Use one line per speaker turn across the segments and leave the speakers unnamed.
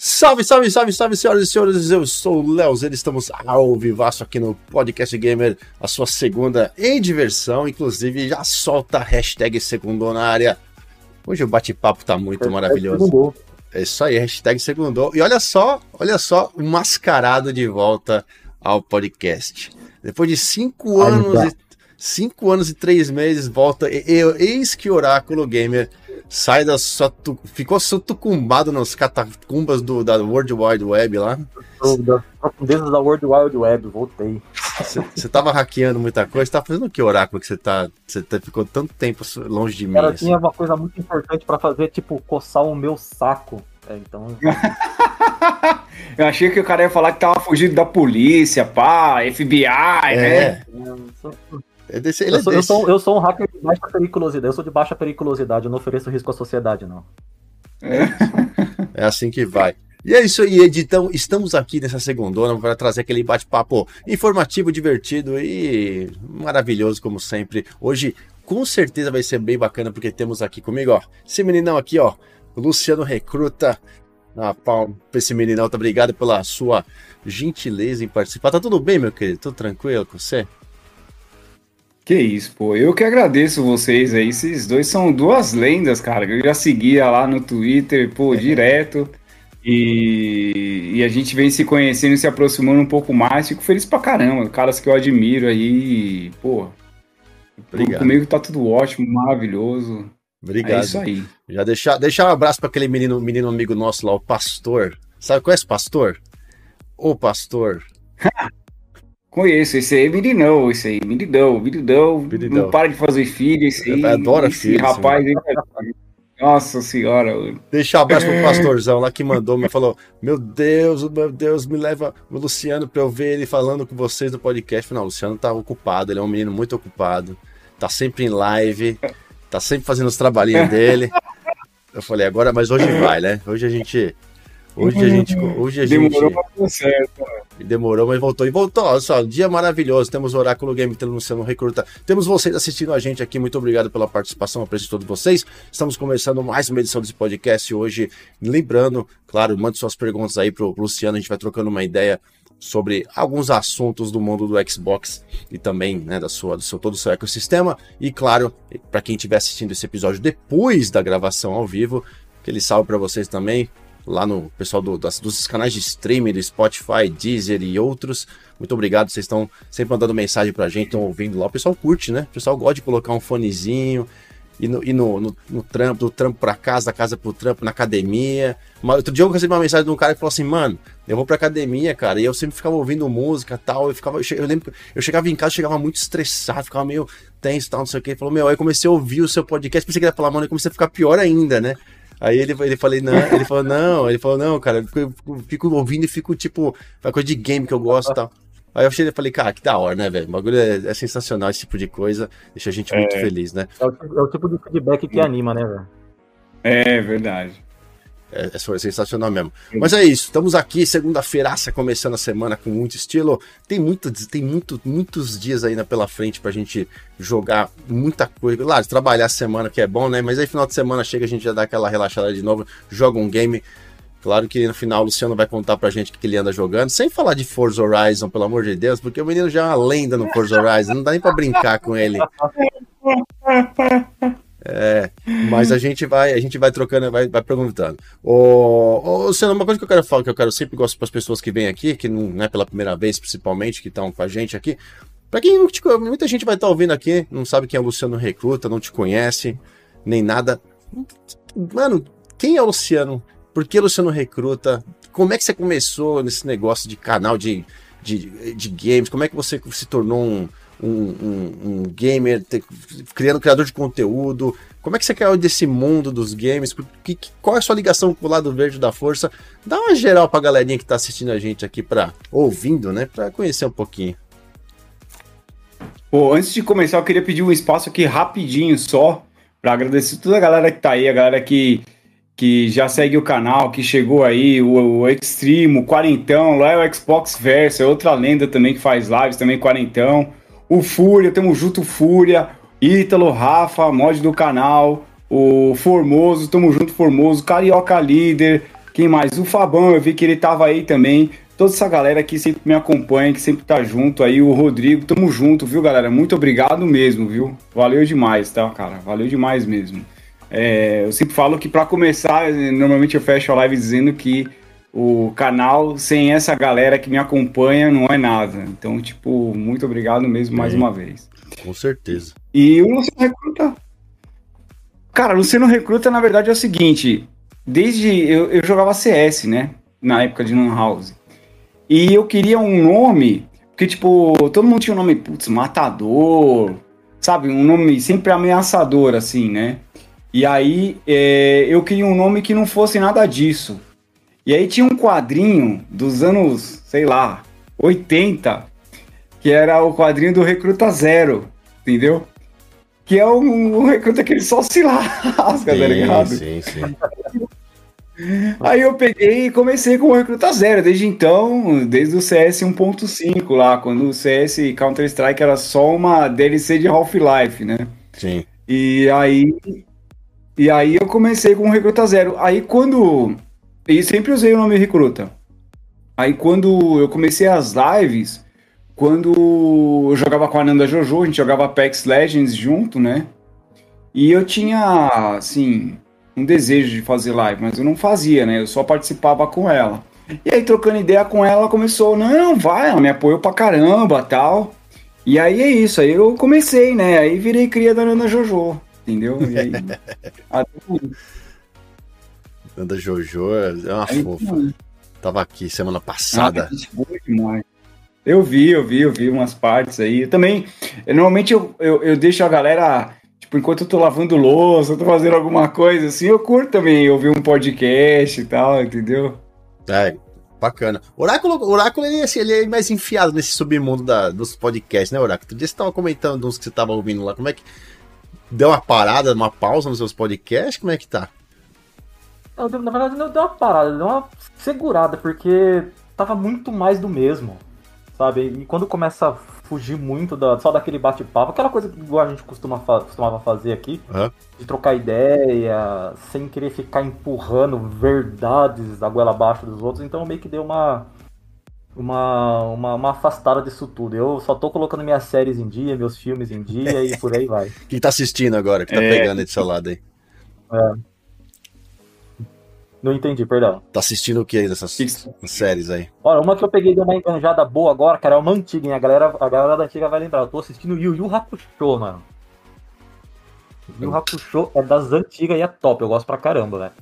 Salve, salve, salve, salve, senhoras e senhores. Eu sou o Léo estamos ao vivaço aqui no Podcast Gamer, a sua segunda em diversão. Inclusive, já solta a hashtag segundo na área. Hoje o bate-papo tá muito maravilhoso. É isso aí, hashtag segundou. E olha só, olha só, o mascarado de volta ao podcast. Depois de cinco anos, e, cinco anos e três meses, volta. Eu, eis que Oráculo Gamer sai da sua. Tu, ficou sutucumbado nas catacumbas do, da World Wide Web lá.
Das profundezas da World Wide Web, voltei.
Você tava hackeando muita coisa, tá fazendo o que, Oráculo, que você tá. Você tá, ficou tanto tempo longe de mim?
Cara, assim? tinha uma coisa muito importante para fazer, tipo, coçar o meu saco. É, então.
eu achei que o cara ia falar que tava fugindo da polícia, pá, FBI, é. né?
É desse, eu, é sou, eu, sou, eu, sou, um hacker de baixa periculosidade. Eu sou de baixa periculosidade, eu não ofereço risco à sociedade, não.
É, é assim que vai. E é isso aí, Editão. Estamos aqui nessa segundona para trazer aquele bate-papo informativo, divertido e maravilhoso, como sempre. Hoje, com certeza, vai ser bem bacana, porque temos aqui comigo, ó, esse meninão aqui, ó, Luciano Recruta. Ah, palma pra esse meninão, muito obrigado pela sua gentileza em participar. Tá tudo bem, meu querido? Tudo tranquilo com você?
Que isso, pô. Eu que agradeço vocês aí. Esses dois são duas lendas, cara. Eu já seguia lá no Twitter, pô, é. direto. E, e, a gente vem se conhecendo e se aproximando um pouco mais. Fico feliz pra caramba. Caras que eu admiro aí, pô. Obrigado. Comigo tá tudo ótimo, maravilhoso.
Obrigado. É isso aí. Já deixar, deixar um abraço para aquele menino, menino amigo nosso lá, o Pastor. Sabe qual é esse Pastor? O Pastor.
Conheço, esse aí é meninão, esse aí, meninão, meninão, meninão. Não para de fazer filho, esse aí.
Adora filho.
rapaz aí. Nossa senhora.
Deixa um abraço pro pastorzão lá que mandou, me falou: Meu Deus, meu Deus, me leva o Luciano pra eu ver ele falando com vocês do podcast. Não, o Luciano tá ocupado, ele é um menino muito ocupado, tá sempre em live, tá sempre fazendo os trabalhinhos dele. Eu falei, agora, mas hoje vai, né? Hoje a gente Hoje a gente. Hoje a
Demorou
gente...
pra certo.
Demorou, mas voltou. E voltou, olha só, dia maravilhoso. Temos o Oráculo Game Luciano Recruta. Temos vocês assistindo a gente aqui. Muito obrigado pela participação, apreço de todos vocês. Estamos começando mais uma edição desse podcast hoje. Lembrando, claro, mande suas perguntas aí pro Luciano. A gente vai trocando uma ideia sobre alguns assuntos do mundo do Xbox e também né, da sua, do seu todo o seu ecossistema. E claro, para quem estiver assistindo esse episódio depois da gravação ao vivo, aquele salve para vocês também lá no pessoal do, das, dos canais de streaming, do Spotify, Deezer e outros. Muito obrigado, vocês estão sempre mandando mensagem pra gente, estão ouvindo lá. O pessoal curte, né? O pessoal gosta de colocar um fonezinho, e no, e no, no, no trampo, do trampo pra casa, da casa pro trampo, na academia. Uma, outro dia eu recebi uma mensagem de um cara que falou assim, mano, eu vou pra academia, cara, e eu sempre ficava ouvindo música tal, eu ficava, eu, lembro eu chegava em casa, chegava muito estressado, ficava meio tenso tal, não sei o que, falou, meu, aí comecei a ouvir o seu podcast, pensei que ia falar, mano, eu comecei a ficar pior ainda, né? Aí ele, ele, falei, não, ele falou, não, ele falou, não, cara, eu fico, ouvindo e fico, tipo, uma coisa de game que eu gosto e tal. Aí eu cheguei e falei, cara, que da hora, né, velho? O bagulho é, é, sensacional, esse tipo de coisa, deixa a gente muito é. feliz, né?
É o, é o, tipo de feedback que anima, né, velho?
É verdade.
É, é sensacional mesmo. Mas é isso, estamos aqui, segunda-feiraça, começando a semana com muito estilo. Tem, muito, tem muito, muitos dias ainda pela frente pra gente jogar muita coisa. Claro, trabalhar a semana que é bom, né? Mas aí final de semana chega, a gente já dá aquela relaxada de novo, joga um game. Claro que no final o Luciano vai contar pra gente o que ele anda jogando, sem falar de Forza Horizon, pelo amor de Deus, porque o menino já é uma lenda no Forza Horizon, não dá nem pra brincar com ele. É, mas a gente vai, a gente vai trocando, vai, vai perguntando. Ô, ô, Luciano, uma coisa que eu quero falar, que eu quero sempre gosto para as pessoas que vêm aqui, que não é pela primeira vez, principalmente, que estão com a gente aqui. Para quem não te, muita gente vai estar tá ouvindo aqui, não sabe quem é o Luciano Recruta, não te conhece, nem nada. Mano, quem é o Luciano? Por que o Luciano Recruta? Como é que você começou nesse negócio de canal de, de, de games? Como é que você se tornou um um, um, um gamer, criando criador de conteúdo? Como é que você caiu desse mundo dos games? Que, qual é a sua ligação com o lado verde da força? Dá uma geral pra galerinha que tá assistindo a gente aqui, pra, ouvindo, né? Pra conhecer um pouquinho.
Pô, antes de começar, eu queria pedir um espaço aqui rapidinho só, para agradecer toda a galera que tá aí, a galera que, que já segue o canal, que chegou aí, o, o Extremo, o Quarentão, lá é o Xbox Verso, é outra lenda também que faz lives, também Quarentão o Fúria, temos junto Fúria, Ítalo, Rafa, mod do canal, o Formoso, tamo junto Formoso, Carioca Líder, Quem mais? O Fabão, eu vi que ele tava aí também. Toda essa galera que sempre me acompanha, que sempre tá junto aí. O Rodrigo, tamo junto, viu, galera? Muito obrigado mesmo, viu? Valeu demais, tá, cara? Valeu demais mesmo. É, eu sempre falo que para começar, normalmente eu fecho a live dizendo que o canal, sem essa galera que me acompanha, não é nada. Então, tipo, muito obrigado mesmo mais uma vez.
Com certeza.
E o Luciano Recruta. Cara, o Luciano Recruta, na verdade, é o seguinte: desde. Eu, eu jogava CS, né? Na época de Lan House. E eu queria um nome, porque, tipo, todo mundo tinha um nome, putz, Matador, sabe? Um nome sempre ameaçador, assim, né? E aí é, eu queria um nome que não fosse nada disso. E aí tinha um quadrinho dos anos, sei lá, 80, que era o quadrinho do Recruta Zero, entendeu? Que é um, um recruta que ele só se lasca, sim, tá ligado? Sim, sim. Aí eu peguei e comecei com o Recruta Zero, desde então, desde o CS 1.5 lá, quando o CS Counter-Strike era só uma DLC de Half-Life, né?
Sim.
E aí, e aí eu comecei com o Recruta Zero. Aí quando. E sempre usei o nome Recruta. Aí quando eu comecei as lives, quando eu jogava com a Nanda Jojo, a gente jogava Apex Legends junto, né? E eu tinha, assim, um desejo de fazer live, mas eu não fazia, né? Eu só participava com ela. E aí, trocando ideia com ela, começou, não, vai, ela me apoiou pra caramba, tal. E aí é isso, aí eu comecei, né? Aí virei cria da Nanda Jojo, entendeu? E aí,
Nanda Jojo é uma aí, fofa. Mano. Tava aqui semana passada.
Ah, eu vi, eu vi, eu vi umas partes aí. Eu também, eu, normalmente eu, eu, eu deixo a galera Tipo, enquanto eu tô lavando louça, eu tô fazendo alguma coisa assim, eu curto também ouvir um podcast e tal, entendeu?
É, bacana. Oráculo, Oráculo ele, assim, ele é mais enfiado nesse submundo da, dos podcasts, né, Oráculo? Disse que você tava comentando uns que você tava ouvindo lá. Como é que. Deu uma parada, uma pausa nos seus podcasts? Como é que tá?
Na verdade, não deu uma parada, deu uma segurada, porque tava muito mais do mesmo, sabe? E quando começa fugir muito da, só daquele bate-papo, aquela coisa que a gente costuma fa costumava fazer aqui, uhum. de trocar ideia, sem querer ficar empurrando verdades da goela abaixo dos outros, então meio que deu uma, uma, uma, uma, afastada disso tudo. Eu só tô colocando minhas séries em dia, meus filmes em dia e por aí vai.
Quem tá assistindo agora, que tá é. pegando aí do seu lado aí? É.
Não entendi, perdão.
Tá assistindo o que aí dessas séries aí?
Olha, uma que eu peguei de uma enganjada boa agora, cara, é uma antiga, hein? A galera, a galera da antiga vai lembrar. Eu tô assistindo Yu Yu Hakusho, mano. Yu Yu Hakusho é das antigas e é top, eu gosto pra caramba, velho.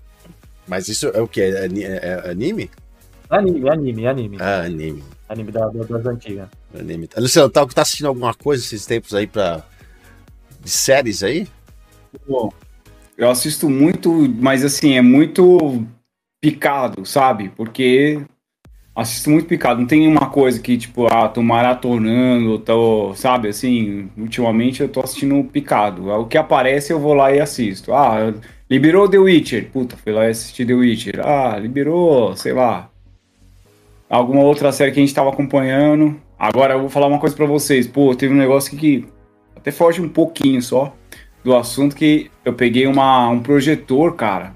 Mas isso é o que? É, é, é anime?
Anime, anime, anime.
Ah, anime.
Anime da, das antigas.
Anime. Luciano, tá, tá assistindo alguma coisa esses tempos aí pra. de séries aí?
Bom, eu assisto muito, mas assim, é muito picado, sabe? Porque assisto muito picado. Não tem uma coisa que, tipo, ah, tô maratonando, tô, sabe? Assim, ultimamente eu tô assistindo picado. O que aparece eu vou lá e assisto. Ah, liberou The Witcher. Puta, fui lá e assisti The Witcher. Ah, liberou, sei lá. Alguma outra série que a gente tava acompanhando. Agora eu vou falar uma coisa para vocês. Pô, teve um negócio que até foge um pouquinho só do assunto que eu peguei uma, um projetor, cara.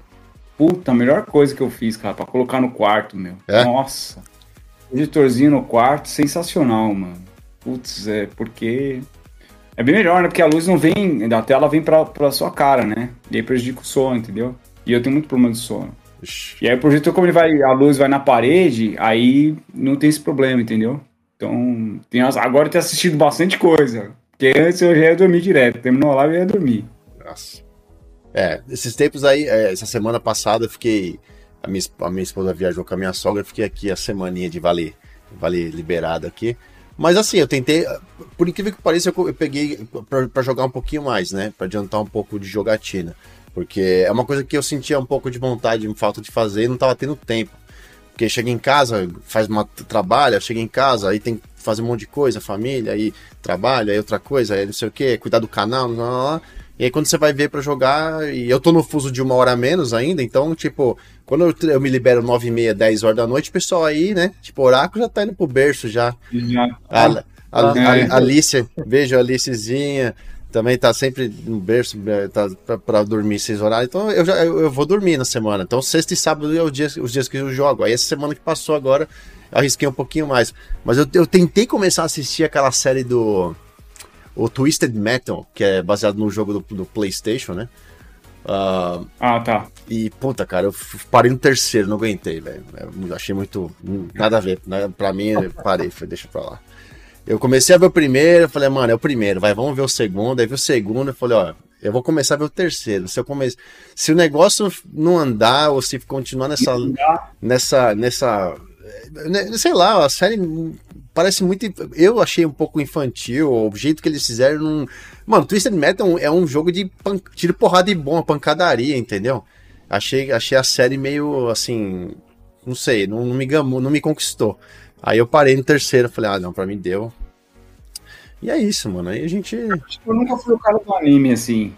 Puta, a melhor coisa que eu fiz, cara, pra colocar no quarto, meu. É? Nossa. Projetorzinho no quarto, sensacional, mano. Putz, é porque. É bem melhor, né? Porque a luz não vem, da tela vem pra, pra sua cara, né? E aí prejudica o sono, entendeu? E eu tenho muito problema de sono. E aí o projetor, como ele vai, a luz vai na parede, aí não tem esse problema, entendeu? Então, tem, agora eu tenho assistido bastante coisa. Porque antes eu já ia dormir direto. Terminou live e ia dormir.
Nossa. É, esses tempos aí, é, essa semana passada eu fiquei. A minha, a minha esposa viajou com a minha sogra, eu fiquei aqui a semaninha de vale, vale liberado aqui. Mas assim, eu tentei, por incrível que pareça, eu, eu peguei para jogar um pouquinho mais, né? Para adiantar um pouco de jogatina. Porque é uma coisa que eu sentia um pouco de vontade, falta de fazer e não tava tendo tempo. Porque chega em casa, faz uma trabalha, chega em casa, aí tem fazer um monte de coisa, família, aí trabalho, aí outra coisa, aí não sei o que, cuidar do canal, lá, lá, lá. E aí quando você vai ver para jogar, e eu tô no fuso de uma hora a menos ainda, então, tipo, quando eu, eu me libero 9 e meia, 10 horas da noite, o pessoal aí, né, tipo, Oráculo já tá indo pro berço já.
já.
A, a, a, a, Alice, beijo a Alicezinha, também tá sempre no berço é, tá pra, pra dormir seis horários. Então eu, já, eu, eu, vou dormir na semana. Então sexta e sábado é os dias, os dias que eu jogo. Aí essa semana que passou agora, eu arrisquei um pouquinho mais. Mas eu, eu tentei começar a assistir aquela série do. O Twisted Metal, que é baseado no jogo do, do PlayStation, né?
Uh, ah, tá.
E, puta, cara, eu parei no terceiro, não aguentei, velho. Achei muito. Nada a ver. Né? Pra mim, parei, foi, deixa pra lá. Eu comecei a ver o primeiro, falei, mano, é o primeiro, vai, vamos ver o segundo. Aí vi o segundo, eu falei, ó, eu vou começar a ver o terceiro. Se eu come... se o negócio não andar ou se continuar nessa nessa nessa sei lá, a série parece muito eu achei um pouco infantil, o jeito que eles fizeram não... Mano, Twisted Metal é um jogo de pan... tiro porrada e bom, pancadaria, entendeu? Achei achei a série meio assim, não sei, não, não me gamou, não me conquistou. Aí eu parei no terceiro, falei, ah, não, pra mim deu. E é isso, mano. Aí a gente.
Eu nunca fui o cara do anime, assim.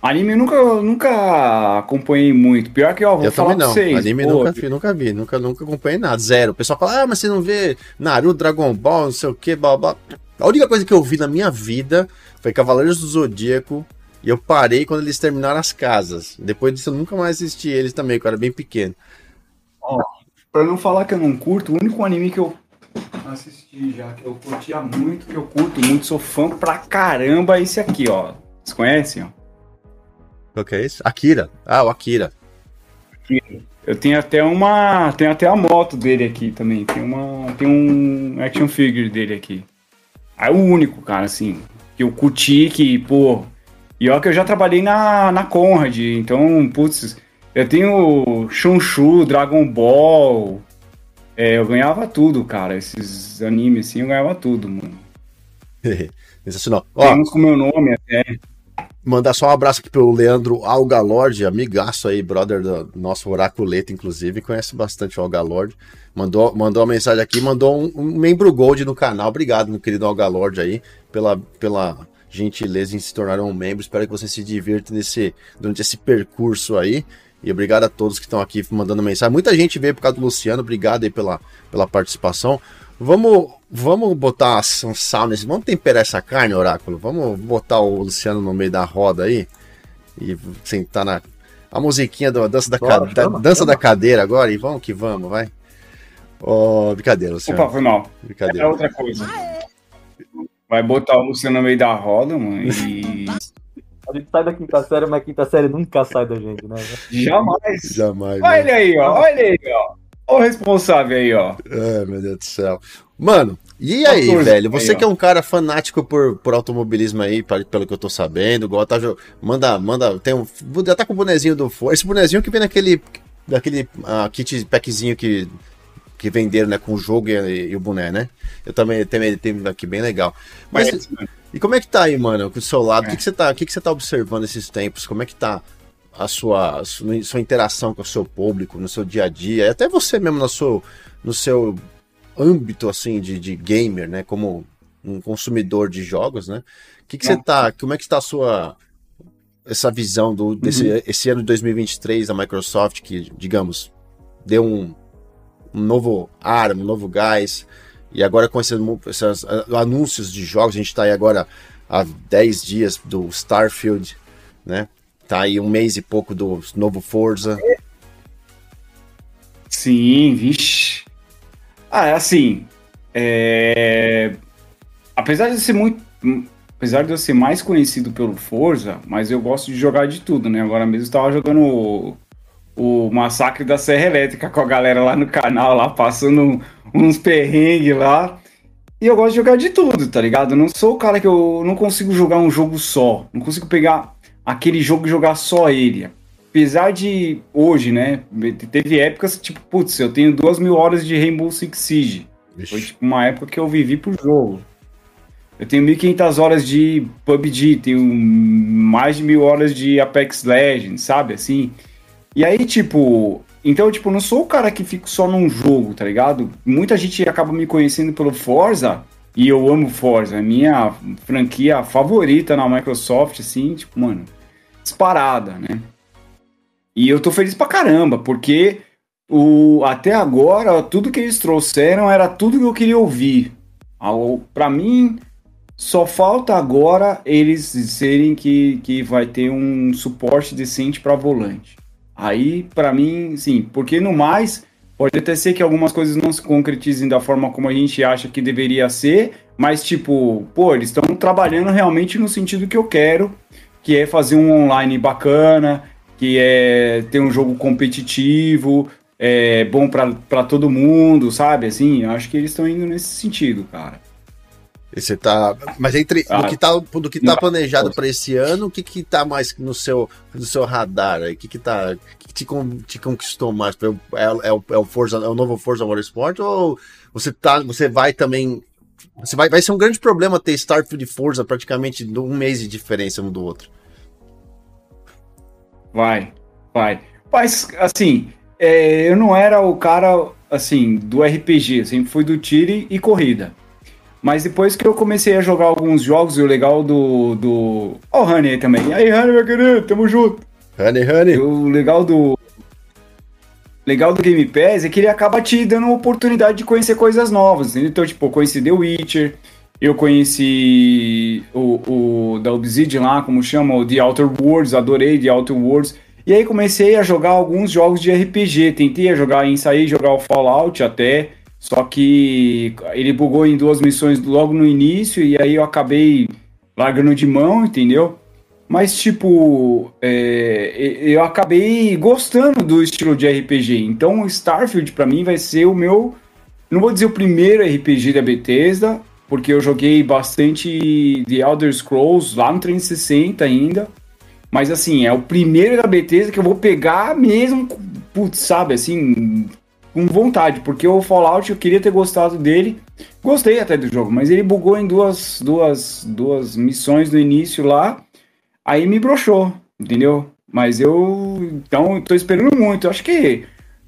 Anime eu nunca, nunca acompanhei muito. Pior que, ó, vou
eu
falar
também não. Vocês, anime pô, nunca, vi, nunca vi, nunca, nunca acompanhei nada. Zero. O pessoal fala, ah, mas você não vê Naruto, Dragon Ball, não sei o que, blá blá. A única coisa que eu vi na minha vida foi Cavaleiros do Zodíaco. E eu parei quando eles terminaram as casas. Depois disso eu nunca mais assisti eles também, quando eu era bem pequeno.
Ó, Pra não falar que eu não curto, o único anime que eu assisti já, que eu curtia muito, que eu curto muito, sou fã pra caramba, é esse aqui, ó. Vocês conhecem, ó?
Qual que é esse? Akira. Ah, o Akira.
Eu tenho até uma. Tem até a moto dele aqui também. Tem uma. Tem um action figure dele aqui. Aí é o único, cara, assim, que eu curti, que, pô. E ó que eu já trabalhei na, na Conrad, então, putz, eu tenho Shunchu, Dragon Ball. É, eu ganhava tudo, cara. Esses animes assim, eu ganhava tudo, mano.
Sensacional.
Tem uns com meu nome até.
Mandar só um abraço aqui pro Leandro Algalord, amigaço aí, brother do nosso Oraculeta, inclusive, conhece bastante o Algalord. Mandou, mandou uma mensagem aqui, mandou um, um membro Gold no canal. Obrigado, meu querido Algalord aí, pela, pela gentileza em se tornar um membro. Espero que você se divirta nesse, durante esse percurso aí. E obrigado a todos que estão aqui mandando mensagem. Muita gente veio por causa do Luciano. Obrigado aí pela, pela participação. Vamos, vamos botar um sal nesse. Vamos temperar essa carne, Oráculo. Vamos botar o Luciano no meio da roda aí. E sentar na. A musiquinha da dança da, Bora, da, chama, dança chama. da cadeira agora. E vamos que vamos, vai. Oh, brincadeira, Luciano.
Opa, foi mal. Brincadeira. É outra coisa. Vai botar o Luciano no meio da roda, mano. E.
A gente sai da quinta série, mas a quinta série nunca sai da gente, né?
Jamais.
Jamais.
Olha né? aí, ó. Olha aí, ó. Olha o responsável aí, ó.
É, meu Deus do céu. Mano, e aí, velho? Você aí, que é um cara fanático por, por automobilismo aí, pelo que eu tô sabendo, igual tá, manda, manda, tem um, já tá com o bonezinho do Ford, esse bonezinho que vem naquele, daquele uh, kit packzinho que, que venderam, né, com o jogo e, e o boné, né? Eu também tenho, tenho aqui bem legal. Mas, é, e como é que tá aí, mano, com o seu lado? O é. que, que, você tá, que, que você tá observando esses tempos? Como é que tá a sua, a sua, interação com o seu público, no seu dia a dia, e até você mesmo no seu, no seu âmbito, assim, de, de gamer, né, como um consumidor de jogos, né? O que, que você tá, como é que está a sua, essa visão do, desse uhum. esse ano de 2023 da Microsoft, que, digamos, deu um, um novo ar, um novo gás, e agora com esses, esses anúncios de jogos, a gente está aí agora há 10 dias do Starfield, né? Tá aí um mês e pouco do novo Forza.
Sim, vixe. Ah, é assim. É... Apesar de ser muito. Apesar de eu ser mais conhecido pelo Forza, mas eu gosto de jogar de tudo, né? Agora mesmo eu estava jogando o massacre da Serra Elétrica com a galera lá no canal, lá passando uns perrengues lá. E eu gosto de jogar de tudo, tá ligado? Eu não sou o cara que eu não consigo jogar um jogo só. Não consigo pegar aquele jogo jogar só ele. Apesar de hoje, né? Teve épocas tipo, putz, eu tenho duas mil horas de Rainbow Six Siege. Ixi. Foi tipo uma época que eu vivi pro jogo. Eu tenho 1.500 horas de PUBG, tenho mais de mil horas de Apex Legends, sabe? Assim, e aí, tipo, então, tipo, não sou o cara que fica só num jogo, tá ligado? Muita gente acaba me conhecendo pelo Forza, e eu amo Forza, é minha franquia favorita na Microsoft, assim, tipo, mano, disparada, né? E eu tô feliz pra caramba, porque o, até agora, tudo que eles trouxeram era tudo que eu queria ouvir. Para mim, Só falta agora eles dizerem que, que vai ter um suporte decente para volante. Aí, para mim, sim, porque no mais, pode até ser que algumas coisas não se concretizem da forma como a gente acha que deveria ser, mas tipo, pô, eles estão trabalhando realmente no sentido que eu quero, que é fazer um online bacana, que é ter um jogo competitivo, é bom para todo mundo, sabe? Assim, eu acho que eles estão indo nesse sentido, cara.
E você tá. Mas entre ah, do que tá, do que tá planejado para esse ano, o que, que tá mais no seu, no seu radar aí? O que, que tá. que te, te conquistou mais? É, é, o, é o Forza, é o novo Forza Motorsport? Ou você tá. Você vai também. Você vai, vai ser um grande problema ter Starfield e Forza praticamente um mês de diferença um do outro.
Vai, vai. Mas, assim, é, eu não era o cara, assim, do RPG, sempre fui do tiro e corrida. Mas depois que eu comecei a jogar alguns jogos, e o legal do. do... Ó, oh, o Honey aí também. E aí, Honey, meu querido, tamo junto.
Honey, Honey.
O legal do. Legal do Game Pass é que ele acaba te dando a oportunidade de conhecer coisas novas. Entendeu? Então, tipo, eu conheci The Witcher, eu conheci o, o da Obsidian lá, como chama, o The Outer Worlds, adorei The Outer Worlds. E aí comecei a jogar alguns jogos de RPG, tentei jogar em sair jogar o Fallout até, só que ele bugou em duas missões logo no início e aí eu acabei largando de mão, entendeu? Mas, tipo, é, eu acabei gostando do estilo de RPG. Então, Starfield para mim vai ser o meu. Não vou dizer o primeiro RPG da Bethesda, porque eu joguei bastante The Elder Scrolls lá no 360 ainda. Mas assim, é o primeiro da Bethesda que eu vou pegar mesmo, putz, sabe, assim, com vontade, porque o Fallout eu queria ter gostado dele. Gostei até do jogo, mas ele bugou em duas, duas, duas missões no início lá. Aí me broxou, entendeu? Mas eu então tô esperando muito. Acho que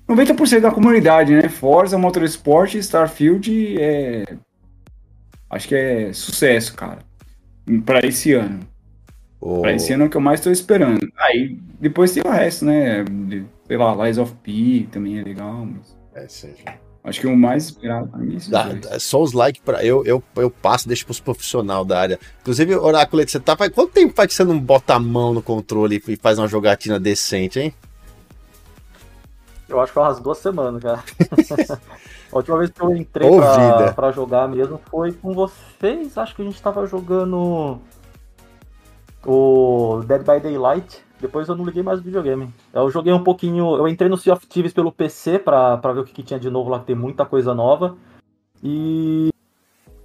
90% da comunidade, né? Forza Motorsport Starfield é Acho que é sucesso, cara. Para esse ano. Oh. Pra esse ano é o que eu mais tô esperando. Aí depois tem o resto, né? Sei lá, Lies of P também é legal. Mas... É, seja. Acho que o mais esperado pra mim é
Dá, Só os likes para eu, eu, eu passo, deixo pros profissionais da área. Inclusive, Oráculo, você tá. Quanto tempo faz que você não bota a mão no controle e faz uma jogatina decente, hein?
Eu acho que faz umas duas semanas, cara. A última vez que eu entrei pra, pra, jogar mesmo foi com vocês. Acho que a gente tava jogando o Dead by Daylight. Depois eu não liguei mais o videogame. Eu joguei um pouquinho. Eu entrei no Sea of Thieves pelo PC pra, pra ver o que, que tinha de novo lá, que tem muita coisa nova. E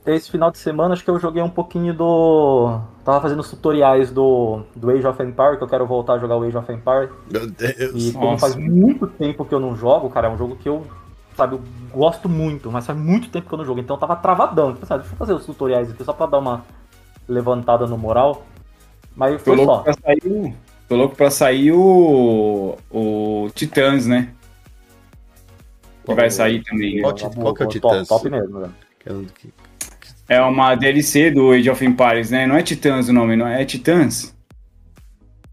esse final de semana acho que eu joguei um pouquinho do. Tava fazendo os tutoriais do, do Age of Empire, que eu quero voltar a jogar o Age of Empire. Meu Deus. E como Nossa. faz muito tempo que eu não jogo, cara, é um jogo que eu sabe, eu gosto muito, mas faz muito tempo que eu não jogo, então eu tava travadão. Tipo, sabe, deixa eu fazer os tutoriais aqui só pra dar uma levantada no moral. Mas foi
tô só. Louco pra sair, tô louco pra sair o, o Titãs, né? Que vai sair também.
Qual, né? qual que é o Titãs?
Top, top mesmo, né?
É uma DLC do Age of Empires, né? Não é Titãs o nome, não é, é Titãs.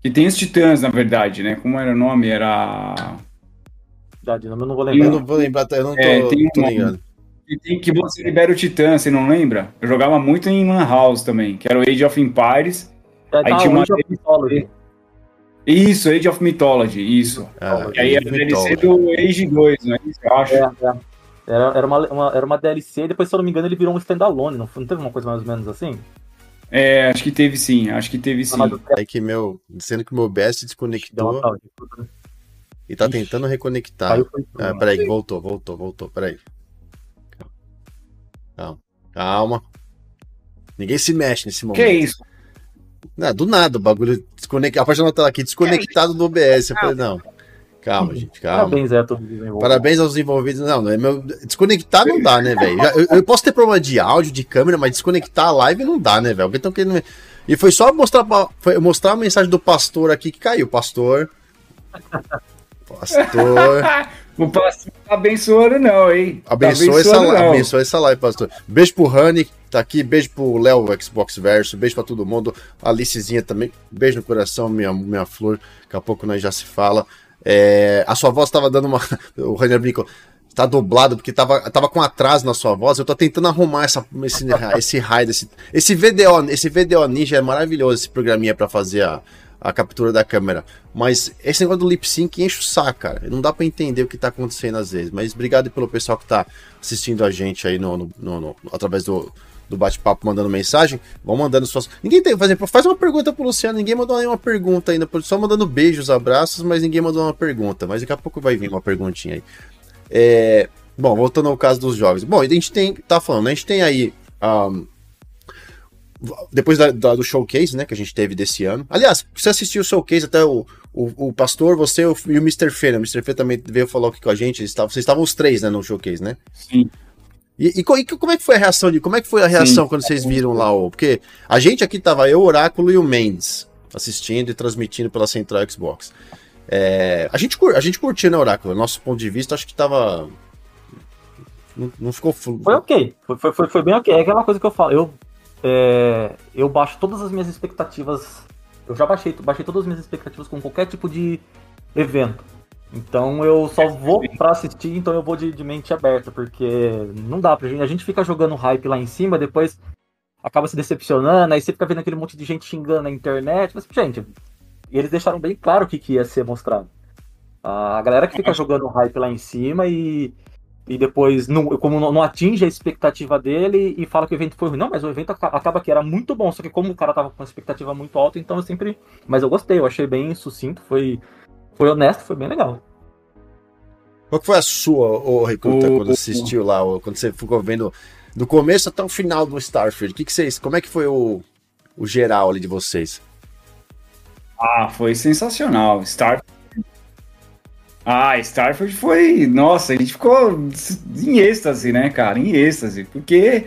Que tem os Titãs, na verdade, né? Como era o nome? Era
verdade, eu não vou lembrar. Eu
não vou lembrar, eu não tô, é, tem tô ligado.
tem que você libera o Titã, você não lembra? Eu jogava muito em Lan House também, que era o Age of Empires.
É, aí tá, tinha uma... Age of Mythology.
Isso, Age of Mythology, isso. Ah, e aí era a DLC do Age 2, né? Isso, eu acho. É, é.
Era, era, uma, uma, era uma DLC, depois, se eu não me engano, ele virou um standalone, não, não teve uma coisa mais ou menos assim?
É, acho que teve sim, acho que teve sim.
É que meu, sendo que o meu best desconectou. E tá Ixi. tentando reconectar. Ah, peraí, voltou, voltou, voltou, peraí. Calma. Calma. Ninguém se mexe nesse momento.
Que isso?
Não, do nada, o bagulho desconectado. A página tá aqui, desconectado do OBS. Eu falei, não. Calma, gente, calma.
Parabéns, é,
Parabéns aos envolvidos. Não, não é meu... desconectar não dá, né, velho? Eu, eu, posso ter problema de áudio, de câmera, mas desconectar a live não dá, né, velho? Tá querendo. E foi só mostrar, foi mostrar a mensagem do pastor aqui que caiu. Pastor. Pastor.
o pastor tá abençoando, não, hein?
Abençoa, tá essa, não. abençoa essa live, pastor. Beijo pro Rani, tá aqui. Beijo pro Léo Xbox Verso. Beijo pra todo mundo. Alicezinha também. Beijo no coração, minha, minha flor. Daqui a pouco nós já se fala. É, a sua voz tava dando uma. O Rani brincou. tá dublado, porque tava, tava com atraso na sua voz. Eu tô tentando arrumar essa, esse, esse raio desse. Esse VDO, esse VDO Ninja é maravilhoso, esse programinha para fazer a, a captura da câmera. Mas esse negócio do lip sync enche o saco, cara. Não dá para entender o que tá acontecendo às vezes. Mas obrigado pelo pessoal que tá assistindo a gente aí no, no, no, no através do, do bate-papo mandando mensagem. Vão mandando suas. Ninguém tem. Faz, faz uma pergunta pro Luciano. Ninguém mandou nenhuma pergunta ainda. Só mandando beijos, abraços, mas ninguém mandou uma pergunta. Mas daqui a pouco vai vir uma perguntinha aí. É, bom, voltando ao caso dos jogos. Bom, a gente tem. Tá falando, a gente tem aí. Um, depois da, da, do showcase, né, que a gente teve desse ano. Aliás, você assistiu o showcase, até o, o, o Pastor, você o, e o Mr. Fê, né? O Mr. Fê também veio falar aqui com a gente. Estavam, vocês estavam os três, né, no showcase, né?
Sim.
E, e, e, como é que foi a reação de. Como é que foi a reação Sim. quando vocês viram lá? O, porque a gente aqui tava eu, Oráculo e o Mendes assistindo e transmitindo pela Central Xbox. É, a, gente, a gente curtiu, né, Oráculo? Nosso ponto de vista, acho que tava. Não, não ficou.
Foi ok. Foi, foi, foi bem ok. É aquela coisa que eu falo. Eu, é, eu baixo todas as minhas expectativas. Eu já baixei, baixei todas as minhas expectativas com qualquer tipo de evento. Então eu só vou para assistir, então eu vou de, de, mente aberta, porque não dá pra gente. A gente fica jogando hype lá em cima, depois acaba se decepcionando, aí você fica vendo aquele monte de gente xingando na internet. Mas, gente, eles deixaram bem claro o que, que ia ser mostrado. A galera que fica jogando hype lá em cima e, e depois, não, como não, não, atinge a expectativa dele e fala que o evento foi ruim. Não, mas o evento acaba que era muito bom, só que como o cara tava com uma expectativa muito alta, então eu sempre. Mas eu gostei, eu achei bem sucinto, foi foi honesto, foi bem legal.
Qual foi a sua, ô, Recruta, o, quando assistiu lá, quando você ficou vendo do começo até o final do Starfield? Que que vocês, como é que foi o, o geral ali de vocês?
Ah, foi sensacional. Starfield. Ah, Starfield foi. Nossa, a gente ficou em êxtase, né, cara? Em êxtase. Porque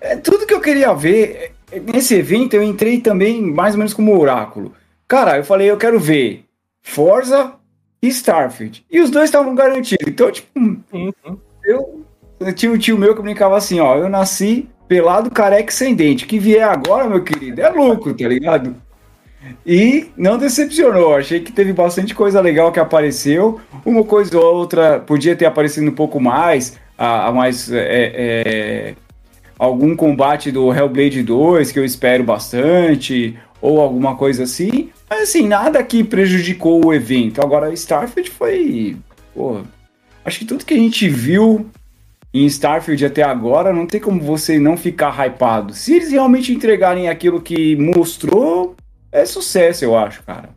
é tudo que eu queria ver. Nesse evento eu entrei também mais ou menos como oráculo. Cara, eu falei, eu quero ver Forza e Starfield. E os dois estavam garantidos. Então, tipo, uhum. eu, eu tinha um tio meu que brincava assim, ó, eu nasci pelado, careca e sem dente. Que vier agora, meu querido, é lucro, tá ligado? E não decepcionou. Achei que teve bastante coisa legal que apareceu. Uma coisa ou outra podia ter aparecido um pouco mais, a, a mais é, é, algum combate do Hellblade 2 que eu espero bastante, ou alguma coisa assim. Mas assim, nada que prejudicou o evento. Agora, Starfield foi. Acho que tudo que a gente viu em Starfield até agora, não tem como você não ficar hypado. Se eles realmente entregarem aquilo que mostrou, é sucesso, eu acho, cara.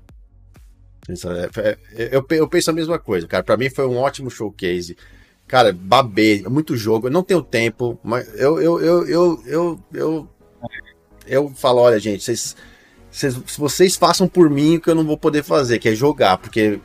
É, é, eu, eu penso a mesma coisa, cara. Para mim foi um ótimo showcase. Cara, babê, é muito jogo. Eu não tenho tempo, mas eu, eu, eu, eu, eu, eu, eu falo: olha, gente, vocês se vocês façam por mim o que eu não vou poder fazer, que é jogar, porque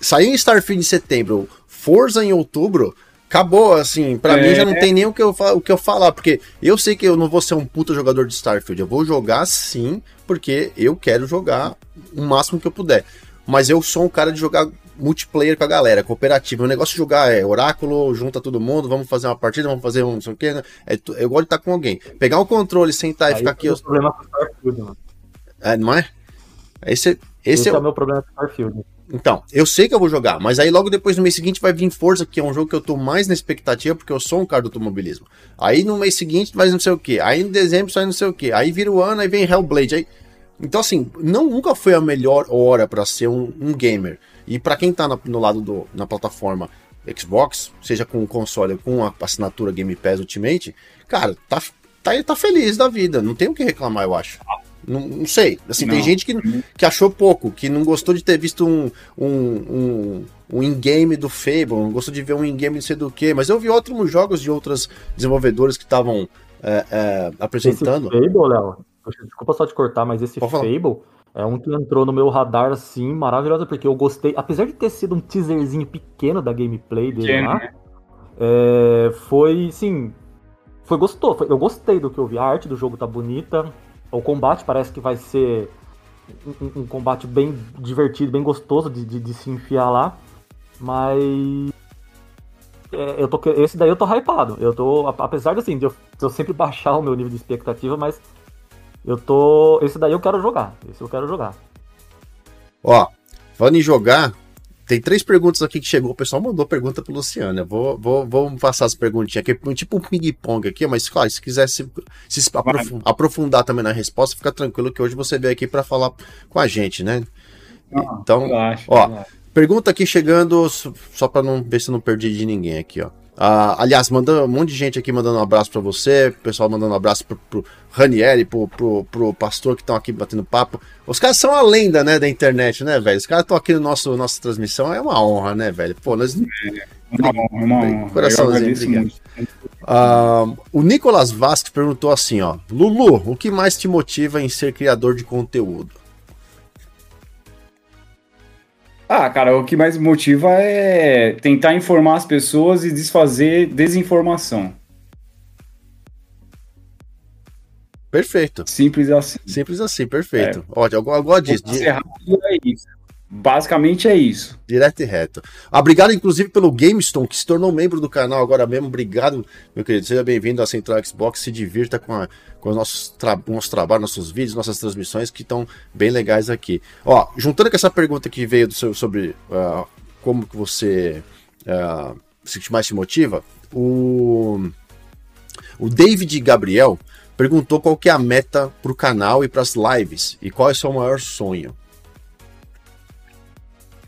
saiu em Starfield em setembro, Forza em outubro, acabou, assim, para é. mim já não tem nem o que, eu, o que eu falar, porque eu sei que eu não vou ser um puta jogador de Starfield, eu vou jogar sim, porque eu quero jogar o máximo que eu puder. Mas eu sou um cara de jogar multiplayer com a galera, cooperativo. O negócio de jogar é oráculo, junta todo mundo, vamos fazer uma partida, vamos fazer um não sei o que, né? É, eu gosto de estar com alguém. Pegar o controle, sentar Aí e ficar aqui. Eu... problema com Starfield, mano. É, não é? Esse, esse, esse é, é o meu problema com Starfield. Então, eu sei que eu vou jogar, mas aí logo depois no mês seguinte vai vir Forza, que é um jogo que eu tô mais na expectativa, porque eu sou um cara do automobilismo. Aí no mês seguinte vai não sei o que, aí em dezembro sai não sei o que, aí vira o ano, aí vem Hellblade. Aí... Então, assim, não, nunca foi a melhor hora para ser um, um, gamer. E para quem tá na, no lado do, na plataforma Xbox, seja com o console ou com a assinatura Game Pass Ultimate, cara, tá, tá, tá feliz da vida, não tem o que reclamar, eu acho. Não, não sei. Assim, não. tem gente que, que achou pouco, que não gostou de ter visto um, um, um, um in-game do Fable, não gostou de ver um in-game não sei do que, mas eu vi outros jogos de outras desenvolvedores que estavam é, é, apresentando.
Esse Fable, Léo, desculpa só te cortar, mas esse Fable é um que entrou no meu radar assim, maravilhoso, porque eu gostei, apesar de ter sido um teaserzinho pequeno da gameplay dele lá, né? é, foi, sim, foi gostoso, eu gostei do que eu vi, a arte do jogo tá bonita, o combate parece que vai ser um, um combate bem divertido, bem gostoso de, de, de se enfiar lá. Mas. É, eu tô, esse daí eu tô hypado. Eu tô. Apesar de assim, de eu, de eu sempre baixar o meu nível de expectativa, mas. Eu tô. Esse daí eu quero jogar. Esse eu quero jogar.
Ó, falando em jogar, tem três perguntas aqui que chegou. O pessoal mandou pergunta pro Luciano. Eu vou, vou, vou passar as perguntinhas aqui, tipo um ping-pong aqui, mas claro, se quiser se, se aprofundar, aprofundar também na resposta, fica tranquilo que hoje você veio aqui para falar com a gente, né?
Ah,
então,
relaxa,
ó, pergunta aqui chegando, só para não ver se eu não perdi de ninguém aqui, ó. Ah, aliás, mandando um monte de gente aqui mandando um abraço para você, pessoal mandando um abraço pro, pro Ranieri, pro, pro, pro pastor que estão aqui batendo papo. Os caras são a lenda, né, da internet, né, velho? Os caras estão aqui no nosso nossa transmissão, é uma honra, né, velho? Pô, nós.
Uma honra, uma honra.
Coraçãozinho, obrigado. Ah, o Nicolas Vasque perguntou assim, ó. Lulu, o que mais te motiva em ser criador de conteúdo?
Ah, cara, o que mais motiva é tentar informar as pessoas e desfazer desinformação.
Perfeito.
Simples assim.
Simples assim, perfeito. Ótimo, eu, eu gosto disso. di-
Encerrado é isso. Basicamente é isso.
Direto e reto. Ah, Obrigado, inclusive, pelo GameStone, que se tornou membro do canal agora mesmo. Obrigado, meu querido. Seja bem-vindo à Central Xbox. Se divirta com, a, com os nossos tra nosso trabalho, nossos vídeos, nossas transmissões, que estão bem legais aqui. Ó, juntando com essa pergunta que veio seu, sobre ah, como que você ah, se mais te motiva, o, o David Gabriel perguntou qual que é a meta para o canal e para as lives e qual é o seu maior sonho.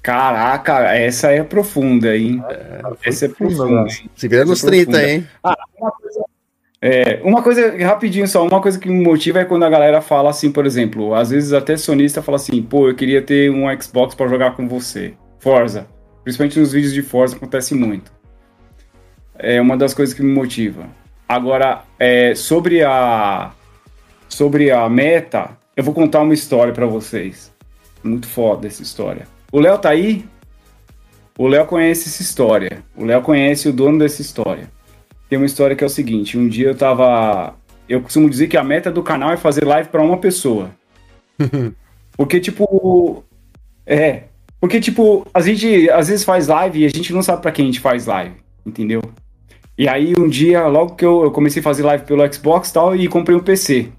Caraca, essa é profunda, hein? essa é profunda. hein?
Se vira nos
Isso é
30,
profunda.
hein?
Uma coisa, é, uma coisa, rapidinho só, uma coisa que me motiva é quando a galera fala assim, por exemplo, às vezes até sonista fala assim, pô, eu queria ter um Xbox pra jogar com você. Forza. Principalmente nos vídeos de Forza acontece muito. É uma das coisas que me motiva. Agora, é, sobre a sobre a meta, eu vou contar uma história pra vocês. Muito foda essa história. O Léo tá aí? O Léo conhece essa história. O Léo conhece o dono dessa história. Tem uma história que é o seguinte: um dia eu tava. Eu costumo dizer que a meta do canal é fazer live pra uma pessoa. Porque, tipo. É. Porque, tipo, a gente às vezes faz live e a gente não sabe pra quem a gente faz live, entendeu? E aí, um dia, logo que eu, eu comecei a fazer live pelo Xbox e tal, e comprei um PC.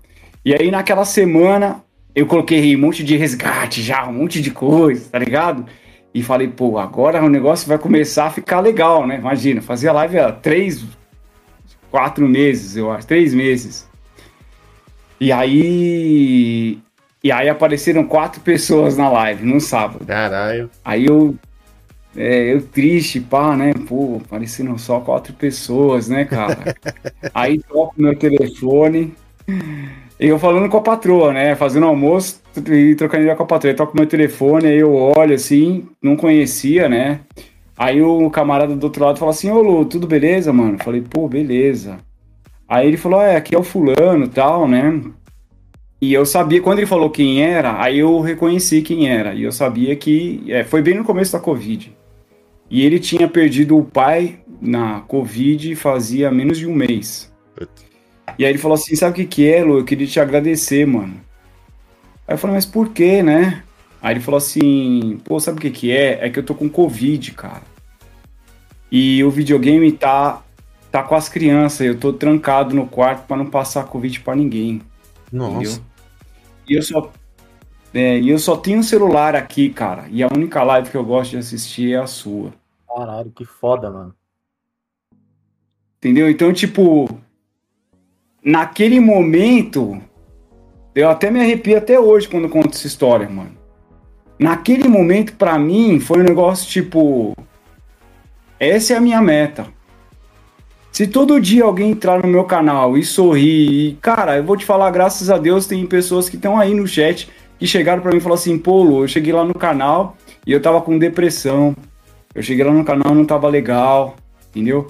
E aí, naquela semana, eu coloquei um monte de resgate já, um monte de coisa, tá ligado? E falei, pô, agora o negócio vai começar a ficar legal, né? Imagina, fazia live há três, quatro meses, eu acho, três meses. E aí. E aí apareceram quatro pessoas na live, num sábado.
Caralho.
Aí eu. É, eu triste, pá, né? Pô, apareceram só quatro pessoas, né, cara? aí toco meu telefone. Eu falando com a patroa, né? Fazendo almoço e trocando ideia com a patroa. Eu toco meu telefone, aí eu olho assim, não conhecia, né? Aí o camarada do outro lado fala assim: Ô Lu, tudo beleza, mano? Falei, pô, beleza. Aí ele falou: é, aqui é o fulano tal, né? E eu sabia, quando ele falou quem era, aí eu reconheci quem era. E eu sabia que é, foi bem no começo da Covid. E ele tinha perdido o pai na Covid fazia menos de um mês. E aí ele falou assim: sabe o que, que é, Lu? Eu queria te agradecer, mano. Aí eu falei, mas por quê, né? Aí ele falou assim: pô, sabe o que, que é? É que eu tô com Covid, cara. E o videogame tá, tá com as crianças. Eu tô trancado no quarto para não passar Covid para ninguém.
Nossa.
Entendeu? E eu só. É, e eu só tenho um celular aqui, cara. E a única live que eu gosto de assistir é a sua.
Caralho, que foda, mano.
Entendeu? Então, tipo. Naquele momento. Eu até me arrepio até hoje quando conto essa história, mano. Naquele momento, pra mim, foi um negócio tipo. Essa é a minha meta. Se todo dia alguém entrar no meu canal e sorrir, e, cara, eu vou te falar, graças a Deus, tem pessoas que estão aí no chat que chegaram pra mim e falaram assim: pô, Lu, eu cheguei lá no canal e eu tava com depressão. Eu cheguei lá no canal não tava legal, entendeu?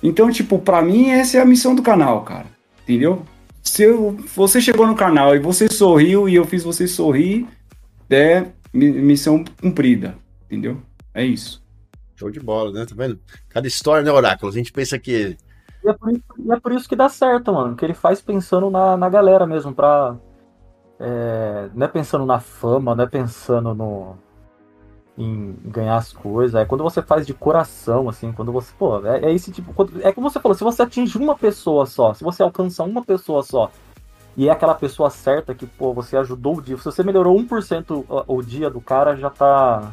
Então, tipo, pra mim, essa é a missão do canal, cara, entendeu? Se eu- você chegou no canal e você sorriu e eu fiz você sorrir, é mi- missão cumprida, entendeu? É isso.
Show de bola, né? Tá vendo? Cada história, né, Oráculo? A gente pensa que.
E é por isso, é por isso que dá certo, mano. Que ele faz pensando na, na galera mesmo, pra. é, não é pensando na fama, não é pensando no. Em ganhar as coisas. É quando você faz de coração, assim, quando você. Pô, é, é esse tipo. quando- é como você falou, se você atinge uma pessoa só, se você alcança uma pessoa só, e é aquela pessoa certa que, pô, você ajudou o dia. Se você melhorou 1% o, o dia do cara, já tá.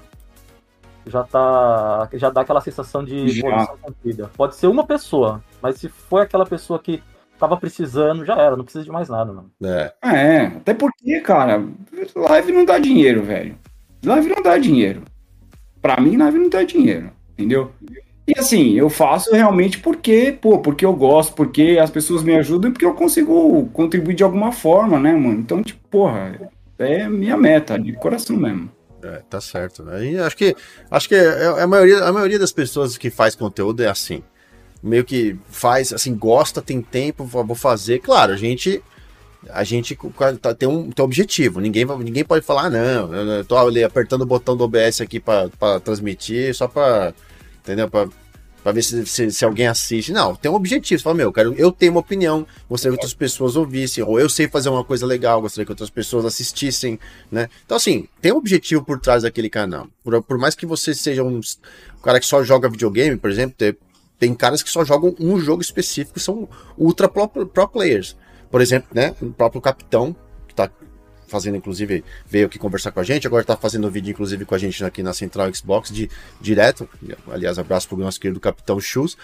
já tá. Já dá aquela sensação de evolução cumprida. Pode ser uma pessoa, mas se foi aquela pessoa que tava precisando, já era, não precisa de mais nada, mano.
É,
É, até porque, cara, live não dá dinheiro, velho. Live não dá dinheiro. Pra mim, live não dá dinheiro, entendeu? E assim, eu faço realmente porque, pô, porque eu gosto, porque as pessoas me ajudam e porque eu consigo contribuir de alguma forma, né, mano? Então, tipo, porra, é minha meta, de coração mesmo.
é, tá certo. Né? Acho que, acho que é- a, maioria, a maioria das pessoas que faz conteúdo é assim. Meio que faz, assim, gosta, tem tempo, vou fazer. Claro, a gente. A gente tá- tem um, tem um objetivo. Ninguém, ninguém pode falar, "Ah, não, eu tô ali apertando o botão do OBS aqui pra transmitir, só pra. Entendeu? Pra, pra ver se, se, se alguém assiste. Não, tem um objetivo. Você fala, meu, eu, quero, eu tenho uma opinião, gostaria que outras pessoas ouvissem, ou eu sei fazer uma coisa legal, gostaria que outras pessoas assistissem, né? Então, assim, tem um objetivo por trás daquele canal. Por, por mais que você seja um, um cara que só joga videogame, por exemplo, tem, tem caras que só jogam um jogo específico, são ultra pro, pro players. Por exemplo, né? O próprio Capitão, que tá fazendo, inclusive, veio aqui conversar com a gente, agora tá fazendo vídeo, inclusive, com a gente aqui na Central Xbox, de, direto. Aliás, abraço pro nosso querido Capitão Shoes.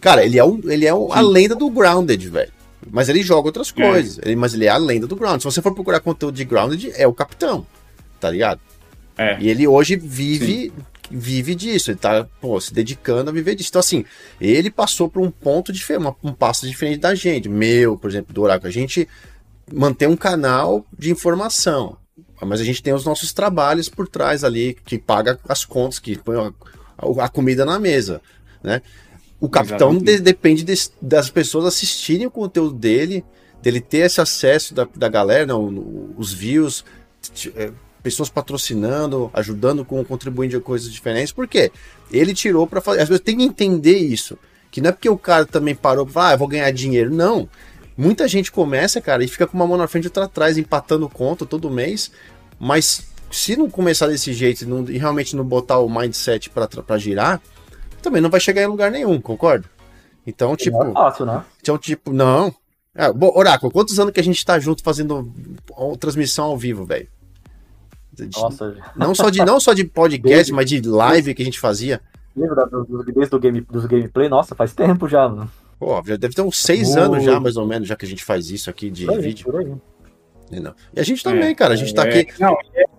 Cara, ele é, um, ele é um, a lenda do Grounded, velho. Mas ele joga outras
É.
coisas. Ele, mas ele é a lenda do Grounded. Se você for procurar conteúdo de Grounded, é o Capitão. Tá ligado?
É.
E ele hoje vive vive disso, ele tá pô, se dedicando a viver disso. Então, assim, ele passou por um ponto diferente, um passo diferente da gente. Meu, por exemplo, do Oráculo. A gente mantém um canal de informação, mas a gente tem os nossos trabalhos por trás ali, que paga as contas, que põe a, a- comida na mesa, né? O capitão de- depende des- das pessoas assistirem o conteúdo dele, dele ter esse acesso da, da galera, não, os views, é, pessoas patrocinando, ajudando com contribuindo de coisas diferentes. Por quê? Ele tirou para fazer. As pessoas têm que entender isso. Que não é porque o cara também parou para falar, ah, eu vou ganhar dinheiro. Não. Muita gente começa, cara, e fica com uma mão na frente e outra atrás, empatando conta todo mês. Mas se não começar desse jeito e, não- e realmente não botar o mindset para girar, também não vai chegar em lugar nenhum, concorda? Então, tipo.
Não é fácil, né?
Então, tipo, não. É, bom, Oráculo, quantos anos que a gente tá junto fazendo transmissão ao vivo, velho? De-
Nossa,
Não só de não só de podcast, mas de live que a gente fazia.
lembra desde do game, dos gameplay? Nossa, faz tempo já, mano.
Pô, já deve ter uns seis anos já, mais ou menos, já que a gente faz isso aqui de
Por aí,
vídeo.
por aí.
Entendeu? E a gente também,
É,
cara, a gente tá
É,
aqui.
Não,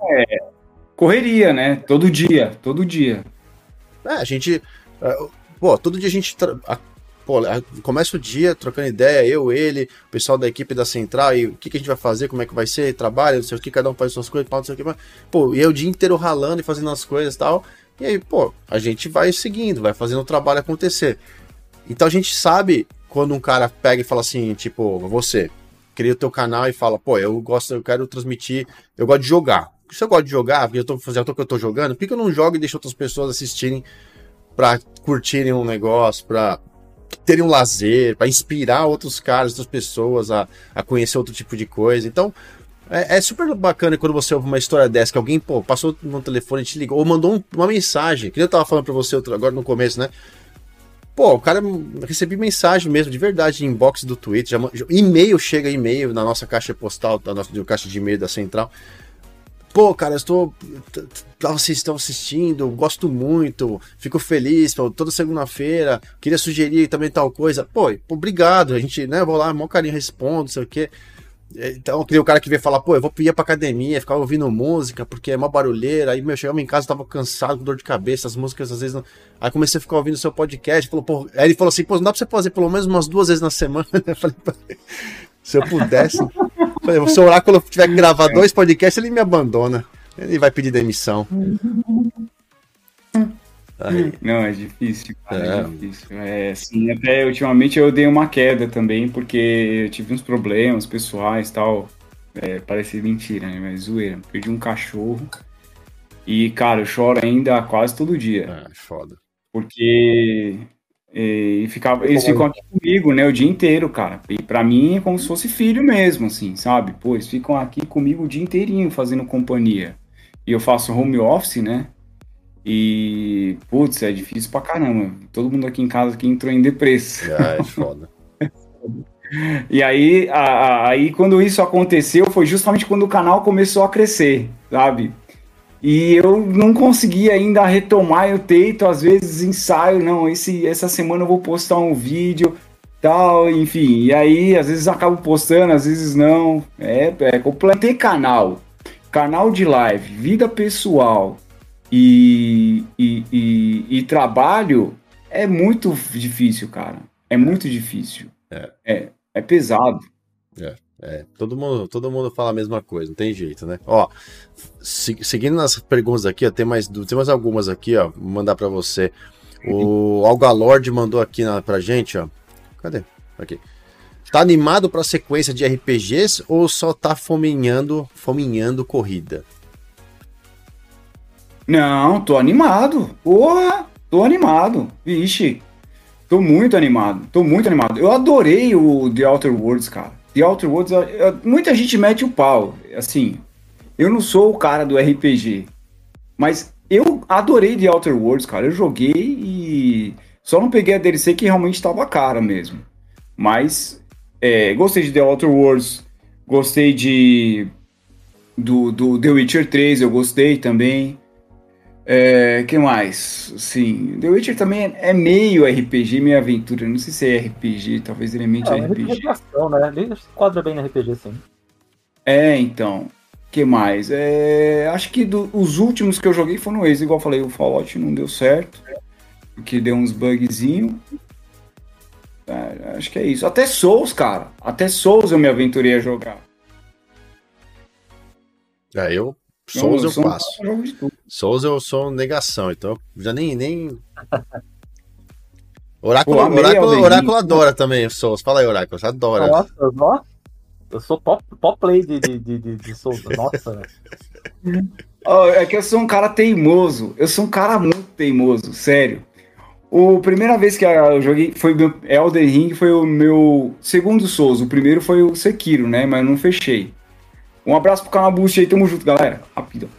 é, correria, né? Todo dia, todo dia.
É, a gente. é, Pô, todo dia a gente. tra- Pô, começa o dia trocando ideia, eu, ele, o pessoal da equipe da Central, e o que, que a gente vai fazer, como é que vai ser, trabalho, não sei o que, cada um faz suas coisas, não sei o que. mas, Pô, e eu o dia inteiro ralando e fazendo as coisas e tal. E aí, pô, a gente vai seguindo, vai fazendo o trabalho acontecer. Então a gente sabe quando um cara pega e fala assim, tipo, você, cria o teu canal e fala, pô, eu gosto, eu quero transmitir, eu gosto de jogar. Se eu gosto de jogar, porque eu tô fazendo o que eu tô jogando, por que que eu não jogo e deixo outras pessoas assistirem pra curtirem um negócio, pra terem um lazer, pra inspirar outros caras, outras pessoas a, a conhecer outro tipo de coisa. Então, é, é super bacana quando você ouve uma história dessa, que alguém, pô, passou no telefone, te ligou, ou mandou um- uma mensagem, que eu tava falando pra você outro- agora no começo, né? Pô, o cara recebi mensagem mesmo, de verdade, de inbox do Twitter, e-mail chega e-mail na nossa caixa postal, da nossa caixa de e-mail da central. Pô, cara, estou. Vocês estão assistindo, gosto muito, fico feliz, pô, toda segunda-feira, queria sugerir também tal coisa. Pô, obrigado, a gente, né, vou lá, mó carinho, respondo, não sei o quê. Então, queria o cara que veio falar, pô, eu vou ia pra academia, ficava ouvindo música, porque é uma barulheira. Aí, meu, chegava em casa, tava cansado, com dor de cabeça, as músicas às vezes não. Aí comecei a ficar ouvindo seu podcast. Falou, pô, aí ele falou assim, pô, não dá pra você fazer pelo menos umas duas vezes na semana. Eu falei, se eu pudesse. Se o Oráculo tiver que gravar dois podcasts, ele me abandona. Ele vai pedir demissão. Aí,
Não, é difícil, cara,
É.
é, difícil. É, assim, até ultimamente eu dei uma queda também, porque eu tive uns problemas pessoais e tal. É, parece mentira, né? Mas zoeira. Perdi um cachorro. E, cara, eu choro ainda quase todo dia.
é, foda.
Porque é, e ficava, eles ficam aqui comigo, né, o dia inteiro, cara. E pra mim é como se fosse filho mesmo, assim, sabe? Pô, eles ficam aqui comigo o dia inteirinho fazendo companhia. E eu faço home office, né? E, putz, é difícil pra caramba. Todo mundo aqui em casa que entrou em depressa.
É, é foda.
E aí, a- a- aí quando isso aconteceu, foi justamente quando o canal começou a crescer, sabe? E eu não consegui ainda retomar, eu tento, às vezes ensaio, não, esse, essa semana eu vou postar um vídeo, tal, enfim. E aí, às vezes acabo postando, às vezes não. É, é completei canal, canal de live, vida pessoal e, e, e, e, trabalho é muito difícil, cara. É muito difícil. É, é, é pesado.
É. É, todo mundo, todo mundo fala a mesma coisa, não tem jeito, né? Ó, se, seguindo nas perguntas aqui, ó, tem mais, tem mais algumas aqui, ó, vou mandar para você. O Algalord mandou aqui na, pra gente, ó. Cadê? Aqui. Tá animado pra sequência de RPGs ou só tá fominhando, fominhando corrida?
Não, tô animado. Porra, tô animado. Vixe, tô muito animado. Tô muito animado. Eu adorei o The Outer Worlds, cara. The Outer Worlds, muita gente mete o pau. Assim, eu não sou o cara do RPG, mas eu adorei The Outer Worlds, cara. Eu joguei e só não peguei a DLC que realmente estava cara mesmo. Mas é, gostei de The Outer Worlds, gostei de do, do The Witcher 3, eu gostei também. É, que mais? Sim, The Witcher também é, meio RPG, meio aventura. Não sei se é RPG, talvez ele é é, RPG.
Ação, né? Ele quadra bem no RPG, sim.
É, então. que mais? É, acho que do, os últimos que eu joguei foram esses. Igual eu falei, o Fallout não deu certo. Porque deu uns bugzinhos. É, acho que é isso. Até Souls, cara. Até Souls eu me aventurei a jogar.
É, eu Souls eu, eu passo. Souls eu sou negação, então já nem. nem... Oráculo, Pô, Oráculo, Oráculo adora também Souls. Fala aí, Oráculo, você adora.
Nossa, nossa. Eu sou top, top play de, de, de, de Souls. Nossa.
oh, é que eu sou um cara teimoso. Eu sou um cara muito teimoso, sério. A primeira vez que eu joguei foi meu Elden Ring, foi o meu segundo Souls. O primeiro foi o Sekiro, né? Mas não fechei. Um abraço pro canal Boost aí, tamo junto, galera. Rápido.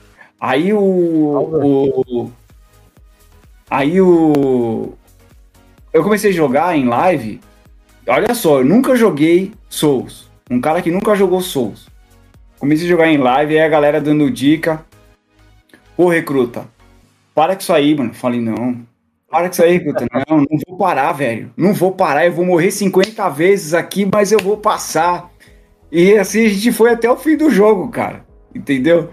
Aí o, o. Aí o. Eu comecei a jogar em live. Olha só, eu nunca joguei Souls. Um cara que nunca jogou Souls. Comecei a jogar em live, aí a galera dando dica. Pô, recruta, para com isso aí, mano. Falei, não. Para com isso aí, recruta. Não, não vou parar, velho. Não vou parar, eu vou morrer 50 vezes aqui, mas eu vou passar. E assim a gente foi até o fim do jogo, cara. Entendeu?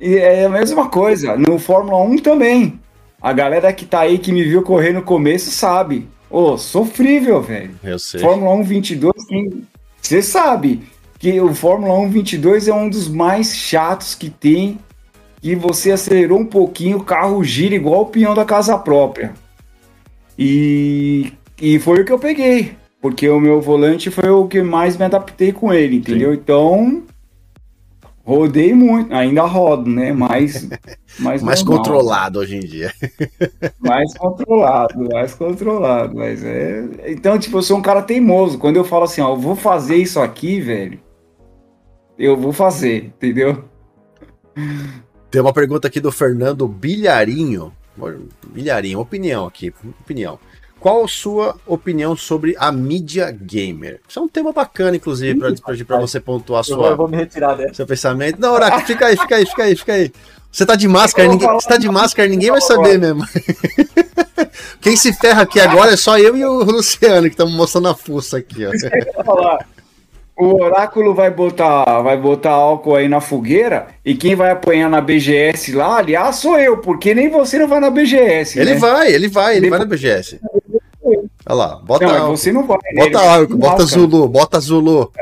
E é a mesma coisa. No Fórmula 1 também. A galera que tá aí, que me viu correr no começo, sabe. Ô, oh, sofrível, velho.
Eu sei.
Fórmula 1 22, você sabe que o Fórmula 1 22 é um dos mais chatos que tem. E você acelerou um pouquinho, o carro gira igual o peão da casa própria. E, e foi o que eu peguei. Porque o meu volante foi o que mais me adaptei com ele, entendeu? Sim. Então, rodei muito, ainda rodo, né? Mais,
mais, mais controlado hoje em dia.
mais controlado, mais controlado. Mas é. Então, tipo, eu sou um cara teimoso. Quando eu falo assim, ó, eu vou fazer isso aqui, velho, eu vou fazer, entendeu?
Tem uma pergunta aqui do Fernando Bilharinho. Bilharinho, opinião aqui, opinião. Qual a sua opinião sobre a mídia gamer? Isso é um tema bacana, inclusive, para você pontuar sua,
eu vou me retirar dessa.
seu pensamento. Não, Oráculo, fica aí, fica aí, fica aí, fica aí. Você tá de máscara, ninguém, você tá de máscara, ninguém vai saber mesmo. Quem se ferra aqui agora é só eu e o Luciano, que estamos mostrando a fuça aqui, ó.
O oráculo vai botar, vai botar álcool aí na fogueira e quem vai apanhar na BGS lá, aliás, sou eu, porque nem você não vai na BGS.
Ele né? vai, ele vai, ele, vai na BGS. Olha lá, bota
não, álcool. você não vai.
Bota álcool, bota Zulu, bota Zulu.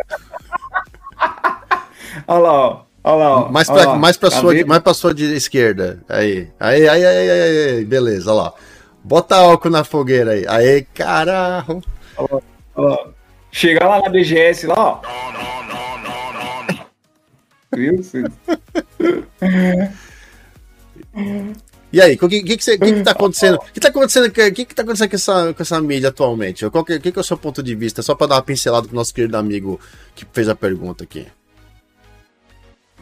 Olha lá, ó. Olha lá, ó.
Mais pra, lá. Mais pra, tá sua, mais pra sua de esquerda. Aí. Aí, aí, aí, aí, aí. Beleza, olha lá. Bota álcool na fogueira aí. Aí, caralho. Olha lá,
olha lá. Chegar lá na BGS, lá, ó. Viu?
E aí, o que, que, que, que, que tá acontecendo? O que tá acontecendo, que, que tá acontecendo com, essa, com essa mídia atualmente? Qual que, que, que é o seu ponto de vista? Só para dar uma pincelada pro nosso querido amigo que fez a pergunta aqui.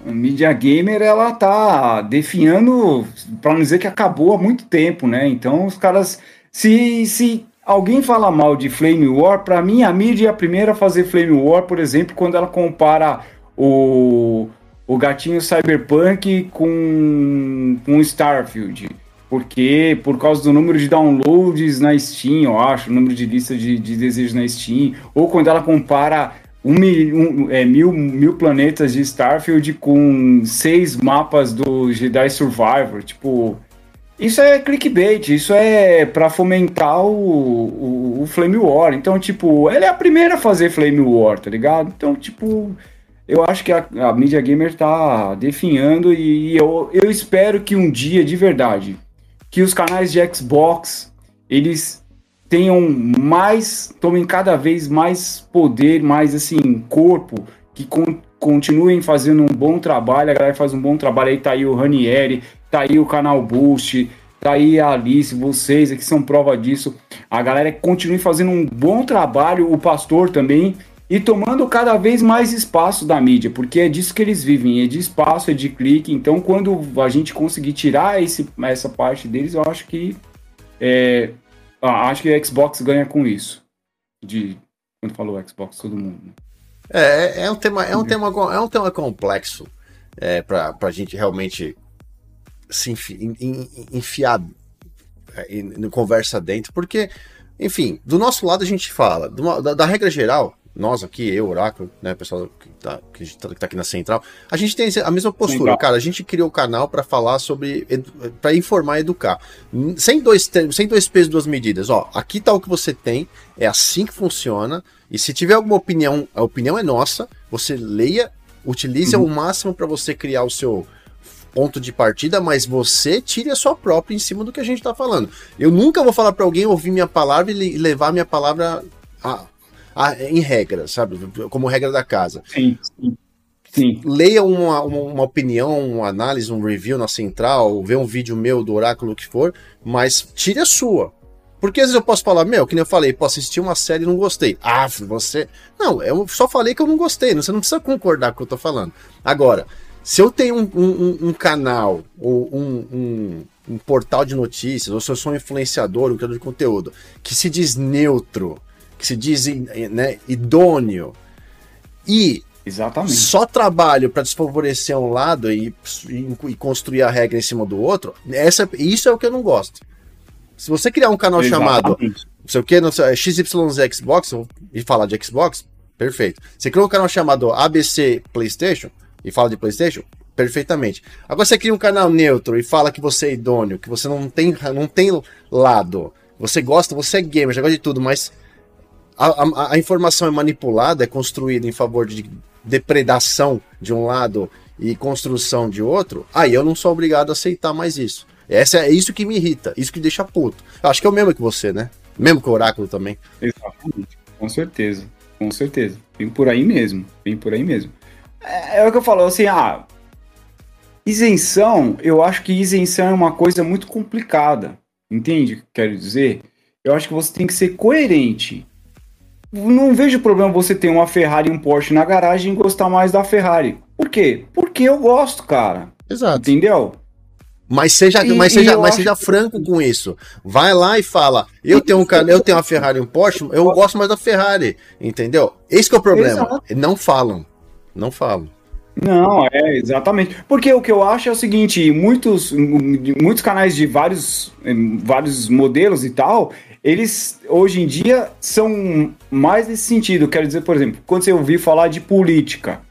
A mídia gamer, ela tá definhando, para não dizer que acabou há muito tempo, né? Então, os caras, se, se Alguém fala mal de Flame War, para mim a mídia é a primeira a fazer Flame War, por exemplo, quando ela compara o, o gatinho Cyberpunk com, com Starfield. Porque, por causa do número de downloads na Steam, eu acho, o número de lista de, de desejos na Steam, ou quando ela compara um, um, é, mil, mil planetas de Starfield com seis mapas do Jedi Survivor. Tipo, isso é clickbait, isso é para fomentar o, o, o, Flame War. Então, tipo, ela é a primeira a fazer Flame War, tá ligado? Então, tipo, eu acho que a, a mídia gamer tá definhando e eu, eu espero que um dia, de verdade, que os canais de Xbox, eles tenham mais, tomem cada vez mais poder, mais assim, corpo, que con continuem fazendo um bom trabalho, a galera faz um bom trabalho, aí tá aí o Ranieri, tá aí o canal Boost, tá aí a Alice, vocês aqui são prova disso, a galera continue fazendo um bom trabalho, o pastor também, e tomando cada vez mais espaço da mídia, porque é disso que eles vivem, é de espaço, é de clique, então quando a gente conseguir tirar esse, essa parte deles, eu acho que é, acho que a Xbox ganha com isso. De quando falou Xbox, todo mundo. Né?
É, é um tema, é um tema, é um tema complexo é, para a gente realmente se enfi, enfiar é, conversa dentro, porque, enfim, do nosso lado a gente fala, da, da regra geral, nós aqui, eu, Oráculo, né, pessoal que tá, que tá, tá aqui na central, a gente tem a mesma postura, cara. A gente criou o canal para falar sobre, para informar e educar. Sem dois, sem dois pesos, duas medidas. Ó, aqui tá o que você tem, é assim que funciona. E se tiver alguma opinião, a opinião é nossa. Você leia, utilize uhum. ao máximo para você criar o seu ponto de partida, mas você tire a sua própria em cima do que a gente tá falando. Eu nunca vou falar para alguém ouvir minha palavra e levar minha palavra a, em regra, sabe? Como regra da casa.
Sim, sim. Sim.
Leia uma, uma, uma, opinião, uma análise, um review na central, vê um vídeo meu do oráculo que for, mas tire a sua. Porque às vezes eu posso falar, meu, que nem eu falei, posso assistir uma série e não gostei. Ah, você. Não, eu só falei que eu não gostei, você não precisa concordar com o que eu tô falando. Agora, se eu tenho um, um, um canal ou um, um, portal de notícias, ou se eu sou um influenciador, um criador de conteúdo, que se diz neutro, que se diz né, idôneo, e
Exatamente.
só trabalho para desfavorecer um lado e, e, e, construir a regra em cima do outro, essa, isso é o que eu não gosto. Se você criar um canal Exatamente. chamado não sei o que, não sei, XYZ Xbox, e falar de Xbox, perfeito. Você criou um canal chamado ABC PlayStation e fala de PlayStation, perfeitamente. Agora você cria um canal neutro e fala que você é idôneo, que você não tem, não tem lado, você gosta, você é gamer, já gosta de tudo, mas a, a, a, informação é manipulada, é construída em favor de depredação de um lado e construção de outro, aí eu não sou obrigado a aceitar mais isso. Essa é isso que me irrita, isso que deixa puto. acho que é o mesmo que você, né? Mesmo que o Oráculo também.
Exatamente, com certeza, com certeza. Vem por aí mesmo, vem por aí mesmo. É, é o que eu falo, assim, ah, isenção, eu acho que isenção é uma coisa muito complicada, entende o que quero dizer? Eu acho que você tem que ser coerente não vejo problema você ter uma Ferrari e um Porsche na garagem e gostar mais da Ferrari. Por quê? Porque eu gosto, cara.
Exato.
Entendeu?
Mas seja, e, mas seja, mas seja franco que... com isso. Vai lá e fala: eu tenho um eu tenho uma Ferrari e um Porsche, eu gosto mais da Ferrari, entendeu? Esse é o problema. Exato. Não falam, não falam.
Não, é exatamente. Porque o que eu acho é o seguinte: muitos, muitos canais de vários, vários modelos e tal, eles hoje em dia são mais nesse sentido. Quero dizer, por exemplo, quando você ouvir falar de política,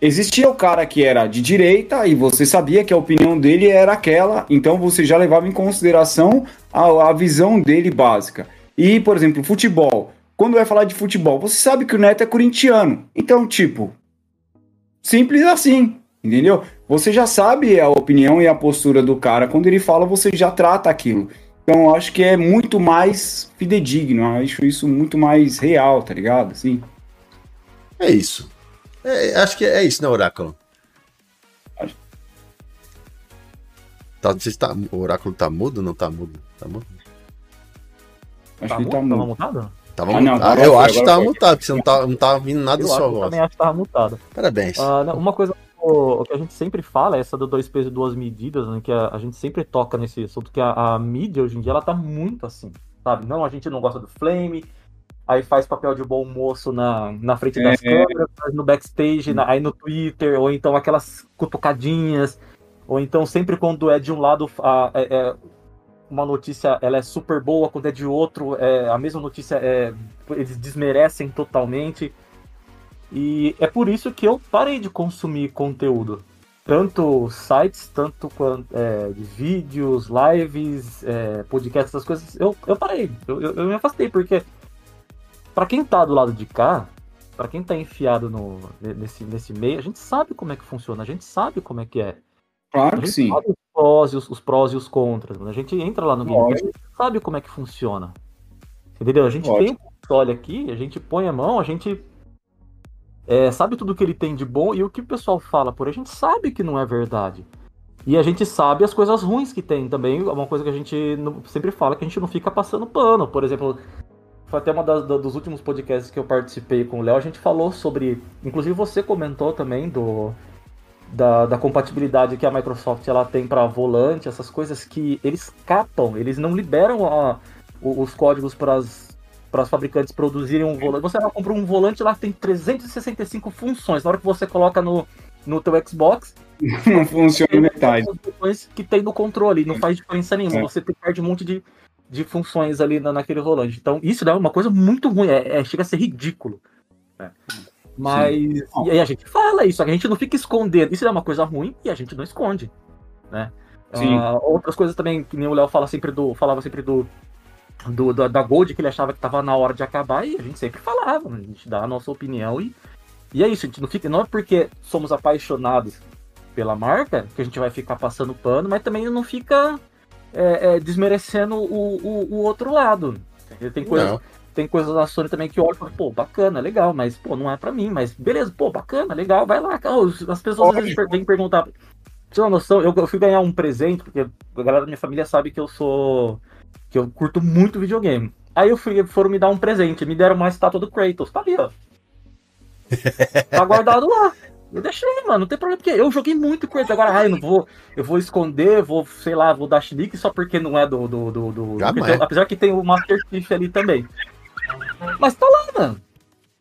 existia o cara que era de direita e você sabia que a opinião dele era aquela, então você já levava em consideração a, a visão dele básica. E, por exemplo, futebol. Quando vai falar de futebol, você sabe que o Neto é corintiano. Então, tipo, simples assim, entendeu? Você já sabe a opinião e a postura do cara. Quando ele fala, você já trata aquilo. Então, acho que é muito mais fidedigno, acho isso muito mais real, tá ligado? Assim.
É isso. É, acho que é isso, né, Oráculo? Acho... Tá, você tá, o Oráculo tá mudo ou não tá mudo? Tá mudo?
Acho tá que tá mudo. Tava mutado?
Tava ah, não, eu acho que tava mutado, porque você não tá, não tá vindo nada
eu
da sua voz.
Eu também acho que tava mutado.
Parabéns.
Uh, não, uma coisa o, que a gente sempre fala, essa do dois pesos e duas medidas, né, que a, a, gente sempre toca nesse assunto, que a, a, mídia hoje em dia ela tá muito assim, sabe? Não, a gente não gosta do Flame, aí faz papel de bom moço na, na frente das é. câmeras, no backstage, na, aí no Twitter, ou então aquelas cutucadinhas, ou então sempre quando é de um lado a, é, é, uma notícia ela é super boa, quando é de outro, é, a mesma notícia é, eles desmerecem totalmente. E é por isso que eu parei de consumir conteúdo. Tanto sites, tanto quanto é, de vídeos, lives, é, podcasts, essas coisas, eu, eu parei. Eu, eu, me afastei, porque para quem tá do lado de cá, para quem tá enfiado no, nesse, nesse meio, a gente sabe como é que funciona, a gente sabe como é que é.
Claro que sim.
Sabe os prós, e os, os prós e os contras. A gente entra lá no game, a gente sabe como é que funciona. Entendeu? A gente tem um console aqui, a gente põe a mão, a gente é, sabe tudo que ele tem de bom e o que o pessoal fala por aí, a gente sabe que não é verdade. E a gente sabe as coisas ruins que tem também, é uma coisa que a gente sempre fala que a gente não fica passando pano. Por exemplo, foi até das, dos últimos podcasts que eu participei com o Léo, a gente falou sobre. Inclusive você comentou também do da, da compatibilidade que a Microsoft ela tem para volante, essas coisas que eles capam, eles não liberam a, os códigos para as fabricantes produzirem um volante. Você vai comprar um volante lá que tem 365 funções. Na hora que você coloca no, no teu Xbox,
não funciona metade.
que tem no controle, não faz diferença nenhuma. É. Você perde um monte de, de funções ali na, naquele volante. Então, isso é uma coisa muito ruim, é, é chega a ser ridículo. É. Mas. Sim. E aí a gente fala isso, a gente não fica escondendo. Isso é uma coisa ruim e a gente não esconde. Né? Sim. Uh, outras coisas também, que nem o Léo fala sempre do, falava sempre do, do, da, da Gold, que ele achava que estava na hora de acabar, e a gente sempre falava, a gente dá a nossa opinião e, e é isso, a gente não fica. Não é porque somos apaixonados pela marca que a gente vai ficar passando pano, mas também não fica é, é, desmerecendo o, o, o, outro lado. Tem coisas. Não tem coisas da Sony também que olham e falam, pô, bacana, legal, mas, pô, não é pra mim, mas beleza, pô, bacana, legal, vai lá. As pessoas às vezes vêm perguntar. Tinha uma noção, eu, eu fui ganhar um presente, porque a galera da minha família sabe que eu sou. Que eu curto muito videogame. Aí eu fui, foram me dar um presente, me deram uma estátua do Kratos, tá ali, ó. Tá guardado lá. Eu deixei, mano, não tem problema, porque eu joguei muito Kratos. Agora, ai, eu não vou. Eu vou esconder, vou, sei lá, vou dar chilique só porque não é do. do, do, do, do apesar que tem o Master Chief ali também. Mas tá lá, mano.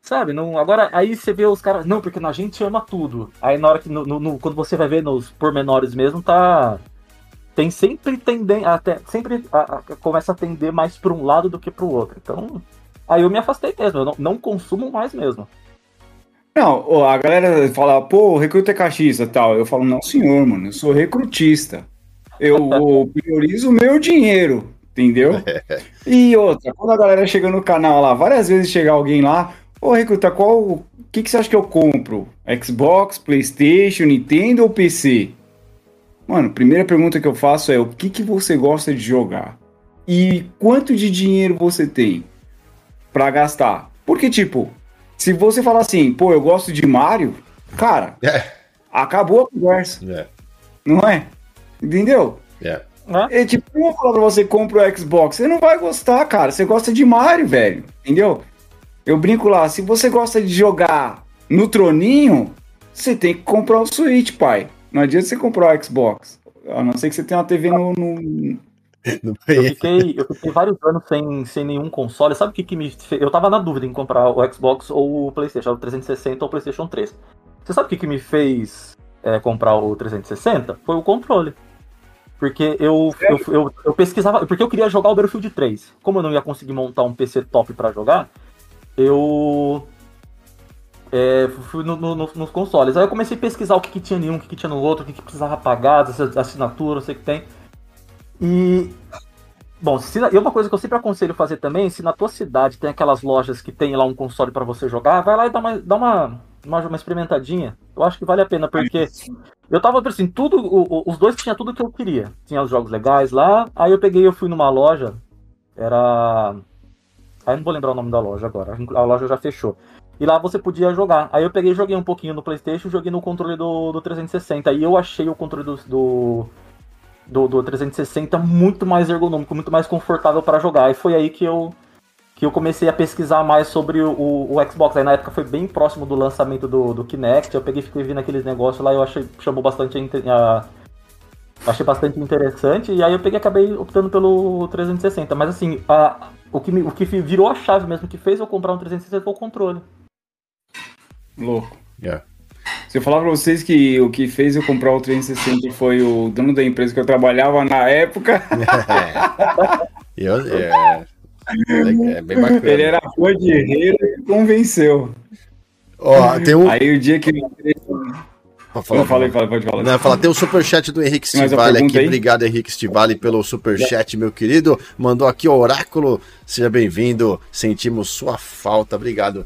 Sabe? Não, agora, aí você vê os caras. Não, porque a gente ama tudo. Aí na hora que. No, no, quando você vai ver nos pormenores mesmo, tá. Tem sempre tendem, até sempre a, a, começa a tender mais para um lado do que para o outro. Então, aí eu me afastei mesmo, eu não, não consumo mais mesmo.
Não, a galera fala, pô, recruta é cachista tal. Eu falo, não, senhor, mano, eu sou recrutista. Eu priorizo o meu dinheiro. Entendeu? E outra, quando a galera chega no canal lá, várias vezes chega alguém lá, ô Recruta, qual. O que, que você acha que eu compro? Xbox, PlayStation, Nintendo ou PC? Mano, primeira pergunta que eu faço é o que, que você gosta de jogar? E quanto de dinheiro você tem para gastar? Porque, tipo, se você falar assim, pô, eu gosto de Mario, cara, é. acabou a conversa. É. Não é? Entendeu? É. É tipo, eu vou falar pra você, compra o Xbox. Você não vai gostar, cara. Você gosta de Mario, velho. Entendeu? Eu brinco lá, se você gosta de jogar no troninho, você tem que comprar o Switch, pai. Não adianta você comprar o Xbox. A não ser que você tenha uma TV no. no...
Eu fiquei, eu fiquei vários anos sem, sem nenhum console. Sabe o que, que me fez? Eu tava na dúvida em comprar o Xbox ou o PlayStation, o 360 ou o PlayStation 3. Você sabe o que, que me fez é, comprar o 360? Foi o controle. Porque eu, eu, eu, eu, pesquisava. Porque eu queria jogar o Battlefield 3. Como eu não ia conseguir montar um PC top para jogar, eu. É, fui no, no, nos consoles. Aí eu comecei a pesquisar o que, que tinha em um, o que, que tinha no outro, o que, que precisava pagar, assinatura, não sei que tem. E. Bom, se, e uma coisa que eu sempre aconselho fazer também, se na tua cidade tem aquelas lojas que tem lá um console para você jogar, vai lá e dá uma, dá uma, uma, uma experimentadinha. Eu acho que vale a pena, porque eu tava assim, tudo, o, os dois tinha tudo que eu queria. Tinha os jogos legais lá, aí eu peguei, eu fui numa loja, era. Aí não vou lembrar o nome da loja agora, a loja já fechou. E lá você podia jogar. Aí eu peguei joguei um pouquinho no Playstation, joguei no controle do, do 360. E eu achei o controle do, do, do, do 360 muito mais ergonômico, muito mais confortável para jogar. E foi aí que eu que eu comecei a pesquisar mais sobre o, o, Xbox. Aí na época foi bem próximo do lançamento do, do Kinect. Eu peguei e fiquei vendo aqueles negócios lá eu achei chamou bastante a Achei bastante interessante e aí eu peguei acabei optando pelo 360. Mas assim, a, o, que me, o que virou a chave mesmo, que fez eu comprar um 360 foi o controle.
Louco.
Yeah.
Se eu falar pra vocês que o que fez eu comprar o 360 foi o dono da empresa que eu trabalhava na época.
Eu, é, é, é bem bacana.
Ele era fã de herreiro e convenceu.
Ó, tem um.
Aí o dia que eu
falar,
Não, fala aí, fala, pode falar.
Não, fala, tem o superchat do Henrique Stivale aqui.
aí?
Obrigado, Henrique Stivale, pelo superchat, meu querido. Mandou aqui o Oráculo. Seja bem-vindo. Sentimos sua falta. Obrigado,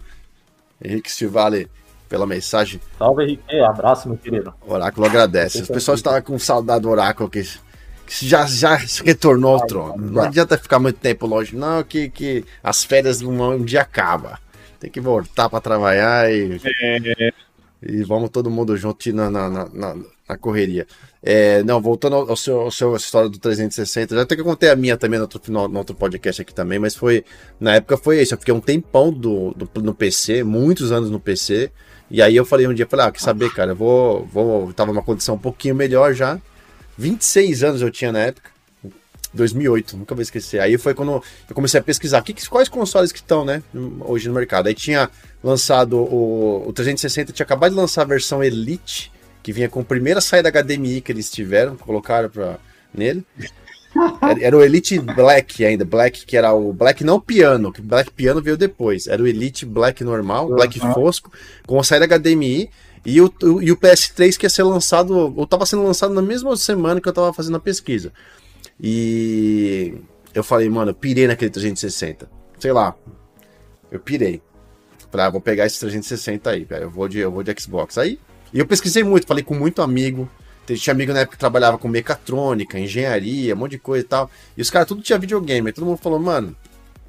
Henrique Stivale, pela mensagem.
Salve, Henrique. Abraço, meu querido.
O Oráculo agradece. O pessoal estava com saudade do Oráculo, que, que já, já retornou ao trono. Não adianta ficar muito tempo longe, não, que, que as férias um, um dia acaba. Tem que voltar para trabalhar e, e vamos todo mundo junto na, na, na, na- correria. É, não, voltando ao ao seu, ao seu história do 360, já até que eu contei a minha também no outro, no, no outro podcast aqui também, mas foi, na época foi isso, eu fiquei um tempão do, do- no PC, muitos anos no PC, e aí eu falei um dia, falei, ah, quer saber, cara, eu vou, vou, tava numa condição um pouquinho melhor já, 26 anos eu tinha na época, 2008, nunca vou esquecer. Aí foi quando eu comecei a pesquisar que, quais consoles que estão, né, hoje no mercado. Aí tinha lançado o, o 360, tinha acabado de lançar a versão Elite, que vinha com a primeira saída HDMI que eles tiveram, colocaram pra, nele. Era, o Elite Black ainda, Black que era o Black não piano, que Black piano veio depois. Era o Elite Black normal, Black
Aham.
fosco, com a saída HDMI. E o, e o PS3 que ia ser lançado, ou tava sendo lançado na mesma semana que eu tava fazendo a pesquisa. E eu falei, mano, eu pirei naquele 360. Sei lá. Eu pirei. Falei, ah, vou pegar esse 360 aí, velho. Eu vou de, eu vou de Xbox. Aí, e eu pesquisei muito, falei com muito amigo. Tinha amigo na época que trabalhava com mecatrônica, engenharia, um monte de coisa e tal. E os caras tudo tinha videogame. Aí todo mundo falou, mano,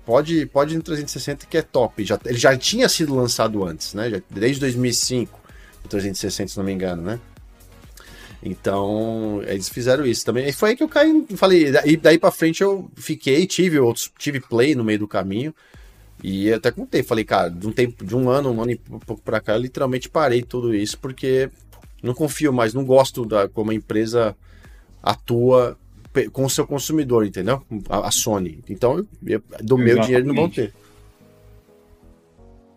pode, pode ir no 360 que é top. Já, ele já tinha sido lançado antes, né? Já- desde 2005, o 360, se não me engano, né? Então, eles fizeram isso também. E foi aí que eu caí, falei, e daí pra frente eu fiquei, tive outros, tive play no meio do caminho. E até contei, falei, cara, de um tempo, de um ano, um ano e pouco pra cá, eu literalmente parei tudo isso porque não confio mais, não gosto da como a empresa atua com o seu consumidor, entendeu? A, a Sony. Então, eu, do meu dinheiro não vão ter.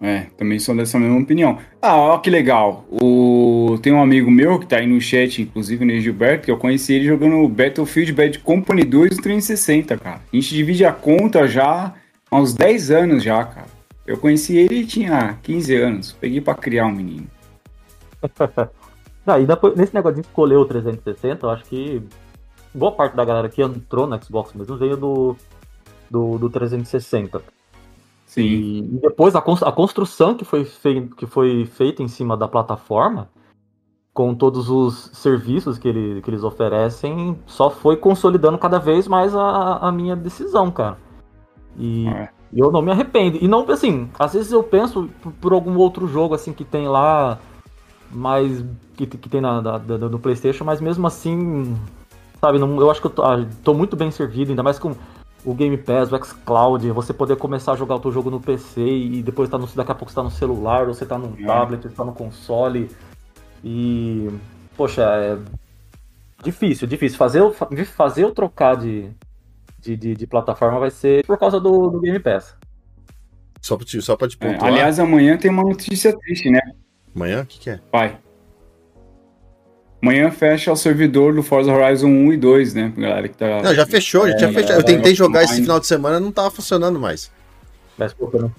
É, também sou dessa mesma opinião. Ah, ó que legal. O... Tem um amigo meu que tá aí no chat, inclusive, né, Gilberto, que eu conheci ele jogando Battlefield Bad Company 2 no 360, cara. A gente divide a conta já há uns 10 anos já, cara. Eu conheci ele e tinha 15 anos. Peguei pra criar um menino.
Ah, e depois, nesse negócio de escolher o 360, eu acho que boa parte da galera que entrou no Xbox mesmo veio do, do, do 360.
Sim.
E, depois a, cons- a construção que foi, que foi feita em cima da plataforma, com todos os serviços que, ele, que eles oferecem, só foi consolidando cada vez mais a, a minha decisão, cara. E
É.
eu não me arrependo. E não, assim, às vezes eu penso por, por algum outro jogo, assim, que tem lá, mais. que, que tem na, da- da- no PlayStation, mas mesmo assim, sabe, não, eu acho que eu tô, ah, tô muito bem servido, ainda mais com o Game Pass, o xCloud, você poder começar a jogar o teu jogo no PC e depois tá no, daqui a pouco você tá no celular, ou você tá no
É.
tablet, você tá no console. E. Poxa, é. Difícil, difícil. Fazer, eu- fa- fazer eu trocar de, de, de, de plataforma vai ser por causa do, do Game Pass.
Só pra te, só pra te
É,
pontuar.
aliás, amanhã tem uma notícia triste, né,
amanhã, o que, que é?
pai? Amanhã fecha o servidor do Forza Horizon 1 e 2, né, galera que tá...
Não, já fechou, já tinha
É,
fechado. Eu tentei
é,
jogar esse final de semana, não tava funcionando mais.
Mas, pô, não.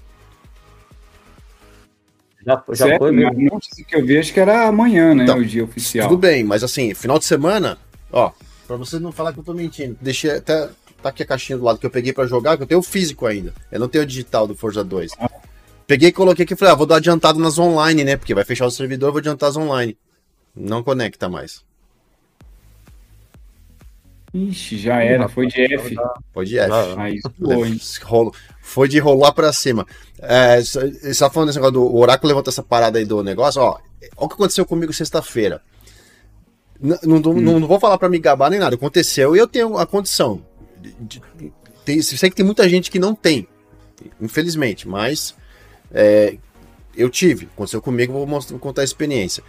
Já, já
Sério?
foi mesmo.
notícia que eu vi, acho que era amanhã, né,
Então,
o dia oficial.
Tudo bem, mas assim, final de semana, ó, pra vocês não falar que eu tô mentindo, deixei até. Tá aqui a caixinha do lado que eu peguei pra jogar, que eu tenho o físico ainda. Eu não tenho o digital do Forza 2. Peguei e coloquei aqui e falei, ah, vou dar adiantado nas online, né? Porque vai fechar o servidor, vou adiantar as online. Não conecta mais.
Ixi, já era, foi de F.
Pode F.
Já.
Aí, foi?
Rolo- Foi de rolar pra cima. É, você tá falando desse negócio do o Oráculo levantou essa parada aí do negócio, ó. Olha o que aconteceu comigo sexta-feira. Não, não, não- não vou falar pra me gabar nem nada. Aconteceu e eu tenho a condição. de- de- tem, sei que tem muita gente que não tem, infelizmente, mas é, eu tive. Aconteceu comigo, vou, mostrar, vou contar a experiência.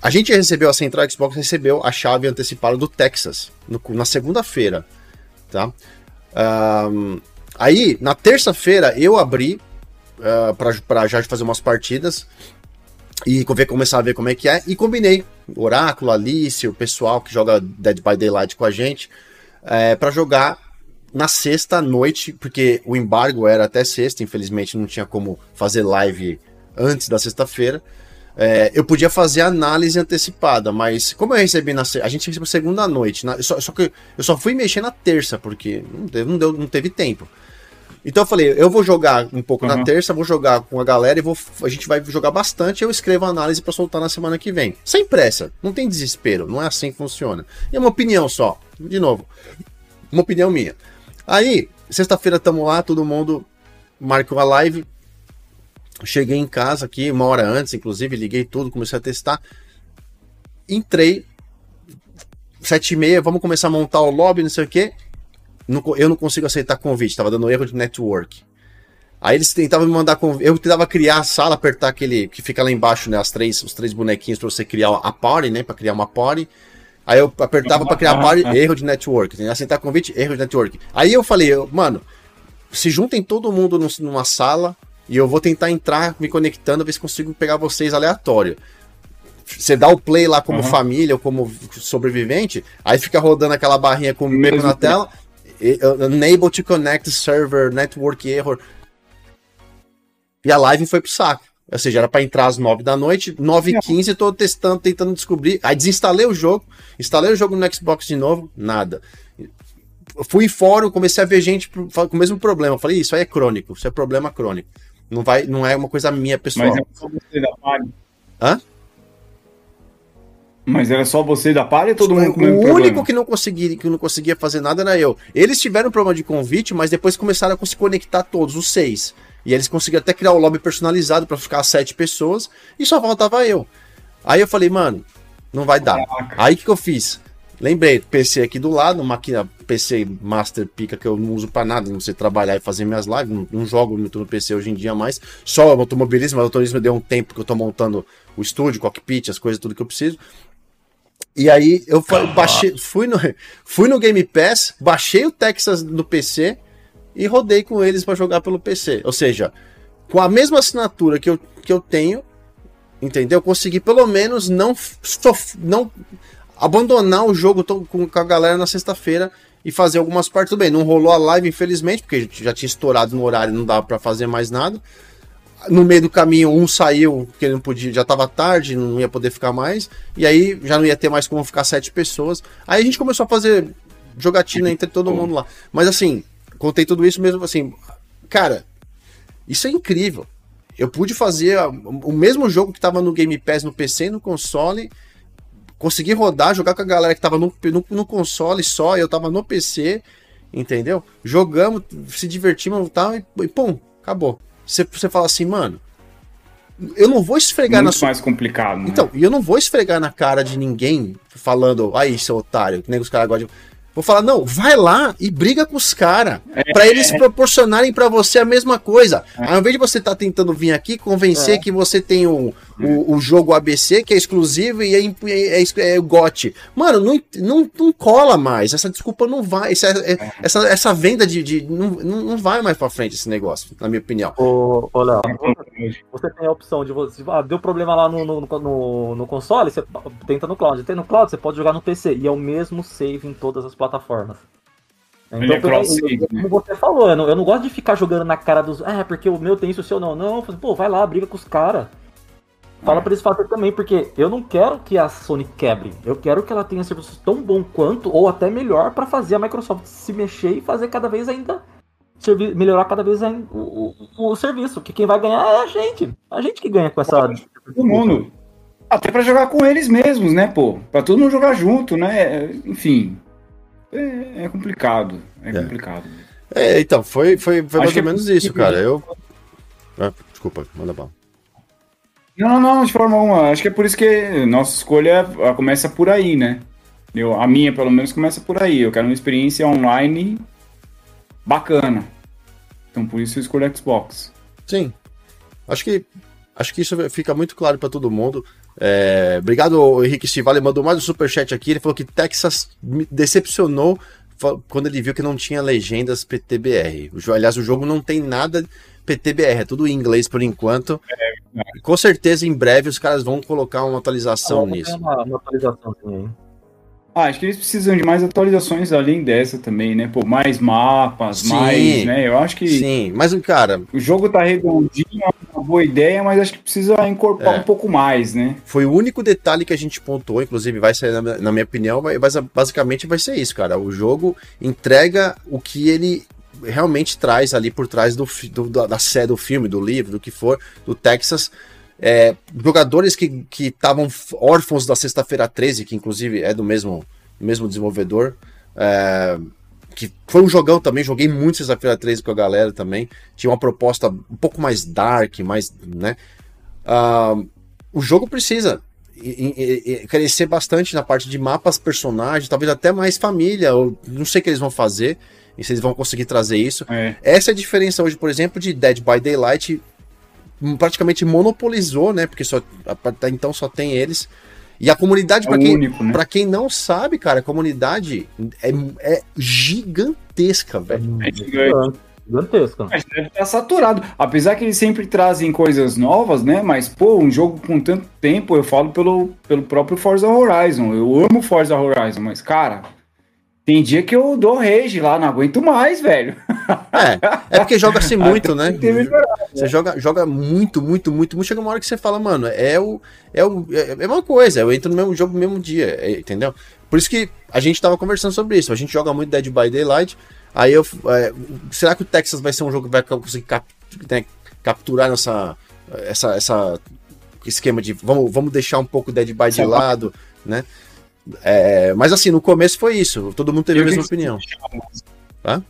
A gente recebeu, a Central Xbox recebeu a chave antecipada do Texas no, na segunda-feira, tá? Um, aí, na terça-feira, eu abri uh, para já fazer umas partidas e começar a ver como é que é. E combinei Oráculo, Alice, o pessoal que joga Dead by Daylight com a gente, é, para jogar na sexta noite, porque o embargo era até sexta, infelizmente não tinha como fazer live antes da sexta-feira. É, eu podia fazer análise antecipada, mas como eu recebi na a gente recebeu segunda noite, na, só, só, que eu só fui mexer na terça porque não, teve, não, deu, não teve tempo. Então eu falei, eu vou jogar um pouco uhum. na terça, vou jogar com a galera e vou, a gente vai jogar bastante. Eu escrevo a análise para soltar na semana que vem. Sem pressa, não tem desespero, não é assim que funciona. E é uma opinião só, de novo, uma opinião minha. Aí, sexta-feira tamo lá, todo mundo marcou a live. Cheguei em casa aqui, uma hora antes, inclusive, liguei tudo, comecei a testar. Entrei, sete e meia, vamos começar a montar o lobby, não sei o quê eu não consigo aceitar convite, tava dando erro de network. Aí eles tentavam me mandar convite. Eu tentava criar a sala, apertar aquele que fica lá embaixo, né? As três, os três bonequinhos para você criar a party, né? Para criar uma party. Aí eu apertava para criar party, erro de network. Aceitar convite, erro de network. Aí eu falei, mano, se juntem todo mundo numa sala e eu vou tentar entrar me conectando, ver se consigo pegar vocês aleatório. Você dá o play lá como uhum. família ou como sobrevivente, aí fica rodando aquela barrinha com o medo na tela. Unable to connect server, network error. E a live foi pro saco. Ou seja, era para entrar às 9 da noite, 9 e 15 tô testando, tentando descobrir. Aí desinstalei o jogo, instalei o jogo no Xbox de novo, nada. Fui em fórum, comecei a ver gente com o mesmo problema. falei, isso aí é crônico, isso é problema crônico. Não, vai, não é uma coisa minha pessoal. Mas é só você da Hã?
Mas era só você da palha e todo mundo
com o, o único que não conseguia que não conseguia fazer nada era eu. Eles tiveram problema de convite, mas depois começaram a se conectar todos, os seis. E eles conseguiram até criar o lobby personalizado para ficar sete pessoas e só faltava eu. Aí eu falei, mano, não vai dar. Aí o que, que eu fiz? Lembrei, PC aqui do lado, máquina PC Master Pica que eu não uso para nada, não sei trabalhar e fazer minhas lives, não, não, jogo muito no PC hoje em dia mais. Só automobilismo, mas automobilismo deu um tempo que eu tô montando o estúdio, cockpit, as coisas, tudo que eu preciso. E aí eu baixei, fui, no, fui no Game Pass, baixei o Texas no PC e rodei com eles para jogar pelo PC. Ou seja, com a mesma assinatura que eu, que eu tenho, entendeu? Consegui pelo menos não, não abandonar o jogo com, com a galera na sexta-feira e fazer algumas partes. Tudo bem, não rolou a live, infelizmente, porque já tinha estourado no horário, não dava para fazer mais nada no meio do caminho um saiu porque ele não podia, já estava tarde, não ia poder ficar mais, e aí já não ia ter mais como ficar sete pessoas. Aí a gente começou a fazer jogatina entre todo mundo lá. Mas assim, contei tudo isso mesmo assim, cara, isso é incrível. Eu pude fazer o mesmo jogo que estava no Game Pass no PC e no console, consegui rodar, jogar com a galera que estava no, no, no, console só, eu estava no PC, entendeu? Jogamos, se divertimos tal, e, e pum, acabou. Você, você fala assim, mano, eu não vou esfregar
Muito
na sua.
mais complicado. Né?
Então, e eu não vou esfregar na cara de ninguém falando, aí, seu otário, que nem os caras gostam de Vou falar, não, vai lá e briga com os caras. É, para eles proporcionarem para você a mesma coisa. É. Ao invés de você estar tá tentando vir aqui convencer é. que você tem o, o, o, jogo ABC, que é exclusivo e é, é, é, é GOT. Mano, não, não, não cola mais. Essa desculpa não vai. Essa, é, essa, essa venda de. de não, não vai mais para frente esse negócio, na minha opinião.
Ô, ô Léo, você tem a opção de você. Ah, deu problema lá no, no, no, no console, você tenta no cloud. Tem no cloud, você pode jogar no PC. E é o mesmo save em todas as plataformas. Então, é como você falou, eu não, eu não, gosto de ficar jogando na cara dos. Ah, porque o meu tem isso, o seu não. Não, pô, vai lá, briga com os caras. Fala é. pra eles fazerem também, porque eu não quero que a Sony quebre. Eu quero que ela tenha serviços tão bom quanto, ou até melhor, para fazer a Microsoft se mexer e fazer cada vez ainda. melhorar cada vez ainda o, o, o serviço. Que quem vai ganhar é a gente. A gente que ganha com essa.
Todo mundo. Até para jogar com eles mesmos, né, pô? Pra todo mundo jogar junto, né? Enfim é, é complicado. É, é, complicado.
É, então, foi, foi, foi mais ou é menos isso, cara. Eu. Ah, desculpa, manda bala.
Não, não, de forma alguma. Acho que é por isso que nossa escolha começa por aí, né? Eu, a minha, pelo menos, começa por aí. Eu quero uma experiência online bacana. Então, por isso eu escolho Xbox.
Sim. Acho que Acho que isso fica muito claro para todo mundo. É, obrigado, Henrique Stivale, mandou mais um superchat aqui. Ele falou que Texas me decepcionou quando ele viu que não tinha legendas PTBR. Aliás, o jogo não tem nada PTBR, é tudo em inglês por enquanto. É, Com certeza, em breve, os caras vão colocar uma atualização ah, nisso. Uma, uma atualizaçãozinha
aí. Ah, acho que eles precisam de mais atualizações além dessa também, né? Pô, mais mapas, sim, mais, né? Eu acho que.
Sim, mas, cara.
O jogo tá redondinho, é uma boa ideia, mas acho que precisa incorporar é. um pouco mais, né?
Foi o único detalhe que a gente pontuou, inclusive vai sair, na, na minha opinião, vai, basicamente vai ser isso, cara. O jogo entrega o que ele realmente traz ali por trás do, do da série do filme, do livro, do que for, do Texas. É, jogadores que estavam órfãos da Sexta-feira 13, que inclusive é do mesmo, mesmo desenvolvedor. É, que foi um jogão também, joguei muito Sexta-feira 13 com a galera também. Tinha uma proposta um pouco mais dark, mais. né? Uh, o jogo precisa crescer bastante na parte de mapas, personagens, talvez até mais família. Eu não sei o que eles vão fazer, e se eles vão conseguir trazer isso. É. Essa é a diferença hoje, por exemplo, de Dead by Daylight praticamente monopolizou, né? Porque só até então só tem eles. E a comunidade, é para quem, único, né? Pra quem não sabe, cara, a comunidade é, é gigantesca, velho. É
gigante. Gigantesca. Mas deve estar saturado. Apesar que eles sempre trazem coisas novas, né? Mas, pô, um jogo com tanto tempo, eu falo pelo, pelo próprio Forza Horizon. Eu amo Forza Horizon, mas, cara, tem dia que eu dou rage lá, não aguento mais, velho.
É, é porque joga-se muito, né? Você joga, joga muito, muito, muito, muito. Chega uma hora que você fala, mano, é o. É, o, é, é uma coisa, eu entro no mesmo jogo no mesmo dia, é, entendeu? Por isso que a gente tava conversando sobre isso. A gente joga muito Dead by Daylight. Aí eu. É, será que o Texas vai ser um jogo que vai conseguir cap, né, capturar essa, essa, essa esquema de vamos, vamos deixar um pouco Dead by de lado, né? É, mas assim, no começo foi isso. Todo mundo teve eu a mesma opinião. Tá?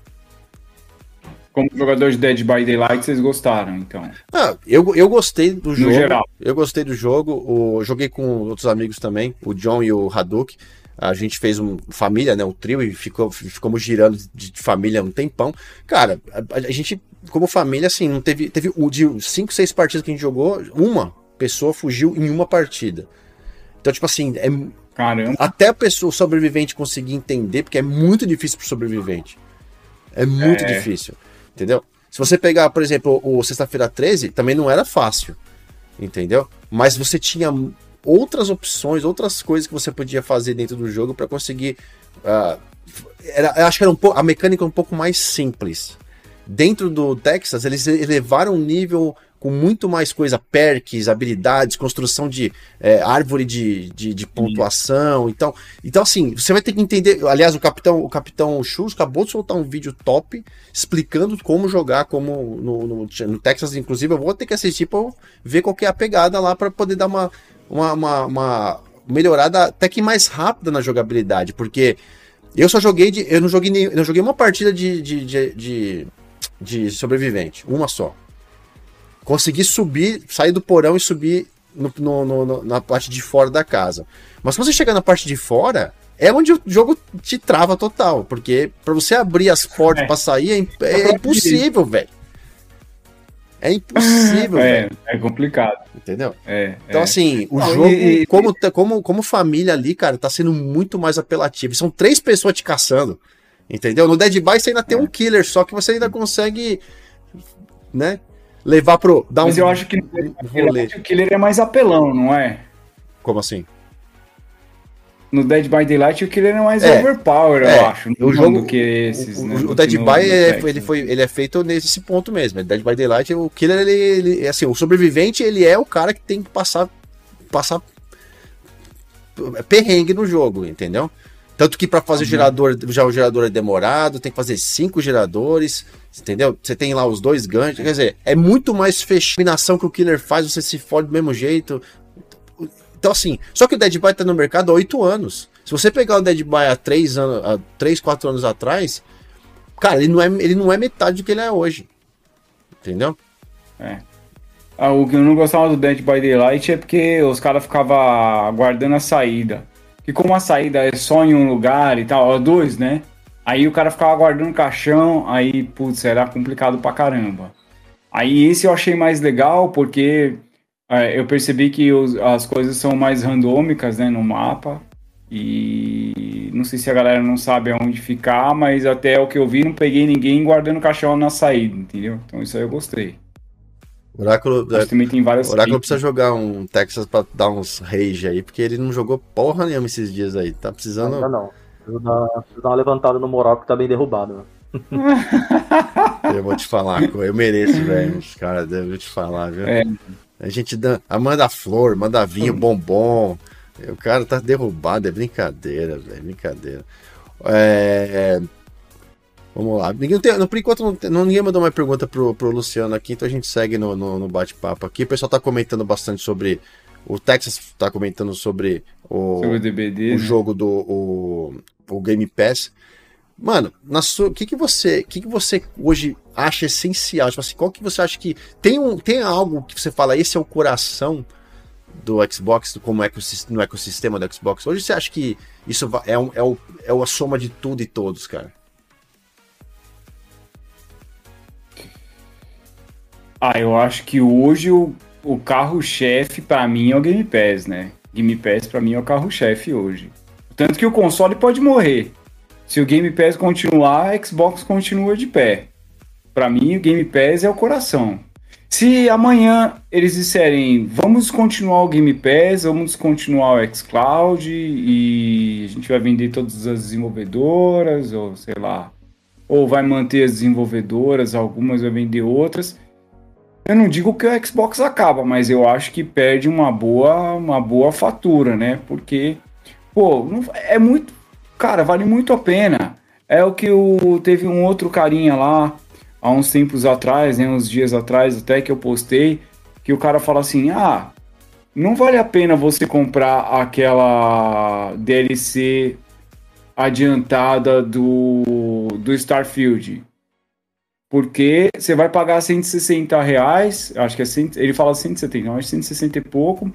Como jogador de Dead by Daylight, vocês gostaram, então?
Ah, eu, eu gostei do no jogo. Geral. Eu gostei do jogo. O, joguei com outros amigos também, o John e o Hadouken. A gente fez um família, né? Um trio e ficou, ficamos girando de, de família um tempão. Cara, a, a, gente, como família, assim, não teve. Teve o de cinco, seis partidas que a gente jogou, uma pessoa fugiu em uma partida. Então, tipo assim, é,
Caramba.
Até a pessoa sobrevivente conseguir entender, porque é muito difícil pro sobrevivente. É muito é. difícil. Entendeu? Se você pegar, por exemplo, o Sexta-feira 13, também não era fácil. Entendeu? Mas você tinha outras opções, outras coisas que você podia fazer dentro do jogo para conseguir. Uh, era, eu acho que era um pouco, a mecânica um pouco mais simples. Dentro do Texas, eles elevaram o nível com muito mais coisa, perks, habilidades, construção de é, árvore de, de, de, pontuação. Então, então, assim, você vai ter que entender. Aliás, o Capitão, o Capitão Chus acabou de soltar um vídeo top explicando como jogar, como no, no, no Texas, inclusive, eu vou ter que assistir para ver qual é a pegada lá para poder dar uma, uma, uma, uma melhorada até que mais rápida na jogabilidade, porque eu só joguei de. Eu não joguei nem, eu não joguei uma partida de, de, de, de, de sobrevivente, uma só conseguir subir, sair do porão e subir no, no, no, na parte de fora da casa. Mas quando você chegar na parte de fora, é onde o jogo te trava total. Porque para você abrir as portas é. para sair é, é, é impossível, velho. É impossível,
é, velho. É complicado.
Entendeu? É, então, é. assim, o Não, jogo, e, como, como, como família ali, cara, tá sendo muito mais apelativo. São três pessoas te caçando. Entendeu? No Dead by você ainda tem um killer, só que você ainda consegue, né? Levar pro. Dar
Mas um, eu acho que o Killer é mais apelão, não é?
Como assim?
No Dead by Daylight o Killer é mais é, overpower, é, eu acho.
O jogo do que esses, o, né, o Dead by é, ele foi, ele é feito nesse ponto mesmo. Dead by Daylight, o Killer ele, ele assim, o sobrevivente ele é o cara que tem que passar passar perrengue no jogo, entendeu? Tanto que para fazer uhum. gerador, já o gerador é demorado, tem que fazer cinco geradores, entendeu? Você tem lá os dois ganchos, quer dizer, é muito mais fechação que o killer faz, você se fode do mesmo jeito. Então, assim, só que o Dead by tá no mercado há oito anos. Se você pegar o Dead by há três anos, há três, quatro anos atrás, cara, ele não é, ele não é metade do que ele é hoje. Entendeu?
É. Ah, o que eu não gostava do Dead by Daylight é porque os caras ficavam aguardando a saída que como a saída é só em um lugar e tal, dois, né? Aí o cara ficava guardando o caixão, aí, putz, era complicado pra caramba. Aí esse eu achei mais legal porque é, eu percebi que os, as coisas são mais randômicas, né, no mapa. E não sei se a galera não sabe aonde ficar, mas até o que eu vi, não peguei ninguém guardando caixão na saída, entendeu? Então isso aí eu gostei.
Oráculo,
Mas também tem várias.
Oráculo precisa jogar um Texas pra dar uns rage aí, porque ele não jogou porra nenhuma esses dias aí. Tá precisando.
Ainda não. Preciso dar, preciso dar uma levantada no moral que tá bem derrubado. Né?
Eu vou te falar, eu mereço, velho. Os caras, eu vou te falar, viu?
É.
A gente dá, a manda flor, manda vinho, bombom. O cara tá derrubado, é brincadeira, velho, brincadeira. É, Vamos lá. Ninguém tem, por enquanto, não, tem, ninguém mandou mais pergunta pro, pro Luciano aqui, então a gente segue no, no, no bate-papo aqui. O pessoal tá comentando bastante sobre. O Texas tá comentando sobre o,
Sobre o DBD.
o
né?
jogo do o, o Game Pass. Mano, na sua, o que que você, que que você hoje acha essencial? Tipo assim, qual que você acha que tem um, tem algo que você fala esse é o coração do Xbox, como ecossis- no ecossistema do Xbox? Hoje você acha que isso é, um, é, o, é a soma de tudo e todos, cara?
Ah, eu acho que hoje o, o carro-chefe pra mim é o Game Pass, né? Game Pass pra mim é o carro-chefe hoje. Tanto que o console pode morrer. Se o Game Pass continuar, a Xbox continua de pé. Pra mim, o Game Pass é o coração. Se amanhã eles disserem, vamos continuar o Game Pass, vamos continuar o xCloud e a gente vai vender todas as desenvolvedoras, ou sei lá, ou vai manter as desenvolvedoras, algumas vai vender outras. Eu não digo que o Xbox acaba, mas eu acho que perde uma boa, uma boa fatura, né? Porque, pô, não- é muito. Cara, vale muito a pena. É o que o, teve um outro carinha lá, há uns tempos atrás, né? Uns dias atrás, até que eu postei, que o cara fala assim: ah, não vale a pena você comprar aquela DLC adiantada do, do Starfield porque você vai pagar 160 reais, acho que é 100, ele fala 170, não, acho 160 e pouco.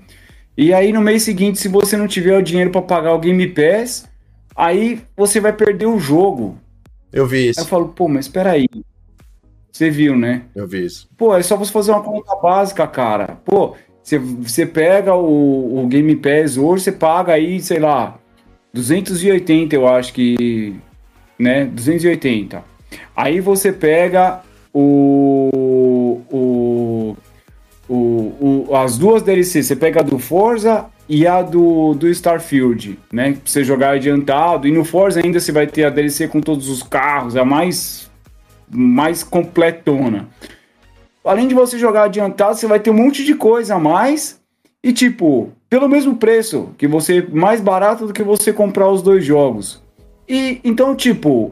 E aí no mês seguinte, se você não tiver o dinheiro para pagar o Game Pass, aí você vai perder o jogo.
Eu vi
Aí eu
isso,
falo, pô, mas espera aí. Você viu, né?
eu vi isso.
Pô, é só você fazer uma conta básica, cara. Pô, você, você pega o, o Game Pass hoje, você paga aí, sei lá, 280, eu acho que, né? 280. Aí você pega o, o, o, o- as duas DLCs, você pega a do Forza e a do, do Starfield, né? Pra você jogar adiantado. E no Forza ainda você vai ter a DLC com todos os carros, a mais, mais completona. Além de você jogar adiantado, você vai ter um monte de coisa a mais. E tipo, pelo mesmo preço, que você mais barato do que você comprar os dois jogos. E então, tipo,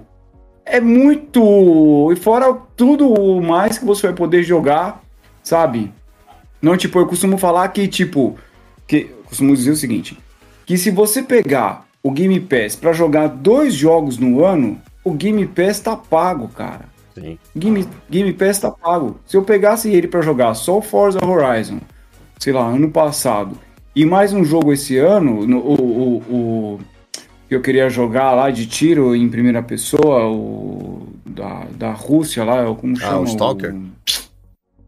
é muito. E fora tudo mais que você vai poder jogar, sabe? Não, tipo, eu costumo falar que, tipo, que eu costumo dizer o seguinte: que se você pegar o Game Pass pra jogar dois jogos no ano, o Game Pass tá pago, cara.
Sim.
Game, Game Pass tá pago. Se eu pegasse ele pra jogar só o Forza Horizon, sei lá, ano passado, e mais um jogo esse ano, no- o, o, o eu queria jogar lá de tiro em primeira pessoa, o da, da Rússia lá, como chama?
o Stalker?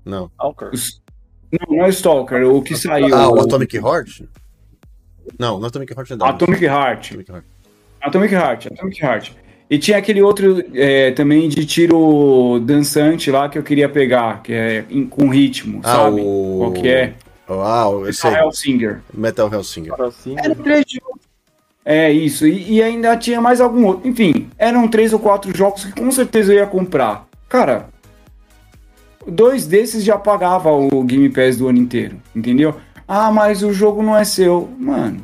Não.
Stalker.
Não, não é Stalker, o que saiu.
Ah, o Atomic Heart? Não, não Atomic Heart é da
Atomic Heart.
Atomic Heart.
Atomic Heart, Atomic Heart. E tinha aquele outro é, também de tiro dançante lá que eu queria pegar, que é em- com ritmo,
Ah,
sabe?
o-
Qual que é?
Ah, eu sei.
Hellsinger.
Metal Hellsinger.
Eram três jogos. É isso, e, e ainda tinha mais algum outro. Enfim, eram três ou quatro jogos que com certeza eu ia comprar. Cara, dois desses já pagava o Game Pass do ano inteiro, entendeu? Ah, mas o jogo não é seu. Mano,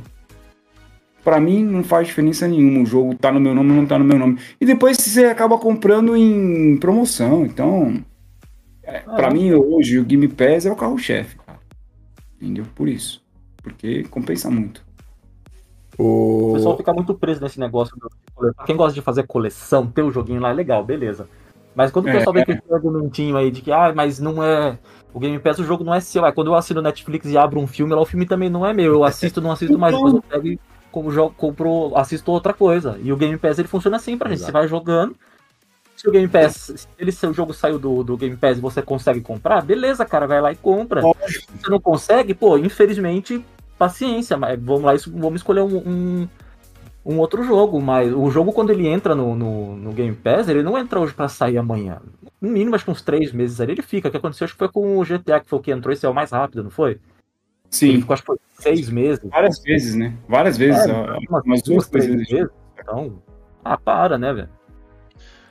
pra mim não faz diferença nenhuma. O jogo tá no meu nome ou não tá no meu nome. E depois você acaba comprando em promoção. Então, é, pra
Ah.
mim hoje o Game Pass é o carro-chefe, cara. Entendeu? Por isso. Porque compensa muito.
O
O...
pessoal fica muito preso nesse negócio. Quem gosta de fazer coleção, ter o joguinho lá é legal, beleza. Mas quando o
É,
pessoal vem com esse argumentinho aí de que, ah, mas não é. O Game Pass, o jogo não é seu. Aí quando eu assino Netflix e abro um filme, lá o filme também não é meu. Eu assisto, não assisto mais. Depois eu pego e como jogo, compro, assisto outra coisa. E o Game Pass ele funciona assim pra gente.
Exato.
Você vai jogando. seu Game Pass, se ele, seu jogo saiu do, do Game Pass e você consegue comprar, beleza, cara, vai lá e compra. Se você não consegue, pô, infelizmente, paciência, mas vamos lá, isso, vamos escolher um, um, um, outro jogo. Mas o jogo, quando ele entra no, no, no Game Pass, ele não entra hoje para sair amanhã. No mínimo, acho que uns três meses ali ele fica. O que aconteceu, acho que foi com o GTA, que foi o que entrou, esse é o mais rápido, não foi?
Sim. Ele
ficou, acho que foi seis meses.
Várias vezes, né? Várias vezes. É,
umas, umas duas, três vezes. Então, ah, para, né, velho?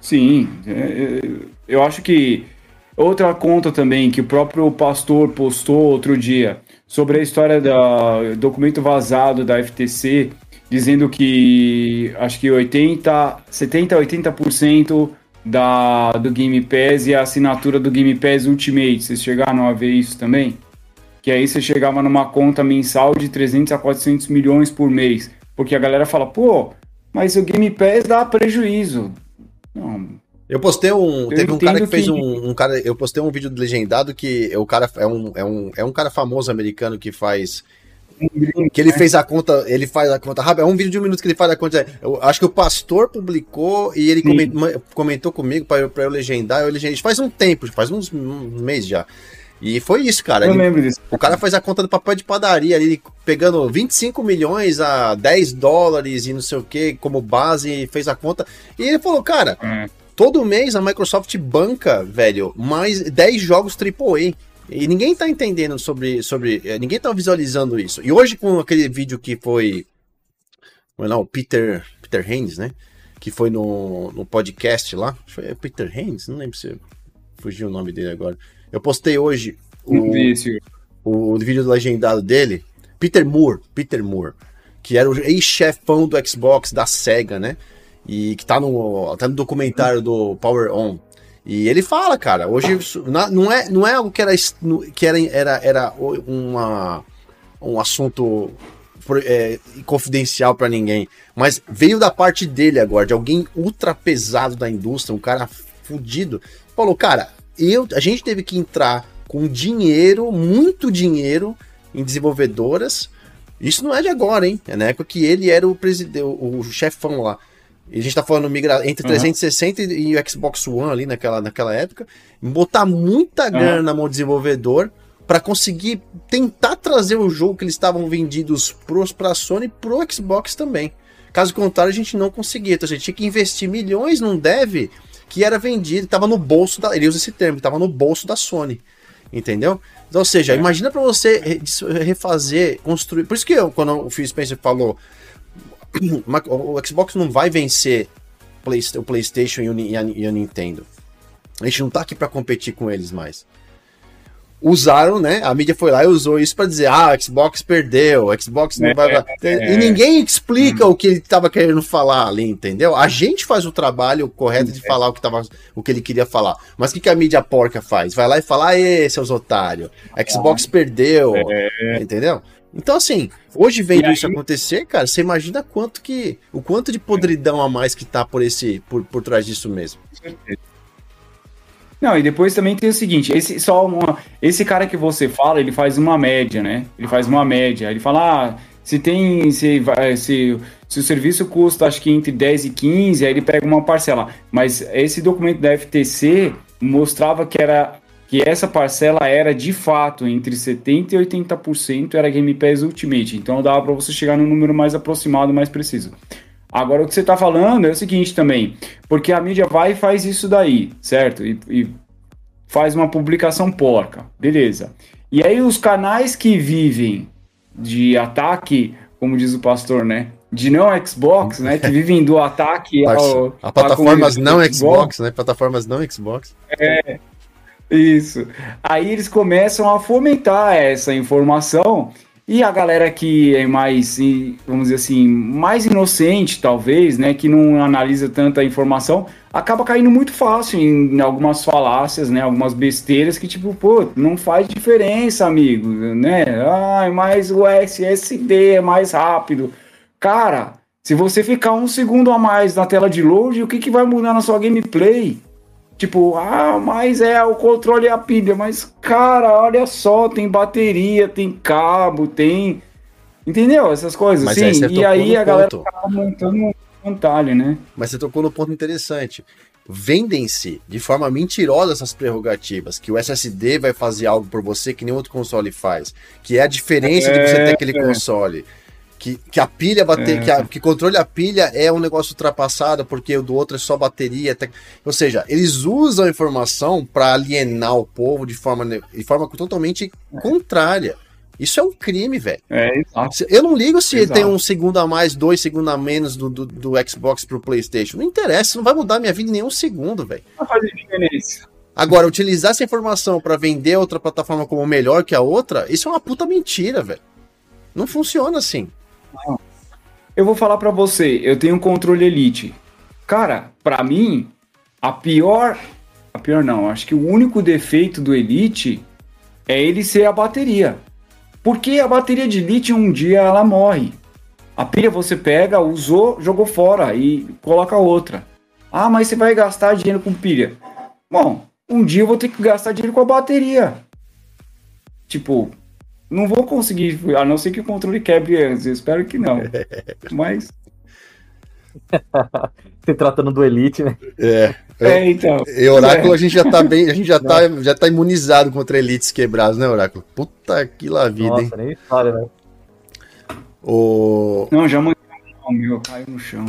Sim, é, é, eu acho que outra conta também que o próprio pastor postou outro dia sobre a história do documento vazado da FTC, dizendo que acho que 80, 70, 80% da, do Game Pass e a assinatura do Game Pass Ultimate. Vocês chegaram a ver isso também? Que aí você chegava numa conta mensal de 300 a 400 milhões por mês. Porque a galera fala, pô, mas o Game Pass dá prejuízo.
Não. Eu postei um. Eu teve um cara que fez um, um, cara. Eu postei um vídeo do legendado que o cara é um, é um, é um cara famoso americano que faz. Que ele fez a conta, ele faz a conta rápida. É um vídeo de um minuto que ele faz a conta. Eu acho que o pastor publicou e ele comentou, comentou comigo para eu, pra eu legendar. Eu legendei faz um tempo, faz uns, uns meses já. E foi isso, cara.
Eu ele, lembro disso.
O cara faz a conta do papel de padaria ali, pegando 25 milhões a 10 dólares e não sei o que como base, e fez a conta. E ele falou, cara, é. Todo mês a Microsoft banca, velho, mais 10 jogos AAA. E ninguém tá entendendo sobre. sobre eh, ninguém tá visualizando isso. E hoje, com aquele vídeo que foi. Não, o Peter. Peter Haynes, né? Que foi no, no podcast lá. Foi Peter Haynes? Não lembro se fugiu o nome dele agora. Eu postei hoje o, o, o vídeo legendado dele, Peter Moore, Peter Moore, que era o ex-chefão do Xbox da SEGA, né? E que tá no, tá no documentário do Power On. E ele fala, cara, hoje não é, não é algo que era, que era, era, era uma, um assunto é, confidencial para ninguém, mas veio da parte dele agora, de alguém ultra pesado da indústria, um cara fudido. Falou, cara, eu, a gente teve que entrar com dinheiro, muito dinheiro, em desenvolvedoras. Isso não é de agora, hein? É na época que ele era o presidente, o chefão lá. E a gente tá falando migra entre uhum. 360 e o Xbox One ali naquela, naquela época. Botar muita grana uhum. na mão do desenvolvedor para conseguir tentar trazer o jogo que eles estavam vendidos pros, pra Sony pro Xbox também. Caso contrário, a gente não conseguia. Então a gente tinha que investir milhões num dev que era vendido, estava no bolso da. Ele usa esse termo, estava no bolso da Sony. Entendeu? Então, ou seja, é. imagina para você refazer, construir. Por isso que eu, quando o Phil Spencer falou, o Xbox não vai vencer o PlayStation e a Nintendo. A gente não tá aqui para competir com eles mais usaram, né? A mídia foi lá e usou isso para dizer: ah, Xbox perdeu, Xbox não é, vai. É, e ninguém explica hum. o que ele estava querendo falar ali, entendeu? A gente faz o trabalho correto de é. falar o que, tava, o que ele queria falar. Mas o que, que a mídia porca faz? Vai lá e fala: aê, seus otários, Xbox ah, perdeu, é. entendeu? Então, assim, hoje vendo aí... isso acontecer, cara, você imagina quanto que. o quanto de podridão a mais que tá por esse. por, por trás disso mesmo. Com certeza.
Não, e depois também tem o seguinte, esse só uma, esse cara que você fala, ele faz uma média, né? Ele faz uma média. Ele fala, ah, se tem, se, se, se o serviço custa acho que entre 10 e 15, aí ele pega uma parcela. Mas esse documento da FTC mostrava que era que essa parcela era de fato entre 70 e 80% era Game Pass Ultimate. Então dava para você chegar num número mais aproximado, mais preciso. Agora, o que você está falando é o seguinte também, porque a mídia vai e faz isso daí, certo? E, e faz uma publicação porca, beleza. E aí os canais que vivem de ataque, como diz o pastor, né? De não Xbox, né? Que vivem do ataque
ao, a plataformas não Xbox, Xbox, né? Plataformas não Xbox.
É, isso. Aí eles começam a fomentar essa informação e a galera que é mais, vamos dizer assim, mais inocente, talvez, né, que não analisa tanta informação, acaba caindo muito fácil em algumas falácias, né, algumas besteiras que, tipo, pô, não faz diferença, amigo, né? Ai, mas o SSD é mais rápido. Cara, se você ficar um segundo a mais na tela de load, o que, que vai mudar na sua gameplay? Tipo, ah, mas é o controle e a pilha. Mas, cara, olha só, tem bateria, tem cabo, tem. Entendeu? Essas coisas. Sim, aí e aí a galera tá montando um atalho, né?
Mas você tocou no ponto interessante. vendem-se de forma mentirosa essas prerrogativas, que o SSD vai fazer algo por você que nenhum outro console faz, que é a diferença de você ter aquele console. Que, que a pilha bater, que, a, que controle a pilha é um negócio ultrapassado, porque o do outro é só bateria. Ou seja, eles usam a informação para alienar o povo de forma, de forma totalmente contrária. Isso é um crime, velho.
É, exato.
Eu não ligo se
Exato.
tem um segundo a mais, dois segundos a menos do, do, do Xbox pro PlayStation. Não interessa, não vai mudar minha vida em nenhum segundo, velho.
Não faz diferença.
Agora, utilizar essa informação pra vender outra plataforma como melhor que a outra, isso é uma puta mentira, velho. Não funciona assim.
Eu vou falar pra você, eu tenho um controle Elite. Cara, pra mim, a pior. A pior não, acho que o único defeito do Elite é ele ser a bateria. Porque a bateria de Elite um dia ela morre. A pilha você pega, usou, jogou fora e coloca outra. Ah, mas você vai gastar dinheiro com pilha. Bom, um dia eu vou ter que gastar dinheiro com a bateria. Tipo, não vou conseguir, a não ser que o controle quebre antes. Eu espero que não. Mas.
Se tratando do Elite, né?
É.
É, então.
E Oráculo, a gente já tá bem, a gente já tá, já tá imunizado contra elites quebrados, né, Oráculo? Puta que lá vida, hein?
Nossa, nem história, né?
O...
Não, já manchou o meu, caiu no chão.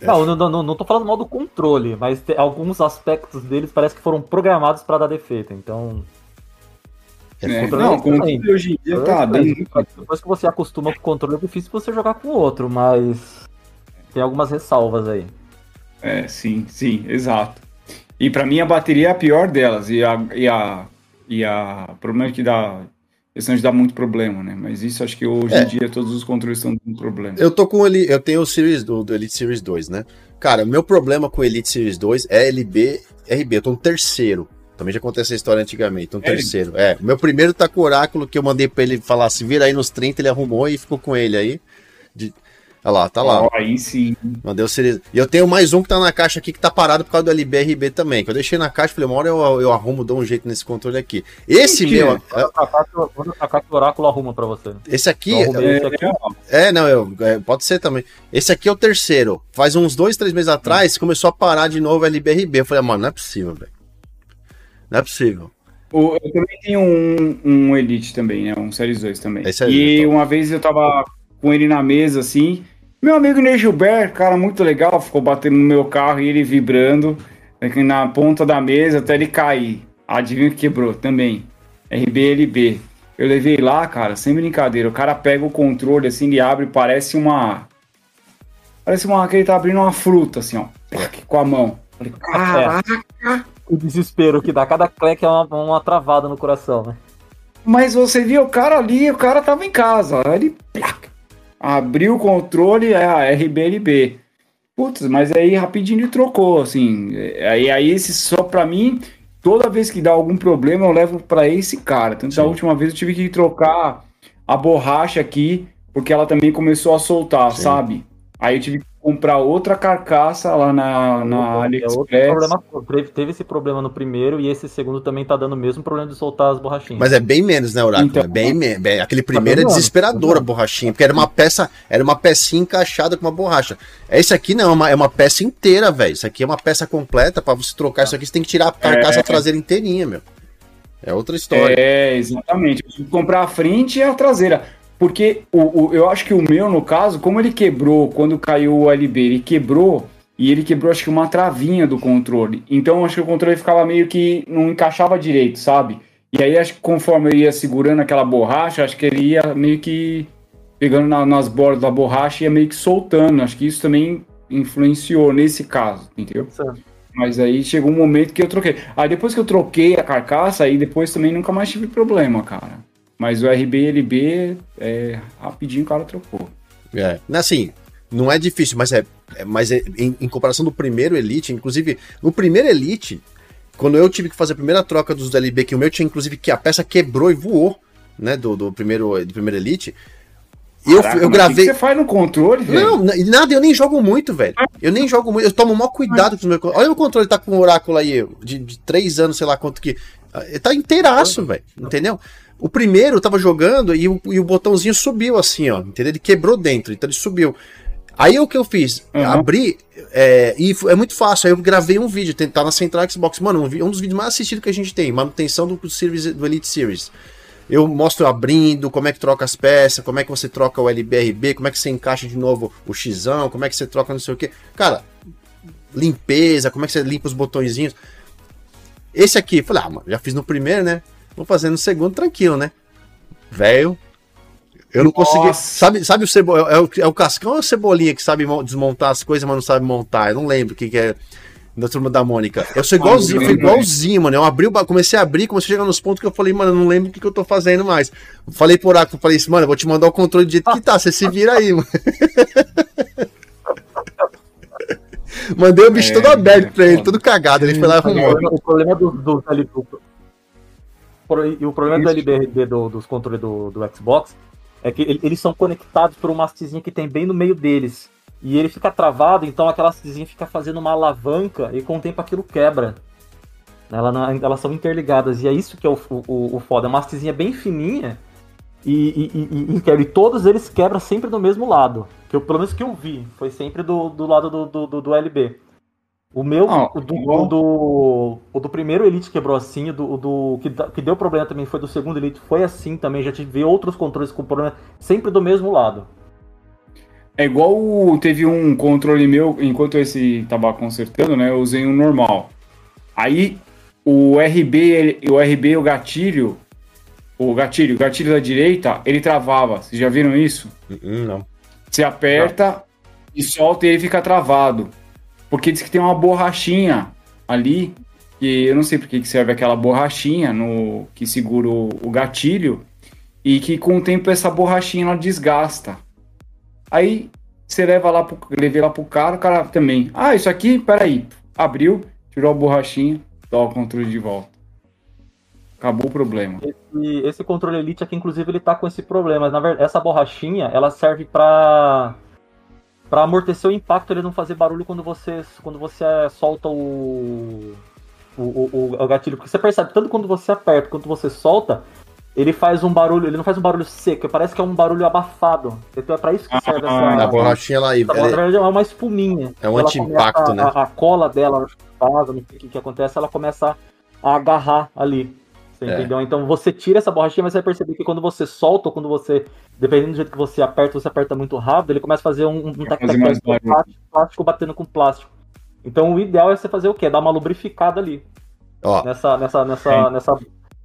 Não, não, não, não tô falando mal do controle, mas alguns aspectos deles parece que foram programados pra dar defeito. Então,
É,
controle
não,
é
o controle hoje em dia tá dando muito.
depois que você acostuma com o controle, é difícil você jogar com o outro, mas tem algumas ressalvas aí.
É, sim, sim, exato. E pra mim a bateria é a pior delas. E a. E a, e a o problema é que dá. Questão de dar muito problema, né? Mas isso acho que hoje
É.
em dia todos os controles estão dando problema.
Eu tô com ele, eu tenho o Series do, do Elite Series 2, né? Cara, meu problema com o Elite Series 2 é LB, RB. Eu tô no terceiro. Também já contei essa história antigamente. No
Sério?
terceiro. É, meu primeiro tá com o Oráculo que eu mandei pra ele falar, se vira aí nos 30, ele arrumou e ficou com ele aí. De... Olha lá, tá lá.
Ó, aí sim.
Mandei o Series. E eu tenho mais um que tá na caixa aqui que tá parado por causa do LB-RB também. Que eu deixei na caixa, falei, uma hora eu, eu arrumo, dou um jeito nesse controle aqui. Esse
Mentira.
meu,
pra cá que o- oráculo arruma pra você.
esse aqui,
Eu arrumei esse aqui.
É, não, eu, é, pode ser também. Esse aqui é o terceiro. Faz uns dois, três meses atrás, começou a parar de novo o LBRB. Eu falei, "Ah, mano, não é possível, velho. Não é possível.
O- eu também tenho um, um Elite também, né? Um Series 2 também.
Esse aí,
e uma vez eu tava com ele na mesa, assim. Meu amigo Ney Gilbert, cara muito legal, ficou batendo no meu carro e ele vibrando aqui na ponta da mesa até ele cair. Adivinha que quebrou também. RBLB. Eu levei lá, cara, sem brincadeira. O cara pega o controle assim, ele abre, parece uma. Parece uma que ele tá abrindo uma fruta, assim, ó. Com a mão. Falei, caraca.
O desespero que dá. Cada cleque é uma, uma travada no coração, né?
Mas você viu o cara ali, o cara tava em casa. Aí Ele plac, abriu o controle, é a RBLB. Putz, mas aí rapidinho ele trocou, assim. Aí, aí esse só pra mim, toda vez que dá algum problema, eu levo pra esse cara. Tanto da
Sim.
última vez eu tive que trocar a borracha aqui, porque ela também começou a soltar,
Sim.
sabe? Aí eu tive que comprar outra carcaça lá na, na
É
AliExpress.
problema, teve, teve esse problema no primeiro e esse segundo também tá dando o mesmo problema de soltar as borrachinhas.
Mas é bem menos, né, Oráculo?
Então-
é bem menos. Bem- Aquele primeiro é
vendo?
desesperador
Tá
a borrachinha, porque era uma peça, era uma pecinha encaixada com uma borracha. Esse aqui não, é uma, é uma peça inteira, velho. Isso aqui é uma peça completa. Pra você trocar isso aqui, você tem que tirar a carcaça
É.
traseira inteirinha, meu. É outra história.
É, exatamente. Eu tive que comprar a frente e a traseira. Porque o, o- eu acho que o meu, no caso, como ele quebrou quando caiu o LB, ele quebrou e ele quebrou, acho que uma travinha do controle. Então, acho que o controle ficava meio que não encaixava direito, sabe? E aí, acho que conforme eu ia segurando aquela borracha, acho que ele ia meio que pegando na- nas bordas da borracha e ia meio que soltando. Acho que isso também influenciou nesse caso, entendeu? Mas aí chegou um momento que eu troquei. Aí depois que eu troquei a carcaça, aí depois também nunca mais tive problema, cara. Mas o RBLB, é, rapidinho o cara trocou.
É. Assim, não é difícil, mas é. é- mas é, em, em comparação do primeiro Elite, inclusive, no primeiro Elite, quando eu tive que fazer a primeira troca dos DLB, que o meu tinha, inclusive, que a peça quebrou e voou, né? Do, do, primeiro, do primeiro Elite. Eu,
Caraca,
eu
o
gravei.
que você faz no controle, velho?
Não, nada, eu nem jogo muito, velho. Eu nem jogo muito, eu tomo o maior cuidado com os meus. Olha o controle, tá com um oráculo aí, de, de três anos, sei lá quanto que. Ele tá inteiraço, velho. Entendeu? O primeiro eu tava jogando e o, e o botãozinho subiu assim, ó. Entendeu? Ele quebrou dentro, então ele subiu. Aí o que eu fiz? Uhum. Abri, é, e é muito fácil. Aí eu gravei um vídeo, tentar na Central Xbox. Mano, um, um, dos vídeos mais assistidos que a gente tem, manutenção do, do Elite Series. Eu mostro abrindo, como é que troca as peças, como é que você troca o LBRB, como é que você encaixa de novo o X, como é que você troca não sei o que. Cara, limpeza, como é que você limpa os botõezinhos. Esse aqui, falei, ah, mano, já fiz no primeiro, né? Vou fazer no segundo tranquilo, né? Velho, eu não Nossa. consegui. Sabe, sabe o cebo... é, o, é o Cascão ou a Cebolinha que sabe desmontar as coisas, mas não sabe montar? Eu não lembro o que, que é da turma da Mônica. Eu sou igualzinho, eu fui igualzinho, mano. Eu abri, comecei a abrir, comecei a chegar nos pontos que eu falei, mano, eu não lembro o que, que eu tô fazendo mais. Falei por Oráculo, falei assim, mano, eu vou te mandar o controle do jeito que tá, você se vira aí, mano. Mandei o bicho é, todo aberto é, pra ele, todo cagado. Ele foi lá e arrumou.
O problema do, do, do, o problema do LBRD do, dos controles do, do Xbox é que eles são conectados por uma hastezinha que tem bem no meio deles. E ele fica travado, então aquela hastezinha fica fazendo uma alavanca e com o tempo aquilo quebra. Ela, elas são interligadas, e é isso que é o, o, o foda. É uma hastezinha bem fininha e, e, e, e, e, todos eles quebram sempre do mesmo lado. Que eu, pelo menos que eu vi, foi sempre do, do lado do, do, do LB. O meu, ah, o, do, o, do, o do primeiro Elite quebrou assim, o do, o do que, que deu problema também foi do segundo Elite, foi assim também. Já tive outros controles com problema, sempre do mesmo lado.
É igual teve um controle meu, enquanto esse tava consertando, né? Eu usei um normal. Aí o RB, o RB, o gatilho, o gatilho, o gatilho da direita, ele travava. Vocês já viram isso?
Uh-uh, não.
Você aperta não. e solta e ele fica travado. Porque diz que tem uma borrachinha ali, que eu não sei por que serve aquela borrachinha no que segura o, o gatilho, e que com o tempo essa borrachinha ela desgasta. Aí você leva lá pro, levei lá pro cara, o cara também. Ah, isso aqui, peraí. Abriu, tirou a borrachinha, dá o controle de volta. Acabou o problema.
Esse, esse controle Elite aqui, inclusive, ele tá com esse problema. Na verdade, essa borrachinha, ela serve para para amortecer o impacto, ele não fazer barulho quando você, quando você solta o, o, o, o gatilho. Porque você percebe, tanto quando você aperta quanto você solta, ele faz um barulho, ele não faz um barulho seco, parece que é um barulho abafado. Então é pra isso que serve ah,
essa. A borrachinha lá
aí. É uma espuminha.
É um anti-impacto, né?
A, a, cola dela, o que, que acontece, ela começa a agarrar ali. Você é. entendeu? Então você tira essa borrachinha, mas você vai perceber que quando você solta ou quando você, dependendo do jeito que você aperta, você aperta muito rápido, ele começa a fazer um, um tac, tac, plástico, plástico batendo com plástico. Então o ideal é você fazer o quê? Dar uma lubrificada ali. Ó. Nessa, nessa, nessa, é. nessa,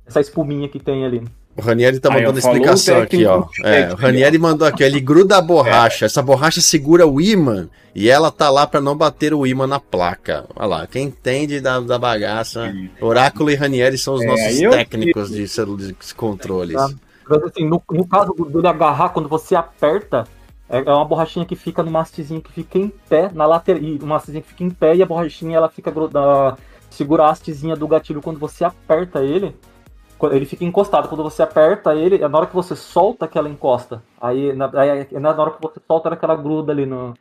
essa espuminha que tem ali.
O Ranieri tá mandando explicação aqui, ó. É, o Ranieri mandou aqui, ele gruda a borracha. É. Essa borracha segura o imã e ela tá lá para não bater o imã na placa. Olha lá, quem entende da, da bagaça. Oráculo e Ranieri são os é, nossos técnicos de, de controles. Tá.
Mas assim, no, no caso dele agarrar, quando você aperta, é, é uma borrachinha que fica no hastezinho que fica em pé, na lateral. Uma hastezinha que fica em pé e a borrachinha ela fica grudada, segura a hastezinha do gatilho quando você aperta ele ele fica encostado. Quando você aperta ele, é na hora que você solta que ela encosta. Aí, na, aí, na hora que você solta, ela gruda ali no,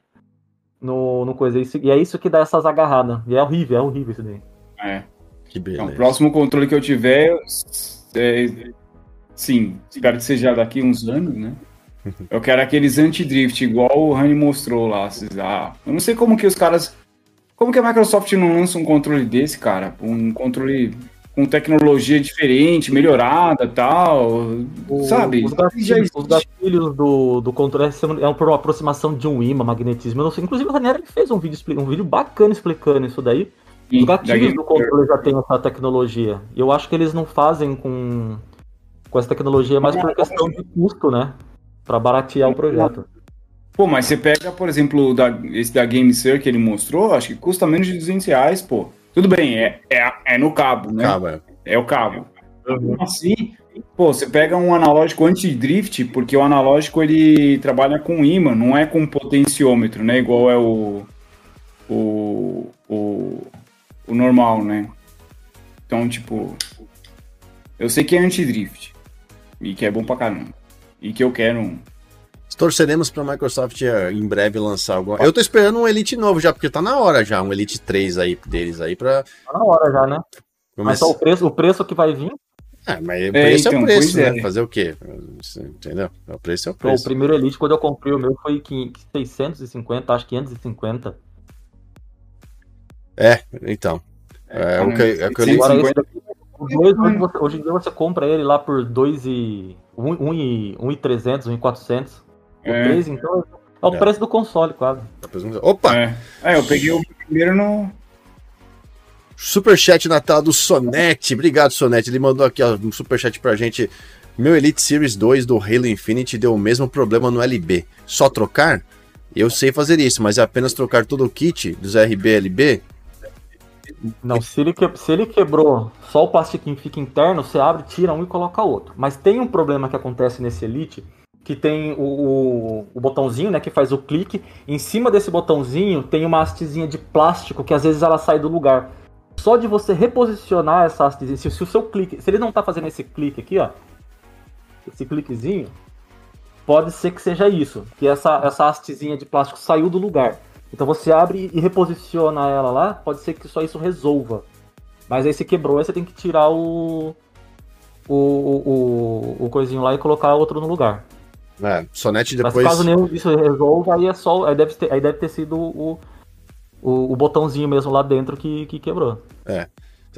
no, no coisa. e é isso que dá essas agarradas. E é horrível, é horrível isso daí.
É. Que beleza. Então, o próximo controle que eu tiver, é, sim, espero que seja daqui uns anos, né? Eu quero aqueles anti-drift, igual o Rani mostrou lá. Ah, eu não sei como que os caras. Como que a Microsoft não lança um controle desse, cara? Um controle com tecnologia diferente, melhorada tal, o, sabe?
Os gatilhos, os gatilhos do, do controle é uma aproximação de um imã, magnetismo. Eu não sei. Inclusive o Ranieri fez um vídeo, um vídeo bacana explicando isso daí. Sim, os gatilhos do controle já tem essa tecnologia. E eu acho que eles não fazem com, com essa tecnologia, mas por questão de custo, né? Para baratear o projeto.
Pô, mas você pega, por exemplo, da, esse da GameSir que ele mostrou, acho que custa menos de 200 reais, pô. Tudo bem, é, é, é no cabo, né? Cabo, é. é o cabo. Uhum. Assim, pô, você pega um analógico anti-drift, porque o analógico ele trabalha com imã, não é com potenciômetro, né? Igual é o, o, o, o normal, né? Então, tipo, eu sei que é anti-drift e que é bom pra caramba. E que eu quero um.
Torceremos para a Microsoft eh, em breve lançar alguma. Eu tô esperando um Elite novo já, porque tá na hora já, um Elite 3 aí deles aí para.
Tá na hora já, né? Mas só o preço, o preço que vai vir?
Ah, mas o preço é,
então,
o preço, né?
é.
Fazer o quê? Entendeu? O preço é o
Pô, o
preço.
primeiro Elite, quando eu comprei o meu, foi quin- 650, acho que 550.
É, então. É, o que, é o que eu li.
Agora esse
150.
daqui, o dois, hoje, hoje em dia você compra ele lá por 2 e... 1 e 1,300, 1,400. O
É.
3, então, é o
É.
preço do console, quase.
Opa!
É. É, eu peguei o primeiro no.
Superchat Natal do Sonete. Obrigado, Sonete. Ele mandou aqui ó, um superchat pra gente. Meu Elite Series 2 do Halo Infinite deu o mesmo problema no LB. Só trocar? Eu sei fazer isso, mas é apenas trocar todo o kit dos RB LB?
Não, se ele, que- se ele quebrou só o plastiquinho que fica interno, você abre, tira um e coloca outro. Mas tem um problema que acontece nesse Elite, que tem o, o, o botãozinho, né, que faz o clique. Em cima desse botãozinho tem uma hastezinha de plástico que às vezes ela sai do lugar. Só de você reposicionar essa hastezinha, se, se o seu clique, se ele não tá fazendo esse clique aqui, ó, esse cliquezinho, pode ser que seja isso, que essa, essa hastezinha de plástico saiu do lugar. Então você abre e reposiciona ela lá, pode ser que só isso resolva. Mas aí se quebrou, aí você tem que tirar o. O, o, o, o coisinho lá e colocar outro no lugar.
É, Sonete
Mas
depois.
caso nenhum disso resolva, aí é só. Aí deve ter, aí deve ter sido o, o, o botãozinho mesmo lá dentro que, que quebrou.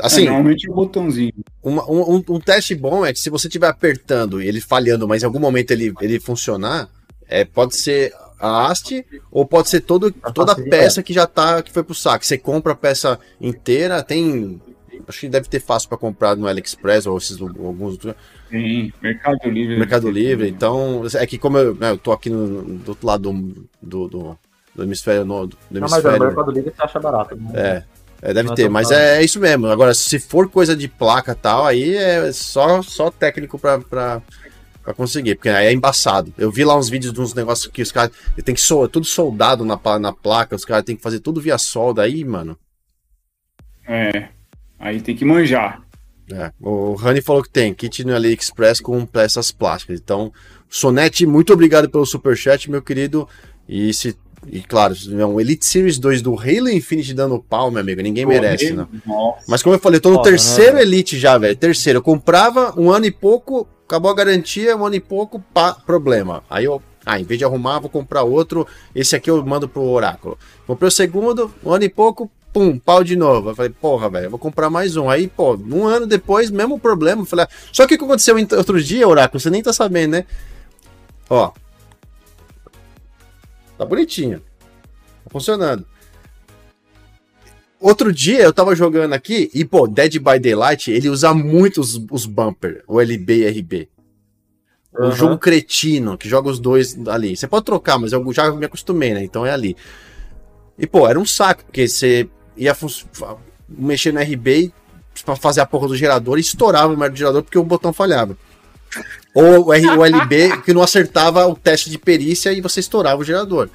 Assim,
É, normalmente é o botãozinho.
uma- um, um- um teste bom é que se você estiver apertando e ele falhando, mas em algum momento ele, ele funcionar, é, pode ser a haste ou pode ser todo, toda a peça que já tá, que foi pro saco. Você compra a peça inteira, tem. Acho que deve ter fácil para comprar no AliExpress ou esses alguns outros.
Sim, Mercado Livre.
Mercado Livre. Então, é que como eu, né, eu tô aqui no, do outro lado do, do, do, hemisfério. No, do
Não, mas no
hemisfério
Mercado Livre você acha barato. né?
é, é, deve
é
ter,
tão
mas é, é isso mesmo. Agora, se for coisa de placa e tal, aí é só, só técnico pra, pra, pra conseguir, porque aí é embaçado. Eu vi lá uns vídeos de uns negócios que os caras tem que sol, tudo soldado na, na placa, os caras tem que fazer tudo via solda aí, mano.
É. Aí tem que manjar.
É, o Rani falou que tem kit no AliExpress com peças plásticas. Então, Sonete, muito obrigado pelo superchat, meu querido. E se e claro, é um Elite Series 2 do Halo Infinite dando pau, meu amigo, ninguém merece, né?
Nossa.
Mas como eu falei, eu tô no
né,
terceiro
velho?
Elite já, velho. Terceiro. Eu comprava um ano e pouco, acabou a garantia, um ano e pouco, pá, problema. Aí eu, ah, em vez de arrumar, vou comprar outro. Esse aqui eu mando pro Oráculo. Comprei o segundo, um ano e pouco, pum, pau de novo. Eu falei, porra, velho, eu vou comprar mais um. Aí, pô, um ano depois, mesmo problema. Eu falei, ah, só que o que aconteceu em- outro dia, Oráculo, você nem tá sabendo, né? Ó. Tá bonitinho. Tá funcionando. Outro dia eu tava jogando aqui e, pô, Dead by Daylight, ele usa muito os, os bumper, o LB e RB. O
Aham.
jogo cretino, que joga os dois ali. Você pode trocar, mas eu já me acostumei, né? Então é ali. E, pô, era um saco, porque você ia mexer no RB pra fazer a porra do gerador e estourava o merda do gerador porque o botão falhava. Ou o, R, o LB que não acertava o teste de perícia e você estourava o gerador.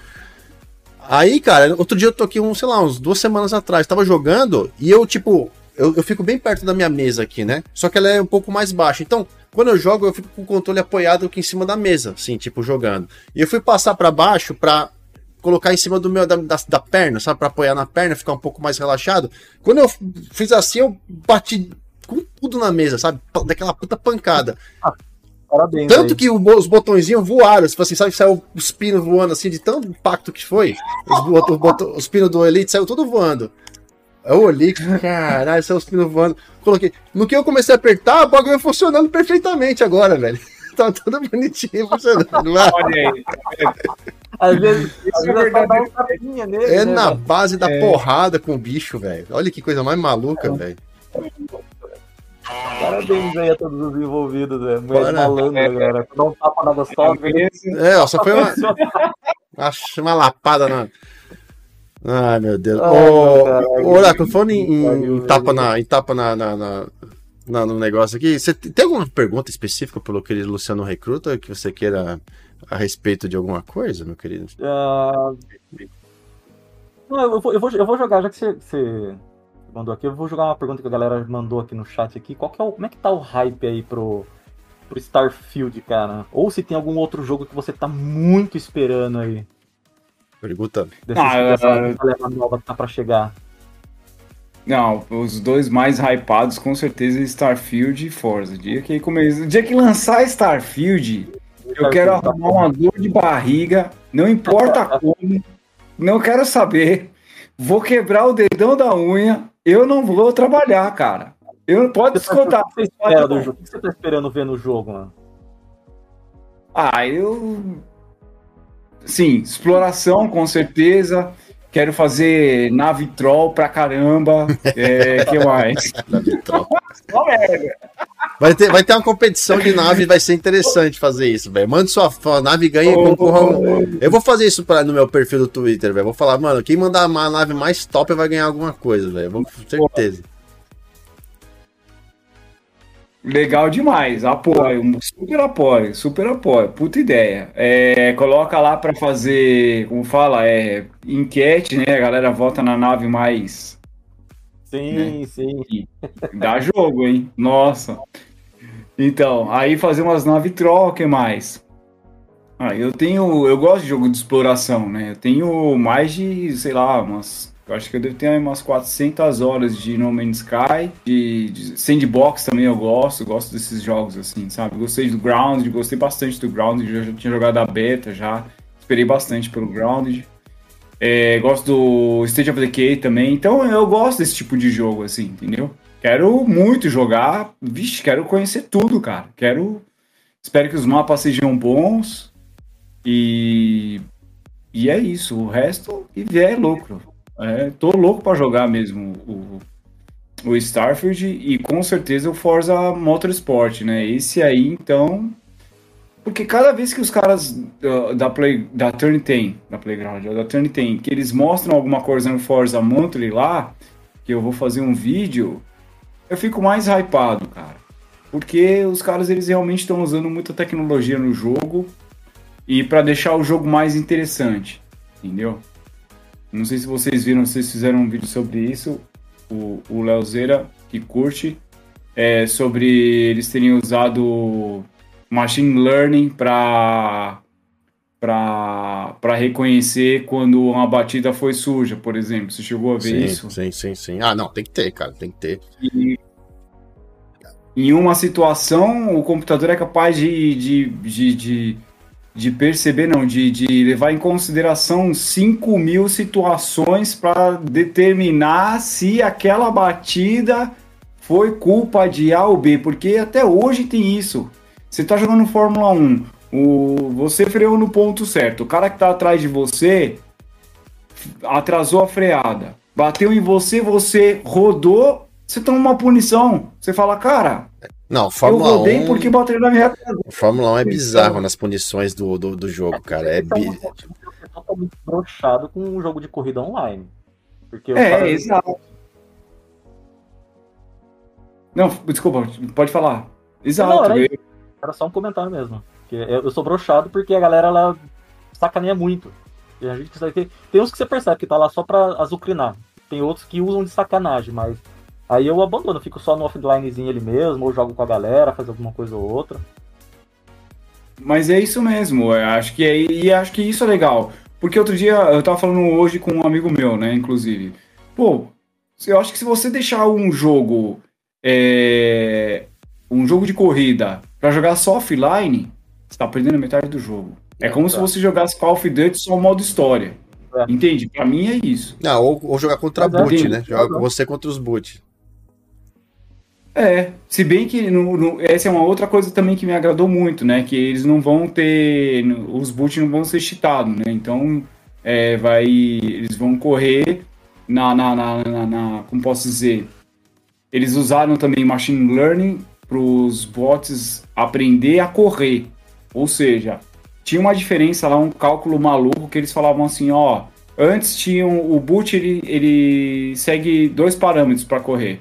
Aí, cara, outro dia eu tô aqui, um, sei lá, uns duas semanas atrás, tava jogando e eu, tipo, eu, eu fico bem perto da minha mesa aqui, né? Só que ela é um pouco mais baixa. Então, quando eu jogo, eu fico com o controle apoiado aqui em cima da mesa, assim, tipo, jogando. E eu fui passar pra baixo pra colocar em cima do meu da, da, da perna, sabe? Pra apoiar na perna, ficar um pouco mais relaxado. Quando eu fiz assim, eu bati com tudo na mesa, sabe? Daquela puta pancada.
Parabéns.
Tanto
aí.
que os botõezinhos voaram, tipo assim, sabe, saiu os pinos voando assim, de tão impacto que foi. Os, bot- bot- os pinos do Elite saiu tudo voando. Eu olhei, caralho, saiu os pinos voando. Coloquei. No que eu comecei a apertar, o bagulho funcionando perfeitamente agora, velho. Tá tudo bonitinho funcionando.
Olha aí.
Às vezes, às
é
vezes
verdade.
dá um tapinha nele.
É
né,
na
velho?
base da porrada com o bicho, velho. Olha que coisa mais maluca, velho.
Parabéns aí a todos os envolvidos, velho. Mulher
Bora.
malandra, galera. Dá um tapa na gostosa.
É, ó, só foi uma, uma, uma lapada na. Ai, meu Deus.
Ai,
Ô, ô, Oráculo, falando em, em- tapa, na, em tapa na, na, na- na- no negócio aqui, você tem tem alguma pergunta específica pelo querido Luciano Recruta que você queira a respeito de alguma coisa, meu querido?
Ah, Não, eu vou, eu, vou, eu vou jogar, já que você, você mandou aqui, eu vou jogar uma pergunta que a galera mandou aqui no chat aqui. Qual que é o, como é que tá o hype aí pro, pro Starfield, cara? Ou se tem algum outro jogo que você tá muito esperando aí?
Pergunta.
Ah,
dessa
é.
galera nova que tá pra chegar.
Não, os dois mais hypados com certeza Starfield e Forza. O dia que, come... o dia que lançar Starfield, eu quero arrumar uma dor de barriga, não importa como, não quero saber. Vou quebrar o dedão da unha, eu não vou trabalhar, cara. Eu não pode descontar. O
que você tá esperando ver no jogo, mano?
Ah, eu. Sim, exploração, com certeza. Quero fazer nave troll pra caramba. É, que mais? nave troll.
Vai ter, vai ter uma competição de nave, vai ser interessante fazer isso, velho. Manda sua nave ganha e concorra. Eu vou fazer isso pra, no meu perfil do Twitter, velho. Vou falar, mano, quem mandar uma nave mais top vai ganhar alguma coisa, velho. Com certeza.
Legal demais, apoio, super apoio, super apoio, puta ideia. É, coloca lá para fazer, como fala, é enquete, né? A galera vota na nave mais.
Sim, né? sim.
Dá jogo, hein? Nossa. Então, aí fazer umas naves troca mais. Ah, eu tenho, eu gosto de jogo de exploração, né? Eu tenho mais de, sei lá, umas eu acho que eu devo ter umas 400 horas de No Man's Sky, de, de sandbox também eu gosto, gosto desses jogos assim, sabe? Gostei do Grounded, gostei bastante do Grounded, já, já tinha jogado a beta já, esperei bastante pelo Grounded. É, gosto do State of Decay também, então eu gosto desse tipo de jogo assim, entendeu? Quero muito jogar, vixe, quero conhecer tudo, cara. Quero, espero que os mapas sejam bons e e é isso, o resto que vier é lucro. É, tô louco para jogar mesmo o, o Starfield e com certeza o Forza Motorsport, né? Esse aí, então. Porque cada vez que os caras uh, da, Play, da Turn 10, da Playground, da Turn 10, que eles mostram alguma coisa no Forza Monthly lá, que eu vou fazer um vídeo, eu fico mais hypado, cara. Porque os caras eles realmente estão usando muita tecnologia no jogo e para deixar o jogo mais interessante, entendeu? Não sei se vocês viram, vocês fizeram um vídeo sobre isso, o, o Leozeira, que curte, é, sobre eles terem usado machine learning para para reconhecer quando uma batida foi suja, por exemplo. Você chegou a ver
sim,
isso?
Sim, sim, sim. Ah, não, tem que ter, cara, tem que ter.
E, em uma situação, o computador é capaz de, de, de, de de perceber, não, de, de levar em consideração 5 mil situações para determinar se aquela batida foi culpa de A ou B, porque até hoje tem isso. Você está jogando Fórmula 1, o, você freou no ponto certo, o cara que está atrás de você atrasou a freada, bateu em você, você rodou, você toma uma punição. Você fala, cara,
não, Fórmula eu rodei
1... porque bateram na minha
Fórmula 1 é bizarro nas punições do, do, do jogo, cara. É, bi...
é totalmente brochado com um jogo de corrida online. Porque
é, cara... exato. Não, desculpa, pode falar. Exato. Não,
era, era, só um comentário mesmo. Eu sou brochado porque a galera ela sacaneia muito. E a gente tem, tem uns que você percebe que tá lá só pra azucrinar. Tem outros que usam de sacanagem, mas Aí eu abandono, fico só no offlinezinho ele mesmo, ou jogo com a galera, fazer alguma coisa ou outra.
Mas é isso mesmo, eu acho que é, e acho que isso é legal. Porque outro dia eu tava falando hoje com um amigo meu, né, inclusive. Pô, eu acho que se você deixar um jogo. É, um jogo de corrida para jogar só offline, você tá perdendo metade do jogo. É, como tá. se você jogasse Call of Duty só modo história. É. Entende? Pra mim é isso.
Não, ou, ou jogar contra Mas é boot, né? Jogar com você contra os boot.
É, se bem que no, no, essa é uma outra coisa também que me agradou muito, né? Que eles não vão ter. Os boots não vão ser cheatados, né? Então, é, vai. Eles vão correr na, na, na, na, na Como posso dizer? Eles usaram também machine learning para os bots aprender a correr. Ou seja, tinha uma diferença lá, um cálculo maluco que eles falavam assim: ó. Antes tinham. O boot ele, ele segue dois parâmetros para correr.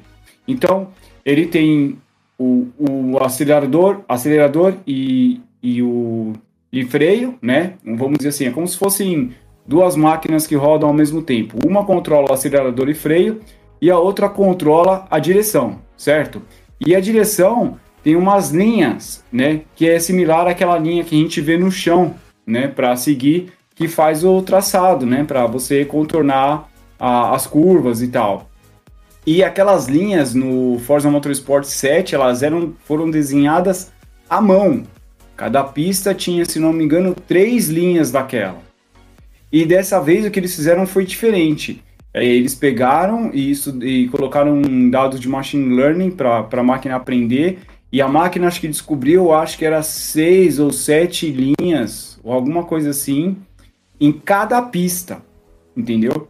Então, ele tem o, o acelerador, acelerador e, e o e freio, né? Vamos dizer assim, é como se fossem duas máquinas que rodam ao mesmo tempo. Uma controla o acelerador e freio e a outra controla a direção, certo? E a direção tem umas linhas, né? Que é similar àquela linha que a gente vê no chão, né? Para seguir, que faz o traçado, né? Para você contornar a, as curvas e tal. E aquelas linhas no Forza Motorsport 7, elas eram, foram desenhadas à mão. Cada pista tinha, se não me engano, três linhas daquela. E dessa vez o que eles fizeram foi diferente. É, eles pegaram e, isso, e colocaram dados de machine learning para a máquina aprender. E a máquina acho que descobriu, acho que era seis ou sete linhas, ou alguma coisa assim, em cada pista. Entendeu?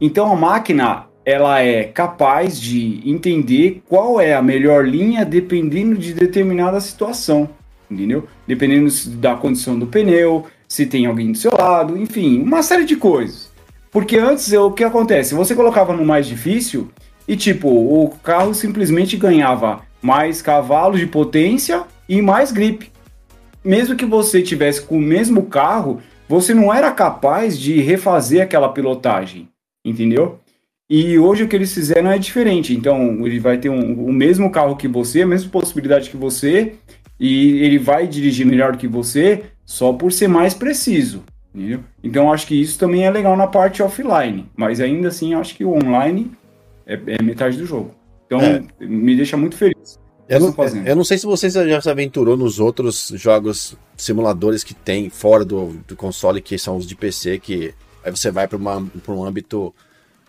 Então a máquina ela é capaz de entender qual é a melhor linha dependendo de determinada situação, entendeu? Dependendo da condição do pneu, se tem alguém do seu lado, enfim, uma série de coisas. Porque antes o que acontece? Você colocava no mais difícil e tipo, o carro simplesmente ganhava mais cavalos de potência e mais grip. Mesmo que você tivesse com o mesmo carro, você não era capaz de refazer aquela pilotagem, entendeu? E hoje o que eles fizeram é diferente. Então, ele vai ter um, o mesmo carro que você, a mesma possibilidade que você, e ele vai dirigir melhor que você só por ser mais preciso. Entendeu? Então, acho que isso também é legal na parte offline. Mas ainda assim, acho que o online é, é metade do jogo. Então, é. me deixa muito feliz.
Eu não, eu não, sei se você já se aventurou nos outros jogos simuladores que tem fora do, do console, que são os de PC, que aí você vai para um âmbito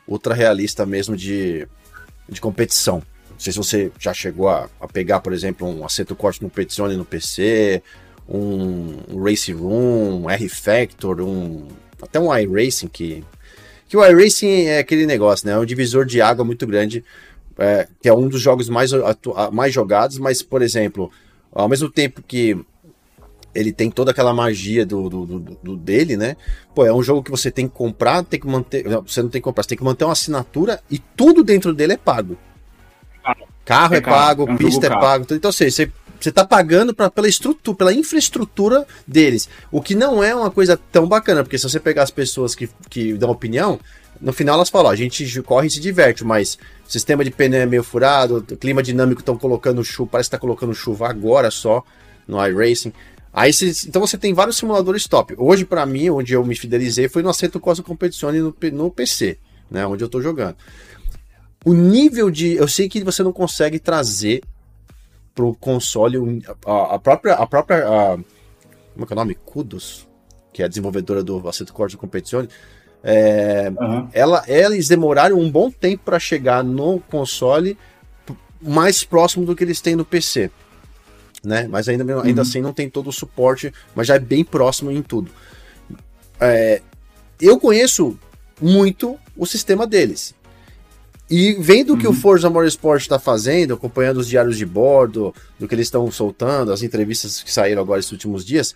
ultra realista mesmo de, de competição. Não sei se você já chegou a, a pegar, por exemplo, um Assetto Corsa Competizione no PC, um, um Race Room, um R-Factor, um, até um iRacing, que, que o iRacing é aquele negócio, né? É um divisor de água muito grande, é, que é um dos jogos mais, mais jogados, mas, por exemplo, ao mesmo tempo que ele tem toda aquela magia do, do, do, do, dele, né? Pô, é um jogo que você tem que comprar, tem que manter. Não, você não tem que comprar, você tem que manter uma assinatura e tudo dentro dele é pago. Carro é, é pago, é um pista é pago. Então, assim, você, você tá pagando pra, pela estrutura, pela infraestrutura deles. O que não é uma coisa tão bacana, porque se você pegar as pessoas que, que dão opinião, no final elas falam, ó, a gente corre e se diverte, mas sistema de pneu é meio furado, clima dinâmico estão colocando chuva, parece que tá colocando chuva agora só no iRacing. Aí então você tem vários simuladores top. Hoje, para mim, onde eu me fidelizei foi no Assetto Corsa Competizione no, no PC, né? Onde eu tô jogando. O nível de. Eu sei que você não consegue trazer pro console a, a própria. A própria a, como é que é o nome? Kudos, que é a desenvolvedora do Assetto Corsa Competizione. É, uhum. ela, eles demoraram um bom tempo para chegar no console mais próximo do que eles têm no PC né? Mas ainda, ainda uhum. assim não tem todo o suporte, mas já é bem próximo em tudo. É, eu conheço muito o sistema deles. E vendo o uhum. que o uhum. Forza Motorsport está fazendo, acompanhando os diários de bordo, do que eles estão soltando, as entrevistas que saíram agora esses últimos dias,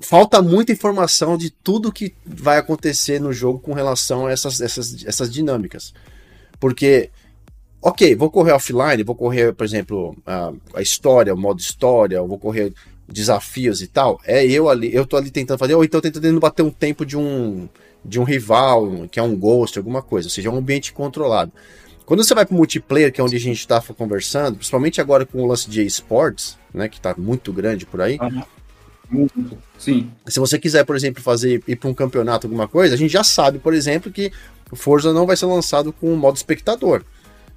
falta muita informação de tudo que vai acontecer no jogo com relação a essas, essas, essas dinâmicas. Porque ok, vou correr offline, vou correr, por exemplo, a, a história, o modo história, vou correr desafios e tal. É eu ali, eu tô ali tentando fazer, ou então tentando bater um tempo de um de um rival, que é um ghost, alguma coisa, ou seja, é um ambiente controlado. Quando você vai para multiplayer, que é onde a gente está conversando, principalmente agora com o lance de esportes, né, que está muito grande por aí.
Sim.
Se você quiser, por exemplo, fazer ir para um campeonato, alguma coisa, a gente já sabe, por exemplo, que o Forza não vai ser lançado com o modo espectador.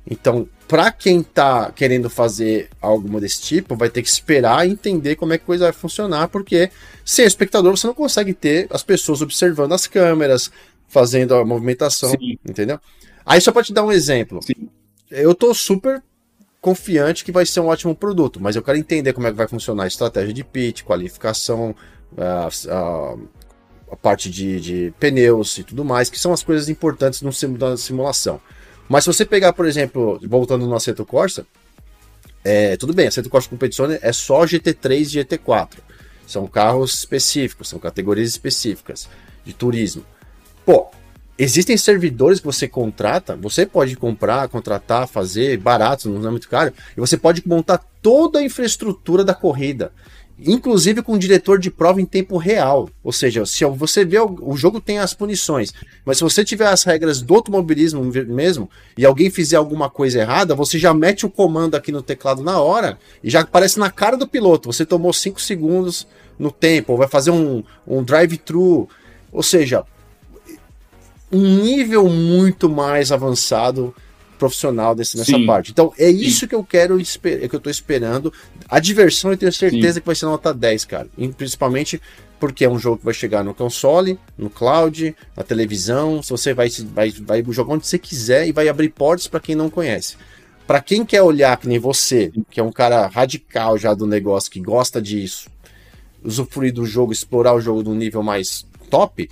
Então, para quem tá querendo fazer algo desse tipo, vai ter que esperar e entender como é que a coisa vai funcionar, porque sem espectador você não consegue ter as pessoas observando as câmeras, fazendo a movimentação, Sim. entendeu? Aí só para te dar um exemplo. Sim. Eu tô super confiante que vai ser um ótimo produto, mas eu quero entender como é que vai funcionar a estratégia de pitch, qualificação, a, a, a parte de, de, pneus e tudo mais, que são as coisas importantes no da simulação. Mas se você pegar, por exemplo, voltando no Assetto Corsa, é, tudo bem, Assetto Corsa Competizione é só GT3 e GT4. São carros específicos, são categorias específicas de turismo. Pô, existem servidores que você contrata, você pode comprar, contratar, fazer barato, não é muito caro, e você pode montar toda a infraestrutura da corrida inclusive com o diretor de prova em tempo real. Ou seja, se você vê o, jogo tem as punições, mas se você tiver as regras do automobilismo mesmo e alguém fizer alguma coisa errada, você já mete o comando aqui no teclado na hora e já aparece na cara do piloto. Você tomou 5 segundos no tempo, ou vai fazer um, um drive-thru. Ou seja, um nível muito mais avançado profissional desse, nessa Sim. parte. Então, é isso Sim. que eu quero, é que eu tô esperando. A diversão eu tenho certeza Sim. que vai ser nota 10, cara. E, principalmente porque é um jogo que vai chegar no console, no cloud, na televisão. Se você vai, vai, vai jogar onde você quiser e vai abrir portas para quem não conhece. Para quem quer olhar que nem você, que é um cara radical já do negócio, que gosta disso, usufruir do jogo, explorar o jogo num nível mais top,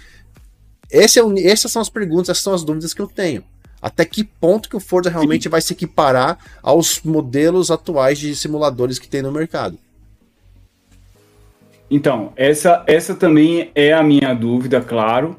esse é o, essas são as perguntas, essas são as dúvidas que eu tenho. Até que ponto que o Forza realmente Sim. vai se equiparar aos modelos atuais de simuladores que tem no mercado?
Então, essa, essa também é a minha dúvida, claro.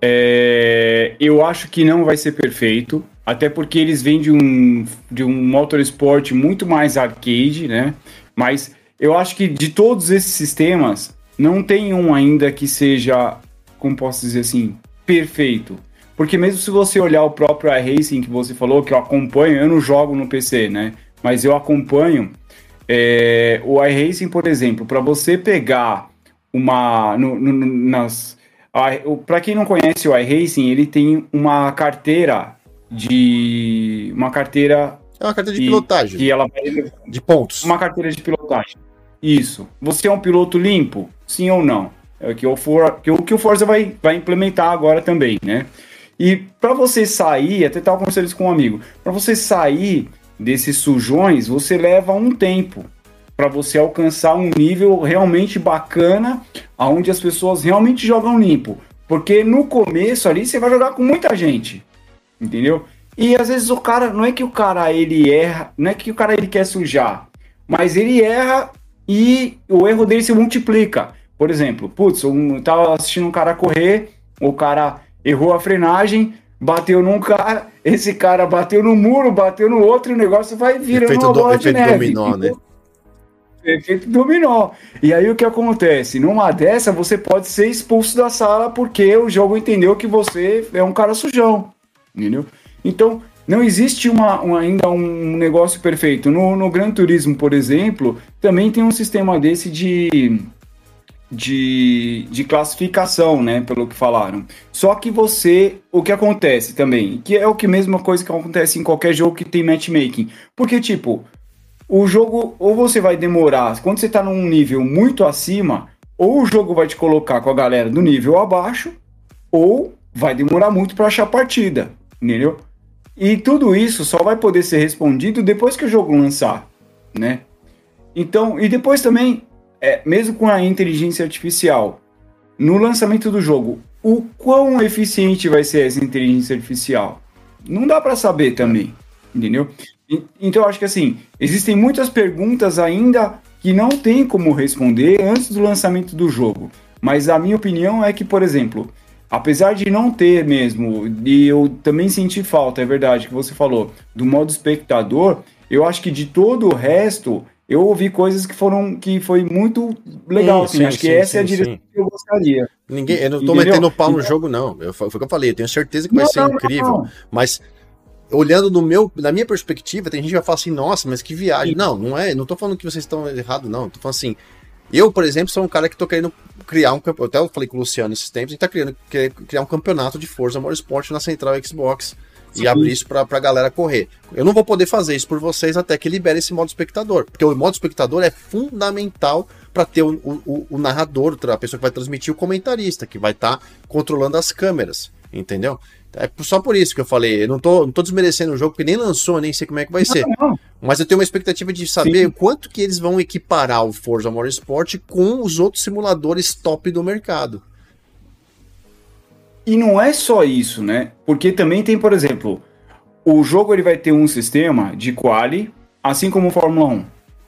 É, eu acho que não vai ser perfeito, até porque eles vêm de um, de um motorsport muito mais arcade, né? Mas eu acho que de todos esses sistemas, não tem um ainda que seja, como posso dizer assim, perfeito. Porque mesmo se você olhar o próprio iRacing que você falou, que eu acompanho, eu não jogo no PC, né? Mas eu acompanho é, o iRacing, por exemplo, para você pegar uma. No, no, nas, para quem não conhece o iRacing, ele tem uma carteira de. Uma carteira.
É uma carteira de pilotagem.
Que ela vai,
de pontos.
Uma carteira de pilotagem. Isso. Você é um piloto limpo? Sim ou não? É o que o, For, que o, que o Forza vai, vai implementar agora também, né? E para você sair, até estava conversando com um amigo, para você sair desses sujões, você leva um tempo para você alcançar um nível realmente bacana, aonde as pessoas realmente jogam limpo. Porque no começo ali você vai jogar com muita gente, entendeu? E às vezes o cara, não é que o cara ele erra, não é que o cara ele quer sujar, mas ele erra e o erro dele se multiplica. Por exemplo, putz, eu tava assistindo um cara correr, o cara errou a frenagem, bateu num cara, esse cara bateu no muro, bateu no outro, e o negócio vai virando efeito uma bola do, de neve. Dominó, né? Efeito dominó. E aí o que acontece? Numa dessa, você pode ser expulso da sala porque o jogo entendeu que você é um cara sujão. Entendeu? Então, não existe uma, uma, ainda um negócio perfeito. No, no Gran Turismo, por exemplo, também tem um sistema desse de de, de classificação, né, pelo que falaram. Só que você, o que acontece também, que é o que mesma coisa que acontece em qualquer jogo que tem matchmaking, porque tipo, o jogo ou você vai demorar, quando você tá num nível muito acima, ou o jogo vai te colocar com a galera do nível abaixo, ou vai demorar muito para achar partida, entendeu? E tudo isso só vai poder ser respondido depois que o jogo lançar, né? Então, e depois também é, mesmo com a inteligência artificial, no lançamento do jogo, o quão eficiente vai ser essa inteligência artificial? Não dá para saber também, entendeu? Então acho que assim, existem muitas perguntas ainda que não tem como responder antes do lançamento do jogo. Mas a minha opinião é que, por exemplo, apesar de não ter mesmo, e eu também senti falta, é verdade, que você falou, do modo espectador, eu acho que de todo o resto, eu ouvi coisas que foram que foi muito legal, sim, assim. Sim, acho sim, que essa é a direção que eu gostaria.
Ninguém, eu não tô Entendeu? metendo pau no jogo, não. Eu, foi o que eu falei, eu tenho certeza que vai não, ser não, incrível. Não. Mas olhando no meu, na minha perspectiva, tem gente que vai falar assim, nossa, mas que viagem. Não, não é, não tô falando que vocês estão errados, não. Tô falando assim, eu, por exemplo, sou um cara que tô querendo criar um campeonato. Até eu falei com o Luciano esses tempos, a gente tá querendo criar um campeonato de Forza Motorsport na central Xbox e abrir isso pra, pra galera correr. Eu não vou poder fazer isso por vocês até que libere esse modo espectador, porque o modo espectador é fundamental para ter o, o, o, narrador, a pessoa que vai transmitir, o comentarista, que vai estar tá controlando as câmeras, entendeu? É só por isso que eu falei, eu não tô, não tô desmerecendo o jogo, porque nem lançou, nem sei como é que vai ser. Não. Mas eu tenho uma expectativa de saber Sim. quanto que eles vão equiparar o Forza Motorsport com os outros simuladores top do mercado.
E não é só isso, né? Porque também tem, por exemplo, o jogo ele vai ter um sistema de quali, assim como o Fórmula 1.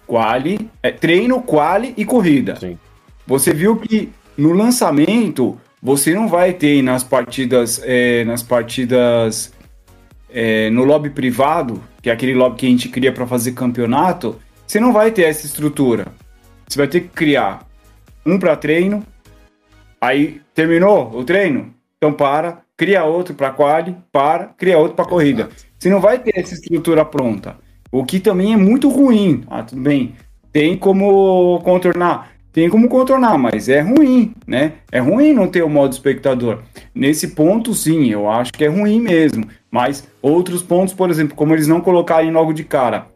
Quali, é, treino, quali e corrida. Sim. Você viu que no lançamento você não vai ter nas partidas, é, nas partidas é, no lobby privado, que é aquele lobby que a gente cria para fazer campeonato, você não vai ter essa estrutura. Você vai ter que criar um para treino, aí terminou o treino, então para, cria outro para quali, para, cria outro para corrida. Você não vai ter essa estrutura pronta. O que também é muito ruim. Ah, tudo bem. Tem como contornar, tem como contornar, mas é ruim, né? É ruim não ter o modo espectador. Nesse ponto, sim, eu acho que é ruim mesmo. Mas outros pontos, por exemplo, como eles não colocarem logo de cara,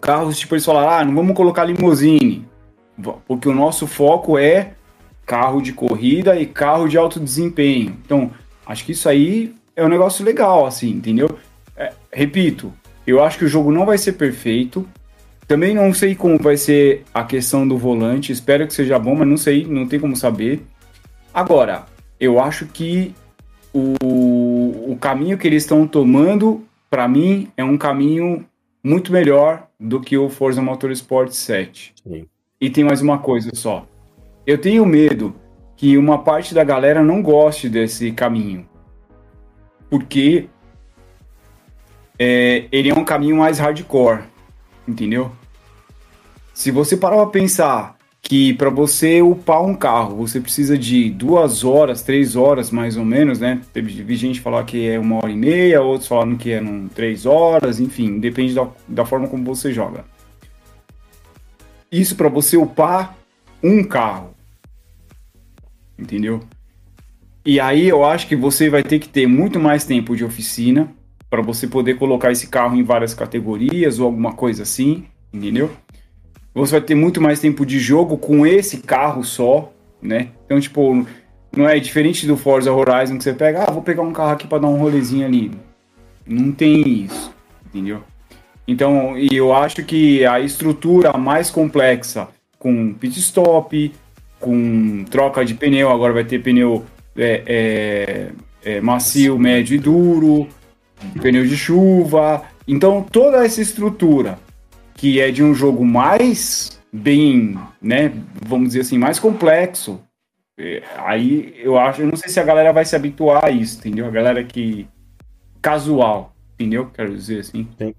carros tipo eles falaram, ah, não vamos colocar limousine, porque o nosso foco é carro de corrida e carro de alto desempenho. Então, acho que isso aí é um negócio legal, assim, entendeu? É, repito, eu acho que o jogo não vai ser perfeito. Também não sei como vai ser a questão do volante. Espero que seja bom, mas não sei, não tem como saber. Agora, eu acho que o, o caminho que eles estão tomando, para mim, é um caminho muito melhor do que o Forza Motorsport 7. Sim. E tem mais uma coisa só. Eu tenho medo que uma parte da galera não goste desse caminho. Porque é, ele é um caminho mais hardcore, entendeu? Se você parar pra pensar que para você upar um carro você precisa de duas horas, três horas mais ou menos, né? Teve gente falar que é uma hora e meia, outros falaram que é três horas, enfim, depende da, da forma como você joga. Isso para você upar um carro, entendeu? E aí eu acho que você vai ter que ter muito mais tempo de oficina para você poder colocar esse carro em várias categorias ou alguma coisa assim, entendeu? Você vai ter muito mais tempo de jogo com esse carro só, né? Então, tipo, não é diferente do Forza Horizon que você pega, ah, vou pegar um carro aqui para dar um rolezinho ali. Não tem isso, entendeu? Então, e eu acho que a estrutura mais complexa, com pit stop, com troca de pneu, agora vai ter pneu é, é, é, macio, médio e duro, pneu de chuva. Então, toda essa estrutura que é de um jogo mais bem, né, vamos dizer assim, mais complexo, é, aí eu acho, eu não sei se a galera vai se habituar a isso, entendeu? A galera que casual, entendeu? Quero dizer assim. Sim.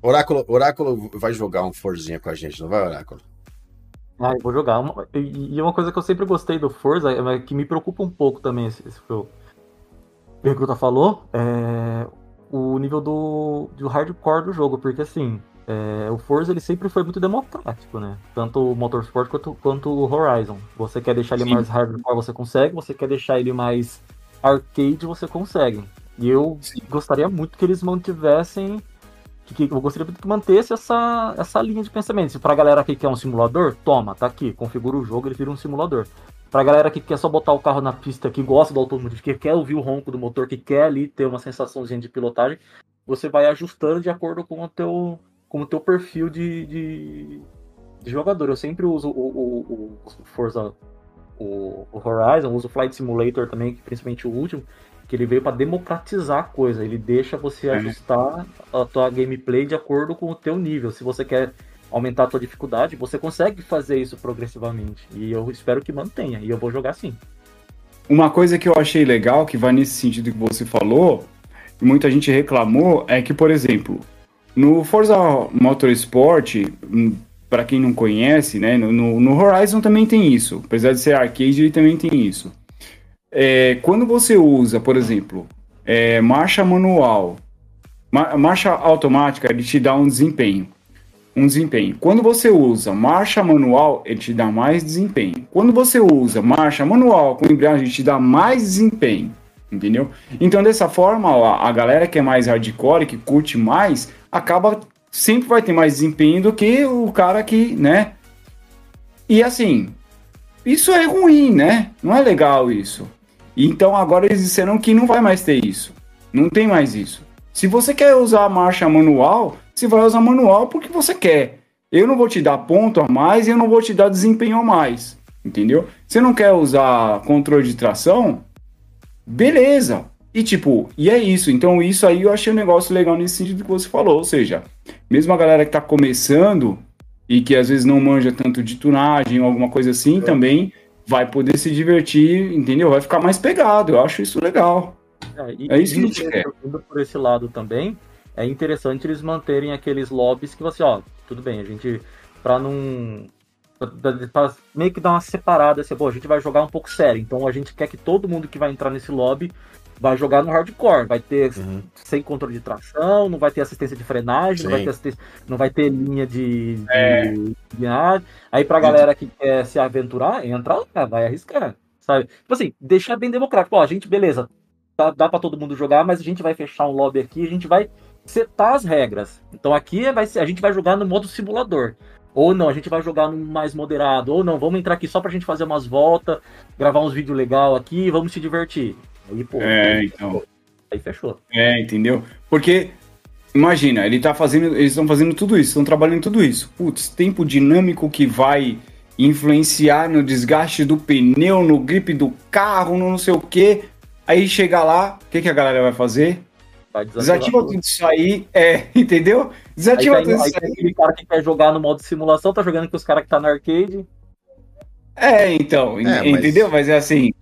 Oráculo, Oráculo vai jogar um Forzinha com a gente, não vai, Oráculo?
Ah, eu vou jogar. E uma coisa que eu sempre gostei do Forza, é que me preocupa um pouco também, esse, esse que o Recruta falou, é o nível do, do hardcore do jogo, porque assim, é, o Forza ele sempre foi muito democrático, né? Tanto o Motorsport quanto, quanto o Horizon. Você quer deixar ele Sim. mais hardcore, você consegue. Você quer deixar ele mais arcade, você consegue. E eu Sim. gostaria muito que eles mantivessem. Que, eu gostaria que mantesse essa, essa linha de pensamento. Se pra galera que quer um simulador, toma, tá aqui, configura o jogo, ele vira um simulador. Pra galera que quer só botar o carro na pista, que gosta do automotivo, que quer ouvir o ronco do motor, que quer ali ter uma sensaçãozinha de pilotagem, você vai ajustando de acordo com o teu, como teu perfil de, de, de jogador. Eu sempre uso o, o, o Forza, o, o, Horizon, uso o Flight Simulator também, principalmente o último, que ele veio para democratizar a coisa. Ele deixa você é. ajustar a tua gameplay de acordo com o teu nível. Se você quer aumentar a tua dificuldade, você consegue fazer isso progressivamente. E eu espero que mantenha. E eu vou jogar sim.
Uma coisa que eu achei legal, que vai nesse sentido que você falou, e muita gente reclamou, é que, por exemplo, no Forza Motorsport, hum, para quem não conhece, né, no, no, Horizon também tem isso. Apesar de ser arcade, ele também tem isso. É, quando você usa, por exemplo, é, marcha manual, marcha automática, ele te dá um desempenho. Um desempenho. Quando você usa marcha manual, ele te dá mais desempenho. Quando você usa marcha manual com embreagem, ele te dá mais desempenho. Entendeu? Então, dessa forma, a, a galera que é mais hardcore, que curte mais, acaba sempre vai ter mais desempenho do que o cara que, né? E assim, isso é ruim, né? Não é legal isso. Então agora eles disseram que não vai mais ter isso. Não tem mais isso. Se você quer usar a marcha manual, você vai usar manual porque você quer. Eu não vou te dar ponto a mais e eu não vou te dar desempenho a mais. Entendeu? Você não quer usar controle de tração? Beleza. E tipo, e é isso. Então, isso aí eu achei um negócio legal nesse sentido que você falou. Ou seja, mesmo a galera que tá começando e que às vezes não manja tanto de tunagem ou alguma coisa assim, é. também vai poder se divertir, entendeu? Vai ficar mais pegado. Eu acho isso legal.
É, e, é isso que a gente quer. Por esse lado também, é interessante eles manterem aqueles lobbies que você, ó, tudo bem, a gente, pra não. Pra, pra meio que dar uma separada, assim, pô, a gente vai jogar um pouco sério. Então a gente quer que todo mundo que vai entrar nesse lobby vai jogar no hardcore, vai ter uhum. sem controle de tração, não vai ter assistência de frenagem, não vai ter assistência, não vai ter linha de, é. de, de Aí pra galera que quer se aventurar, entra lá, vai arriscar, sabe? Tipo assim, deixar bem democrático. Ó, a gente, beleza, dá, dá para todo mundo jogar, mas a gente vai fechar um lobby aqui, a gente vai setar as regras. Então aqui vai ser, a gente vai jogar no modo simulador. Ou não, a gente vai jogar no mais moderado. Ou não, vamos entrar aqui só pra gente fazer umas voltas, gravar uns vídeos legal aqui, vamos se divertir.
Aí, pô, é, então.
Aí fechou.
É, entendeu? Porque imagina, ele tá fazendo, eles estão fazendo tudo isso, estão trabalhando tudo isso. Putz, tempo dinâmico que vai influenciar no desgaste do pneu, no grip do carro, no não sei o quê. Aí chega lá, o que, que a galera vai fazer? Desativa tudo isso aí, é, entendeu? Desativa
aí tá, tudo aí isso aí. Aquele cara que quer jogar no modo simulação, tá jogando com os caras que tá no arcade.
É, então, é, entendeu? Mas... mas é assim,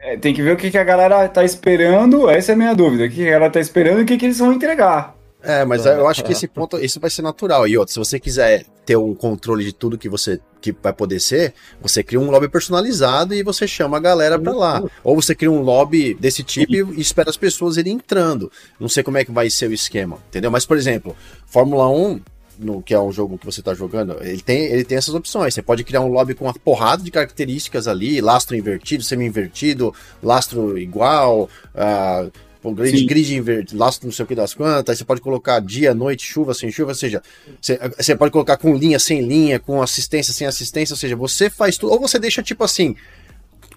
é, tem que ver o que, que a galera tá esperando, essa é a minha dúvida, o que, que a galera tá esperando e o que, que eles vão entregar.
É, mas eu acho que esse ponto, isso vai ser natural. E outro, se você quiser ter um controle de tudo que você que vai poder ser, você cria um lobby personalizado e você chama a galera pra lá. Ou você cria um lobby desse tipo e espera as pessoas irem entrando. Não sei como é que vai ser o esquema, entendeu? Mas, por exemplo, Fórmula 1, no, que é um jogo que você está jogando, ele tem, ele tem essas opções. Você pode criar um lobby com uma porrada de características ali, lastro invertido, semi-invertido, lastro igual, uh, grid, grid invertido, laço não sei o que das quantas, você pode colocar dia, noite, chuva, sem chuva, ou seja, você, você, pode colocar com linha, sem linha, com assistência, sem assistência, ou seja, você faz tudo, ou você deixa tipo assim,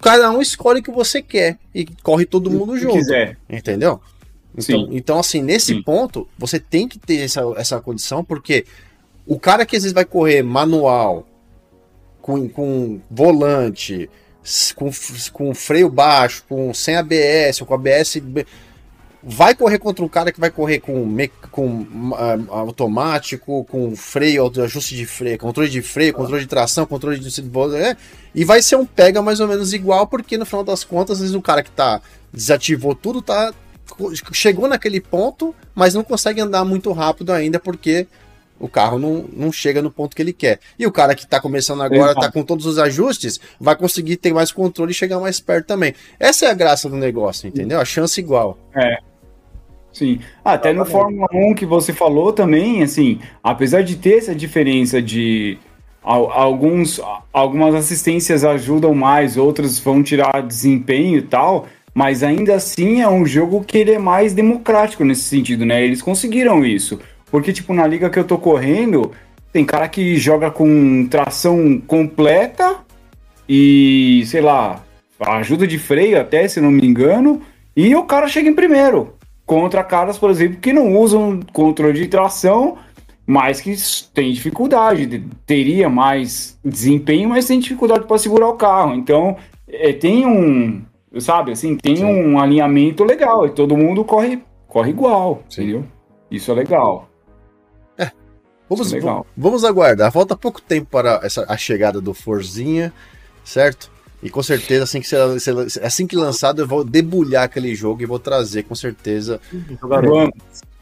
cada um escolhe o que você quer e corre todo mundo junto. Quiser. Entendeu? Então, então, assim, nesse Sim. ponto, você tem que ter essa, essa condição, porque o cara que às vezes vai correr manual, com, com volante, com, com freio baixo, com sem ABS, ou com ABS vai correr contra um cara que vai correr com, com uh, automático, com freio, ajuste de freio, controle de freio, controle de tração, controle de é, e vai ser um pega mais ou menos igual, porque no final das contas, às vezes o cara que tá desativou tudo, tá chegou naquele ponto, mas não consegue andar muito rápido ainda porque o carro não, não chega no ponto que ele quer. E o cara que está começando agora, está com todos os ajustes, vai conseguir ter mais controle e chegar mais perto também. Essa é a graça do negócio, entendeu? A chance igual.
É. Sim. Até no Fórmula 1 que você falou também, assim, apesar de ter essa diferença de alguns algumas assistências ajudam mais, outras vão tirar desempenho e tal, mas ainda assim é um jogo que ele é mais democrático nesse sentido, né? Eles conseguiram isso. Porque, tipo, na liga que eu tô correndo, tem cara que joga com tração completa e, sei lá, ajuda de freio até, se não me engano, e o cara chega em primeiro contra caras, por exemplo, que não usam controle de tração, mas que tem dificuldade, teria mais desempenho, mas tem dificuldade para segurar o carro. Então, é, tem um, sabe, assim, tem Sim. um alinhamento legal e todo mundo corre, corre igual, Sim. entendeu? Isso é legal.
É. Vamos, é legal. vamos aguardar. Falta pouco tempo para essa, a chegada do Forzinha, certo? E com certeza, assim que, ser, assim que lançado, eu vou debulhar aquele jogo e vou trazer, com certeza.
Vamos,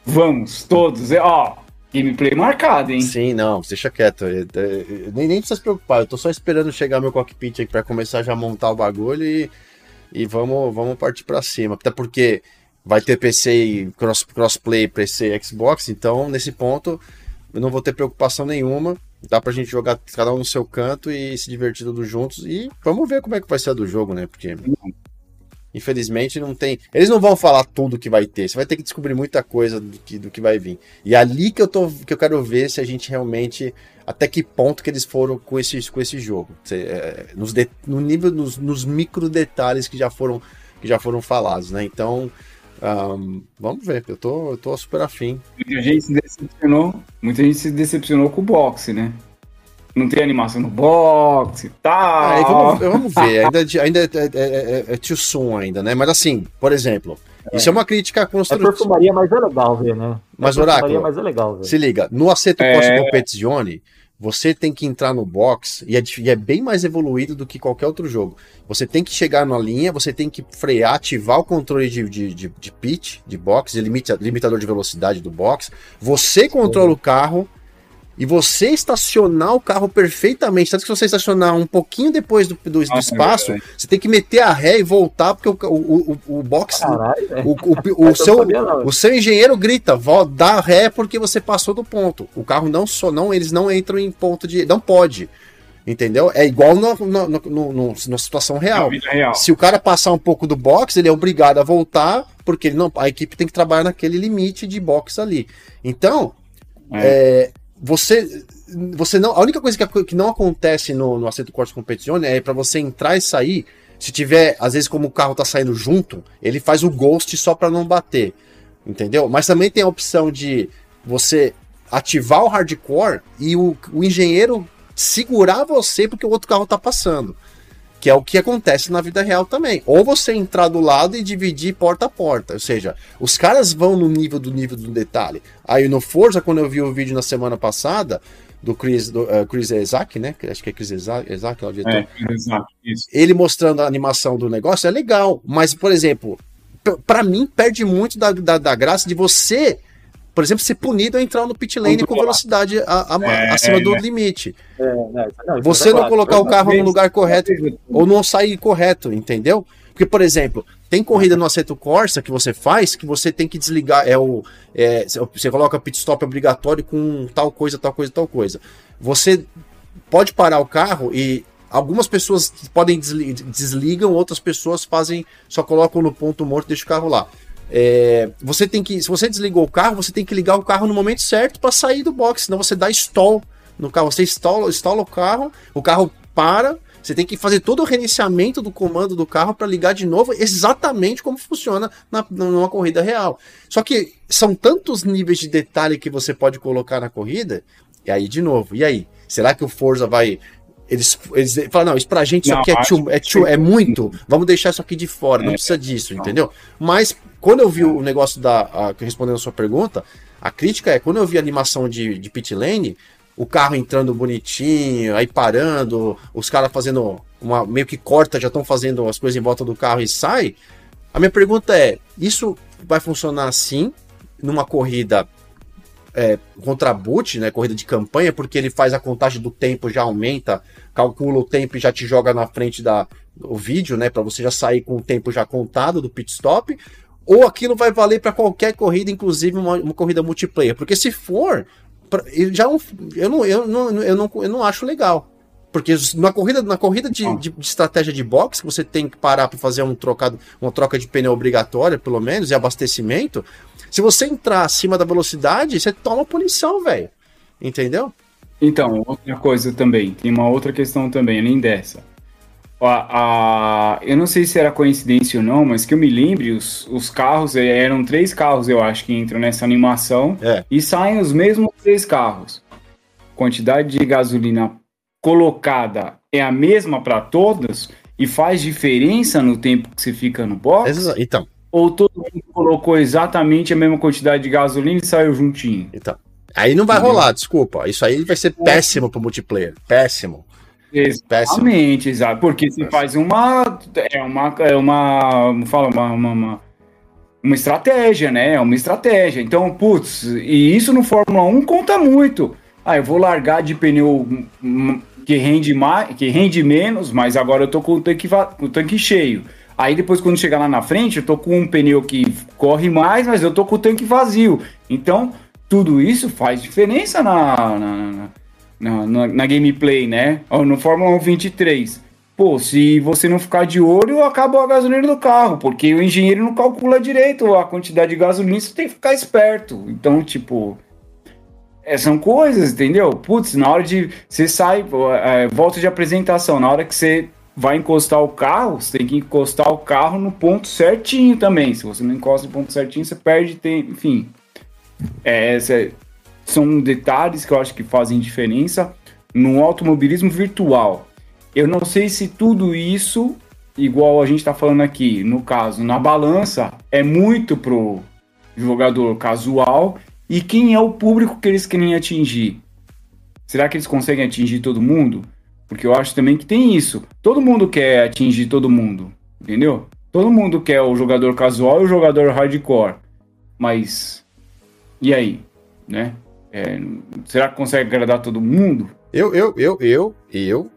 vamos, todos. É, ó, gameplay marcado, hein?
Sim, não, deixa quieto. Nem, nem precisa se preocupar, eu tô só esperando chegar meu cockpit aqui pra começar já a montar o bagulho e, e vamos, vamos partir pra cima. Até porque vai ter PC e cross, crossplay, PC e Xbox, então nesse ponto eu não vou ter preocupação nenhuma dá pra gente jogar cada um no seu canto e se divertir todos juntos. E vamos ver como é que vai ser a do jogo, né? Porque. Infelizmente não tem. Eles não vão falar tudo que vai ter. Você vai ter que descobrir muita coisa do que, do que vai vir. E é ali que eu, tô, que eu quero ver se a gente realmente. Até que ponto que eles foram com esse, com esse jogo. É, nos de, no nível, nos, nos micro detalhes que já foram, que já foram falados, né? Então. Um, vamos ver, eu tô, eu tô super afim.
Muita gente se decepcionou, muita gente se decepcionou com o boxe, né? Não tem animação no boxe e tal.
É, vamos, vamos, ver, ainda, ainda é, é, é, é too soon ainda, né? Mas assim, por exemplo, é. isso é uma crítica construtiva.
A perfumaria, mas é legal ver, né?
Mas, Oráculo, mas é legal ver. se liga, no Aceto é... Competizione, você tem que entrar no box e é, e é, bem mais evoluído do que qualquer outro jogo. Você tem que chegar na linha, você tem que frear, ativar o controle de, de, de, de pitch, de box, de limita, limitador de velocidade do box. Você controla o carro e você estacionar o carro perfeitamente, tanto que se você estacionar um pouquinho depois do, do, do espaço, você tem que meter a ré e voltar, porque o, o, o, o box. Caralho, o, o, o, seu, o seu engenheiro grita, dá ré porque você passou do ponto. O carro não só não, eles não entram em ponto de. Não pode. Entendeu? É igual no, no, no, no, na situação real. real. Se o cara passar um pouco do box, ele é obrigado a voltar porque ele não, a equipe tem que trabalhar naquele limite de box ali. Então, é. É, você, você não, a única coisa que, que não acontece no, no Assetto Corsa Competizione é para você entrar e sair. Se tiver, às vezes, como o carro tá saindo junto, ele faz o ghost só para não bater. Entendeu? Mas também tem a opção de você ativar o hardcore e o, o engenheiro segurar você porque o outro carro tá passando. Que é o que acontece na vida real também. Ou você entrar do lado e dividir porta a porta. Ou seja, os caras vão no nível do nível do detalhe. Aí no Forza, quando eu vi o vídeo na semana passada, do Chris, do, uh, Chris Ezak, né? Acho que é Chris Ezak, Ezak é o diretor. É, isso. Ele mostrando a animação do negócio é legal. Mas, por exemplo, para mim, perde muito da, da, da graça de você por exemplo, ser punido a entrar no pit lane com velocidade a, a, é, acima do é. limite. É, não, você é não colocar o carro no lugar correto ou não sair correto, entendeu? Porque, por exemplo, tem corrida no Assetto Corsa que você faz que você tem que desligar. É o, é, você coloca pit stop obrigatório com tal coisa, tal coisa, tal coisa. Você pode parar o carro e algumas pessoas podem desligam, outras pessoas fazem, só colocam no ponto morto e deixam o carro lá. É, você tem que, se você desligou o carro, você tem que ligar o carro no momento certo para sair do box, senão você dá stall no carro. Você instala, instala o carro, o carro para, você tem que fazer todo o reiniciamento do comando do carro para ligar de novo, exatamente como funciona na, numa corrida real. Só que são tantos níveis de detalhe que você pode colocar na corrida, e aí de novo, e aí? Será que o Forza vai eles, eles falam, não, isso pra gente isso não, aqui é, too, é, too, é muito, vamos deixar isso aqui de fora, não é, precisa disso, entendeu? Mas quando eu vi o negócio da. A, respondendo a sua pergunta, a crítica é quando eu vi a animação de, de pit lane, o carro entrando bonitinho, aí parando, os caras fazendo uma. meio que corta, já estão fazendo as coisas em volta do carro e sai. A minha pergunta é: isso vai funcionar assim numa corrida é, contra boot, né, corrida de campanha, porque ele faz a contagem do tempo, já aumenta, calcula o tempo e já te joga na frente da, do vídeo, né, para você já sair com o tempo já contado do pit stop, ou aquilo vai valer para qualquer corrida, inclusive uma, uma, corrida multiplayer, porque se for, já é eu não, eu não, eu não, eu não acho legal. Porque na corrida, na corrida de, de, de estratégia de boxe, que você tem que parar para fazer um trocado, uma troca de pneu obrigatória, pelo menos, e abastecimento, se você entrar acima da velocidade, você toma punição, velho. Entendeu?
Então, outra coisa também, tem uma outra questão também, além dessa. A, a, eu não sei se era coincidência ou não, mas que eu me lembre, os, os carros, eh, eram três carros, eu acho, que entram nessa animação é. e saem os mesmos três carros. Quantidade de gasolina colocada é a mesma para todos e faz diferença no tempo que você fica no box?
Então,
ou todo mundo colocou exatamente a mesma quantidade de gasolina e saiu juntinho?
Então. Aí não vai rolar, desculpa. Isso aí vai ser péssimo pro multiplayer. Péssimo.
Exatamente, exato. Porque se faz uma. É uma. É uma. Fala, uma, uma, uma, uma estratégia, né? É uma estratégia. Então, putz, e isso no Fórmula 1 conta muito. Ah, eu vou largar de pneu que rende mais, que rende menos, mas agora eu tô com o tanque, com o tanque cheio. Aí depois, quando chegar lá na frente, eu tô com um pneu que corre mais, mas eu tô com o tanque vazio. Então, tudo isso faz diferença na, na, na, na, na gameplay, né? No Fórmula 1 23. Pô, se você não ficar de olho, acaba a gasolina do carro, porque o engenheiro não calcula direito a quantidade de gasolina, você tem que ficar esperto. Então, tipo, é, são coisas, entendeu? Putz, na hora de você sai, é, volta de apresentação, na hora que você vai encostar o carro, você tem que encostar o carro no ponto certinho também. Se você não encosta no ponto certinho, você perde tempo. Enfim, é, essa, são detalhes que eu acho que fazem diferença no automobilismo virtual. Eu não sei se tudo isso, igual a gente está falando aqui, no caso, na balança, é muito pro jogador casual e quem é o público que eles querem atingir. Será que eles conseguem atingir todo mundo? Porque eu acho também que tem isso. Todo mundo quer atingir todo mundo, entendeu? Todo mundo quer o jogador casual e o jogador hardcore. Mas e aí, né? É, será que consegue agradar todo mundo?
Eu, eu, eu, eu, eu,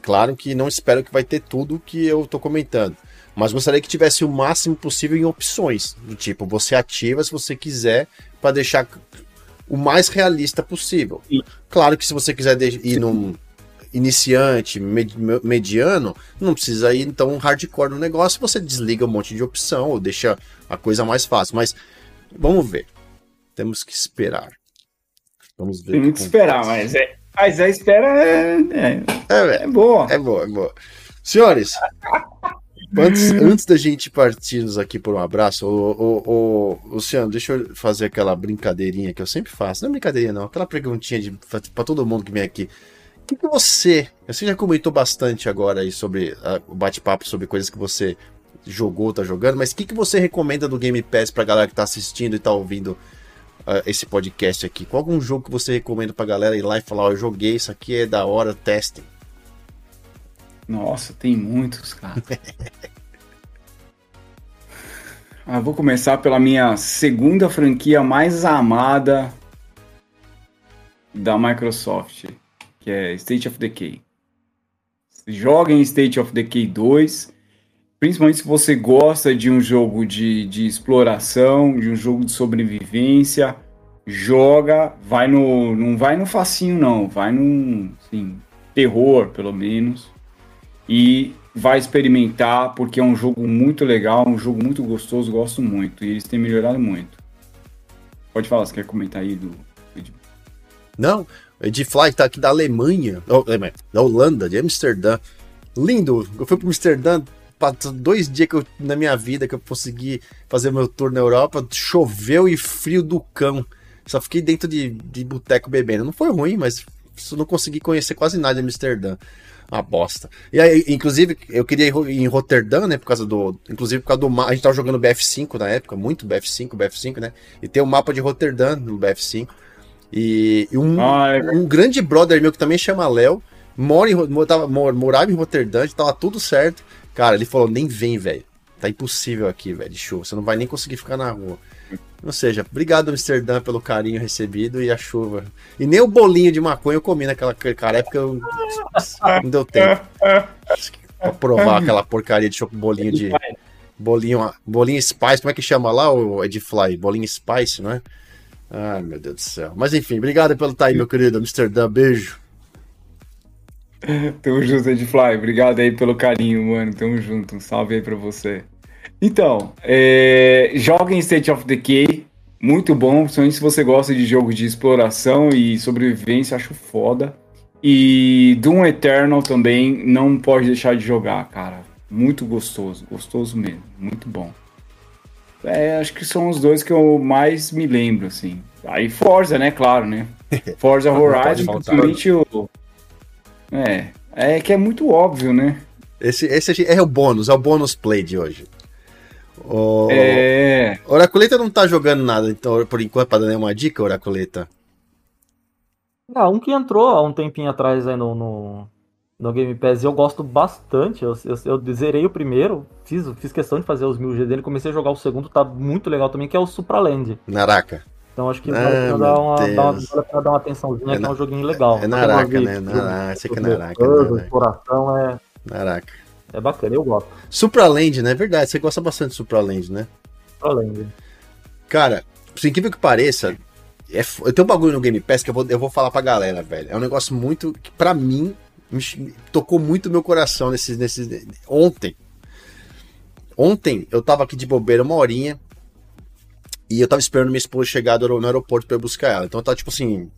claro que não espero que vai ter tudo que eu tô comentando. Mas gostaria que tivesse o máximo possível em opções. Do tipo, você ativa se você quiser, para deixar o mais realista possível. Sim. Claro que se você quiser ir num, iniciante, med mediano, não precisa ir então hardcore no negócio, você desliga um monte de opção ou deixa a coisa mais fácil. Mas vamos ver. Temos que esperar.
Vamos ver. Tem que esperar, mas é, mas a espera é, é, é, é boa.
É boa, é boa. Senhores, antes, antes da gente partirmos aqui por um abraço, o, Luciano, deixa eu fazer aquela brincadeirinha que eu sempre faço. Não é brincadeira, não. Aquela perguntinha para todo mundo que vem aqui. O que, que, você. Você já comentou bastante agora aí sobre uh, o bate-papo sobre coisas que você jogou, tá jogando, mas o que, que você recomenda do Game Pass pra galera que tá assistindo e tá ouvindo uh, esse podcast aqui? Qual algum jogo que você recomenda pra galera ir lá e falar, ó, oh, eu joguei, isso aqui é da hora, testem?
Nossa, tem muitos, cara. ah, vou começar pela minha segunda franquia mais amada da Microsoft, que é State of Decay. Joguem State of Decay 2, principalmente se você gosta de um jogo de, de exploração, de um jogo de sobrevivência, joga, vai no, não vai no facinho não, vai no, assim, terror pelo menos e vai experimentar porque é um jogo muito legal, um jogo muito gostoso, gosto muito e eles têm melhorado muito. Pode falar, você quer comentar aí do.
Não, o Edifly tá aqui da Alemanha, da Holanda, de Amsterdã. Lindo, eu fui para Amsterdã dois dias que eu, na minha vida que eu consegui fazer meu tour na Europa, choveu e frio do cão. Só fiquei dentro de, de boteco bebendo. Não foi ruim, mas não consegui conhecer quase nada de Amsterdã. Uma bosta. E aí, inclusive, eu queria ir em Roterdã, né? Por causa do. Inclusive, por causa do. A gente tava jogando BF5 na época, muito BF5, BF5, né? E tem o um mapa de Roterdã no BF5. E, e um, um grande brother meu que também chama Léo, mora em, tava, morava em Roterdã, tava tudo certo. Cara, ele falou: nem vem, velho. Tá impossível aqui, velho, de chuva. Você não vai nem conseguir ficar na rua. Ou seja, obrigado Amsterdã pelo carinho recebido e a chuva. E nem o bolinho de maconha eu comi naquela cara época, eu... não deu tempo. pra provar aquela porcaria de bolinho de. Bolinho, bolinho Spice, como é que chama lá o Edfly? Bolinho Spice, não é? Ai, meu Deus do céu. Mas enfim, obrigado pelo time, meu querido Amsterdã. Beijo.
Tamo junto, Edfly. Obrigado aí pelo carinho, mano. Tamo junto. Um salve aí pra você. Então, é, joga em State of Decay, muito bom, principalmente se você gosta de jogo de exploração e sobrevivência, acho foda. E Doom Eternal também não pode deixar de jogar, cara. Muito gostoso, gostoso mesmo, muito bom. É, acho que são os dois que eu mais me lembro, assim. Aí Forza, né, claro, né? Forza Horizon, principalmente o... É, é que é muito óbvio, né?
Esse, esse é o bônus, é o bônus play de hoje. O... É. Oraculeta não tá jogando nada, então, por enquanto, pra dar nenhuma dica, Oraculeta.
Ah, um que entrou há um tempinho atrás aí no, no, no Game Pass e eu gosto bastante. Eu, eu, eu, zerei o primeiro, fiz, fiz questão de fazer os mil G dele, comecei a jogar o segundo, tá muito legal também, que é o Supraland.
Naraca.
Então acho que ah, vale dar uma, dar, uma, dar uma atençãozinha, é que é um joguinho legal.
É Naraca, né? Naraca, sei que é Naraca. Né,
exploração é.
Naraca.
É bacana, eu gosto.
Supraland, né? É verdade, você gosta bastante de Supraland, né?
Supraland.
Cara, por incrível que pareça, é, eu tenho um bagulho no Game Pass que eu vou, eu vou falar pra galera, velho. É um negócio muito. que pra mim me, tocou muito meu coração nesses, nesses. Ontem. Ontem eu tava aqui de bobeira uma horinha. E eu tava esperando minha esposa chegar no aeroporto pra eu buscar ela. Então eu tava, tipo assim.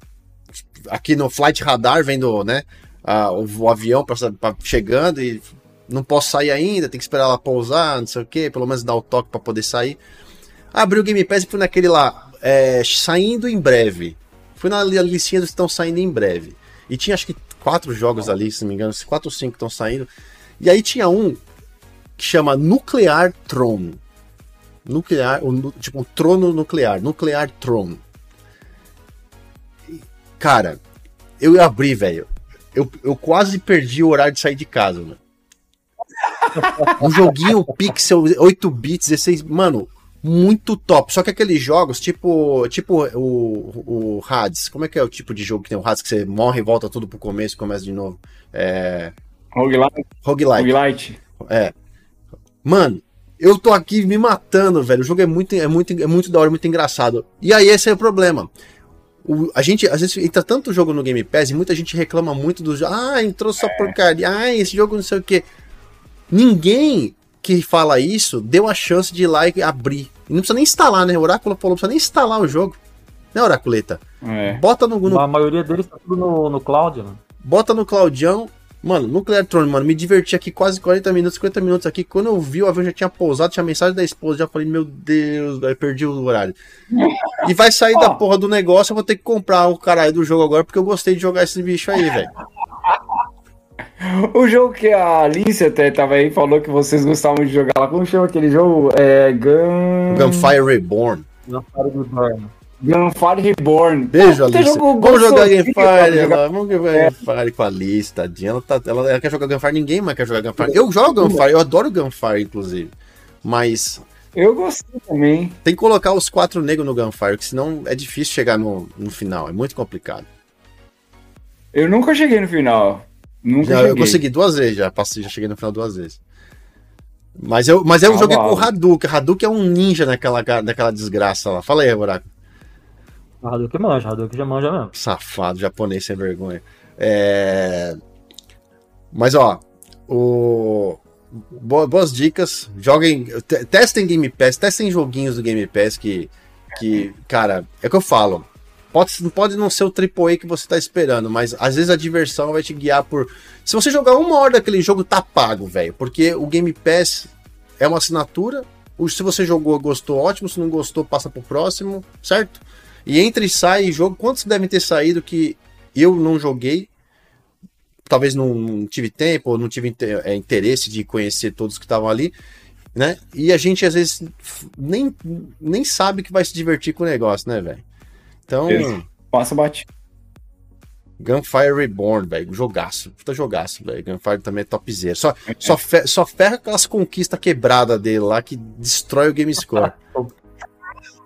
Aqui no Flight Radar, vendo, né? o, o, avião pra, pra, chegando e não posso sair ainda, tem que esperar ela pousar, não sei o que, pelo menos dar o toque para poder sair. Abri o Game Pass e fui naquele lá, é, saindo em breve. Fui na listinha dos que estão saindo em breve. E tinha acho que quatro jogos ali, se não me engano, quatro ou cinco estão saindo. E aí tinha um que chama Nuclear Throne. Nuclear, tipo trono nuclear, Nuclear Throne. Cara, eu abri, velho. Eu, eu quase perdi o horário de sair de casa, mano um joguinho pixel 8 bits, 16, mano, muito top. Só que aqueles jogos, tipo, tipo o, o Hades, como é que é o tipo de jogo que tem o Hades que você morre e volta tudo pro começo e começa de novo? É.
Roguelite.
Roguelite.
Roguelite.
É. Mano, eu tô aqui me matando, velho. O jogo é muito, é muito, é muito da hora, muito engraçado. E aí esse é o problema. o- a gente, às vezes, entra tanto jogo no Game Pass e muita gente reclama muito do jogo. Ah, entrou só porcaria. Ah, esse jogo não sei o quê. Ninguém que fala isso deu a chance de ir lá e abrir. E não precisa nem instalar, né? O Oráculo falou, não precisa nem instalar o jogo. Né, Oraculeta?
É.
Bota no, no
A maioria deles tá tudo no, no cloud, mano.
bota no Claudião. Mano, no Cleartron, mano, me diverti aqui quase 40 minutos, 50 minutos aqui. Quando eu vi o avião já tinha pousado, tinha mensagem da esposa, já falei, meu Deus, perdi o horário. E vai sair da
Ó.
porra do negócio, eu vou ter que comprar o caralho do jogo agora, porque eu gostei de jogar esse bicho aí, velho.
O jogo que a Alice até tava aí, falou que vocês gostavam de jogar lá. Como chama aquele jogo? É. Gun...
Gunfire Reborn.
Do Dorme.
Gunfire Reborn.
Beijo, Alice.
jogo
Vamos jogar Gunfire,
jogar-
vamos jogar Gunfire com a Alice, tadinha. Ela, tá, ela, ela quer jogar Gunfire, ninguém mais quer jogar Gunfire. Eu jogo Gunfire, eu adoro Gunfire, inclusive. Mas
Eu gostei também.
tem que colocar os quatro negros no Gunfire, que senão é difícil chegar no, no final, é muito complicado.
Eu nunca cheguei no final. Nunca
Já,
cheguei.
eu consegui duas vezes, já passei, já cheguei no final duas vezes. Mas eu, mas eu
Ah,
joguei com o. Hadouken. Hadouken é um ninja naquela, naquela desgraça lá. Fala aí, Buraco.
Hadouken manja, Hadouken já manja mesmo.
Safado, japonês sem vergonha. É... Mas ó, o... Boa- boas dicas. Joguem, te- testem Game Pass, testem joguinhos do Game Pass que, que cara, é o que eu falo. Pode, pode não ser o AAA que você tá esperando, mas às vezes a diversão vai te guiar por. Se você jogar uma hora daquele jogo, tá pago, velho. Porque o Game Pass é uma assinatura. Se você jogou, gostou, ótimo. Se não gostou, passa pro próximo, certo? E entra e sai jogo. Quantos devem ter saído que eu não joguei? Talvez não, tive tempo, ou não tive é, interesse de conhecer todos que estavam ali, né? E a gente às vezes nem, nem sabe que vai se divertir com o negócio, né, velho? Então.
Passa bate.
Gunfire Reborn, velho, jogaço, puta jogaço, velho. Gunfire também é topzera. Só, só, fe- só ferra aquelas conquistas quebradas dele lá que destrói o game score.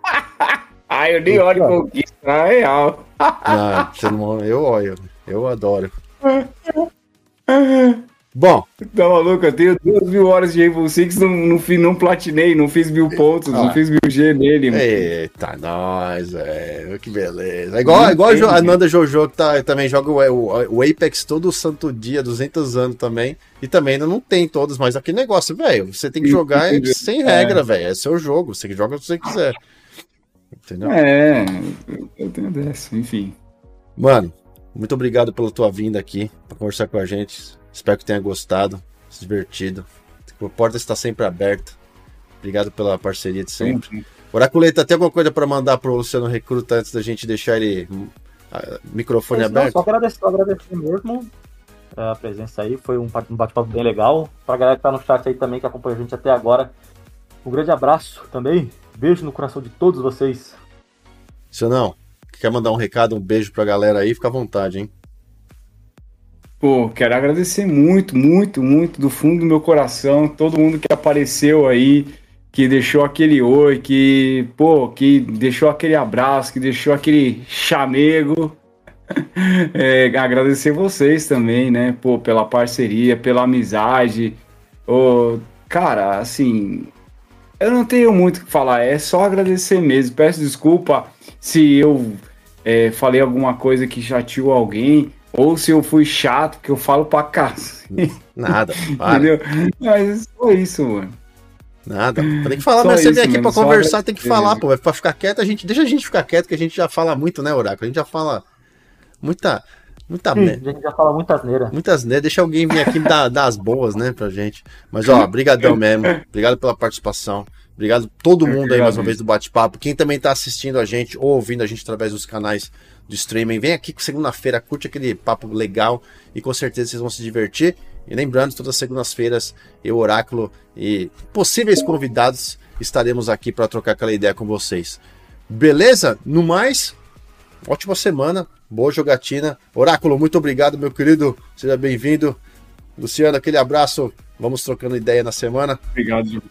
Ai, eu nem olho conquista, na real.
Ah, não- eu olho, eu adoro. Bom,
Tá maluco? Eu tenho duas mil horas de Rainbow Six, não, não, não platinei, não fiz mil pontos,
Ah.
não fiz mil G nele. mano.
eita, nós, velho, que beleza. É igual, é igual a. Nanda Jojo que tá, também joga o, o, Apex todo santo dia, 200 anos também, e também ainda não tem todos, mas aquele negócio, velho, você tem que jogar
Entendi.
sem
É.
regra, velho, é seu jogo, você joga o que você quiser. Entendeu?
É, eu tenho dessa, enfim.
Mano, muito obrigado pela tua vinda aqui pra conversar com a gente. Espero que tenha gostado, se divertido. A porta está sempre aberta. Obrigado pela parceria de sempre. Oraculeta, tem alguma coisa pra mandar pro Luciano Recruta antes da gente deixar ele hum, ah, microfone
Mas, não,
aberto?
só agradecer, só agradecer mesmo a presença aí. Foi um pa- um bate-papo bem legal. Pra galera que tá no chat aí também, que acompanha a gente até agora. Um grande abraço também. Beijo no coração de todos vocês.
Se não, quer mandar um recado, um beijo pra galera aí, fica à vontade, hein?
Pô, quero agradecer muito, muito, muito do fundo do meu coração, todo mundo que apareceu aí, que deixou aquele oi, que, pô, que deixou aquele abraço, que deixou aquele chamego. É, agradecer vocês também, né, pô, pela parceria, pela amizade. Ô, cara, assim, eu não tenho muito o que falar, é só agradecer mesmo. Peço desculpa se eu é, falei alguma coisa que chateou alguém, ou se eu fui chato, que eu falo pra cá.
Nada, para,
Entendeu? Mas é só isso, mano.
nada. Tem que falar,
Só
mas você vem aqui
mesmo,
pra
só
conversar, tem que falar, pô. É pra ficar quieto, a gente. Deixa a gente ficar quieto, que a gente já fala muito, né, Oráculo? A gente já fala muita. Muita
Sim,
merda.
a gente já fala muita asneira.
Muitas, né? Deixa alguém vir aqui dar, dar as boas, né, pra gente. Mas, ó, brigadão mesmo. Obrigado pela participação. Obrigado todo mundo aí mais uma vez do bate-papo. Quem também tá assistindo a gente ou ouvindo a gente através dos canais do streaming, vem aqui segunda-feira, curte aquele papo legal e com certeza vocês vão se divertir. E lembrando, todas as segundas-feiras, eu, Oráculo e possíveis convidados estaremos aqui para trocar aquela ideia com vocês. Beleza? No mais, ótima semana, boa jogatina. Oráculo, muito obrigado, meu querido. Seja bem-vindo. Luciano, aquele abraço. Vamos trocando ideia na semana.
Obrigado demais.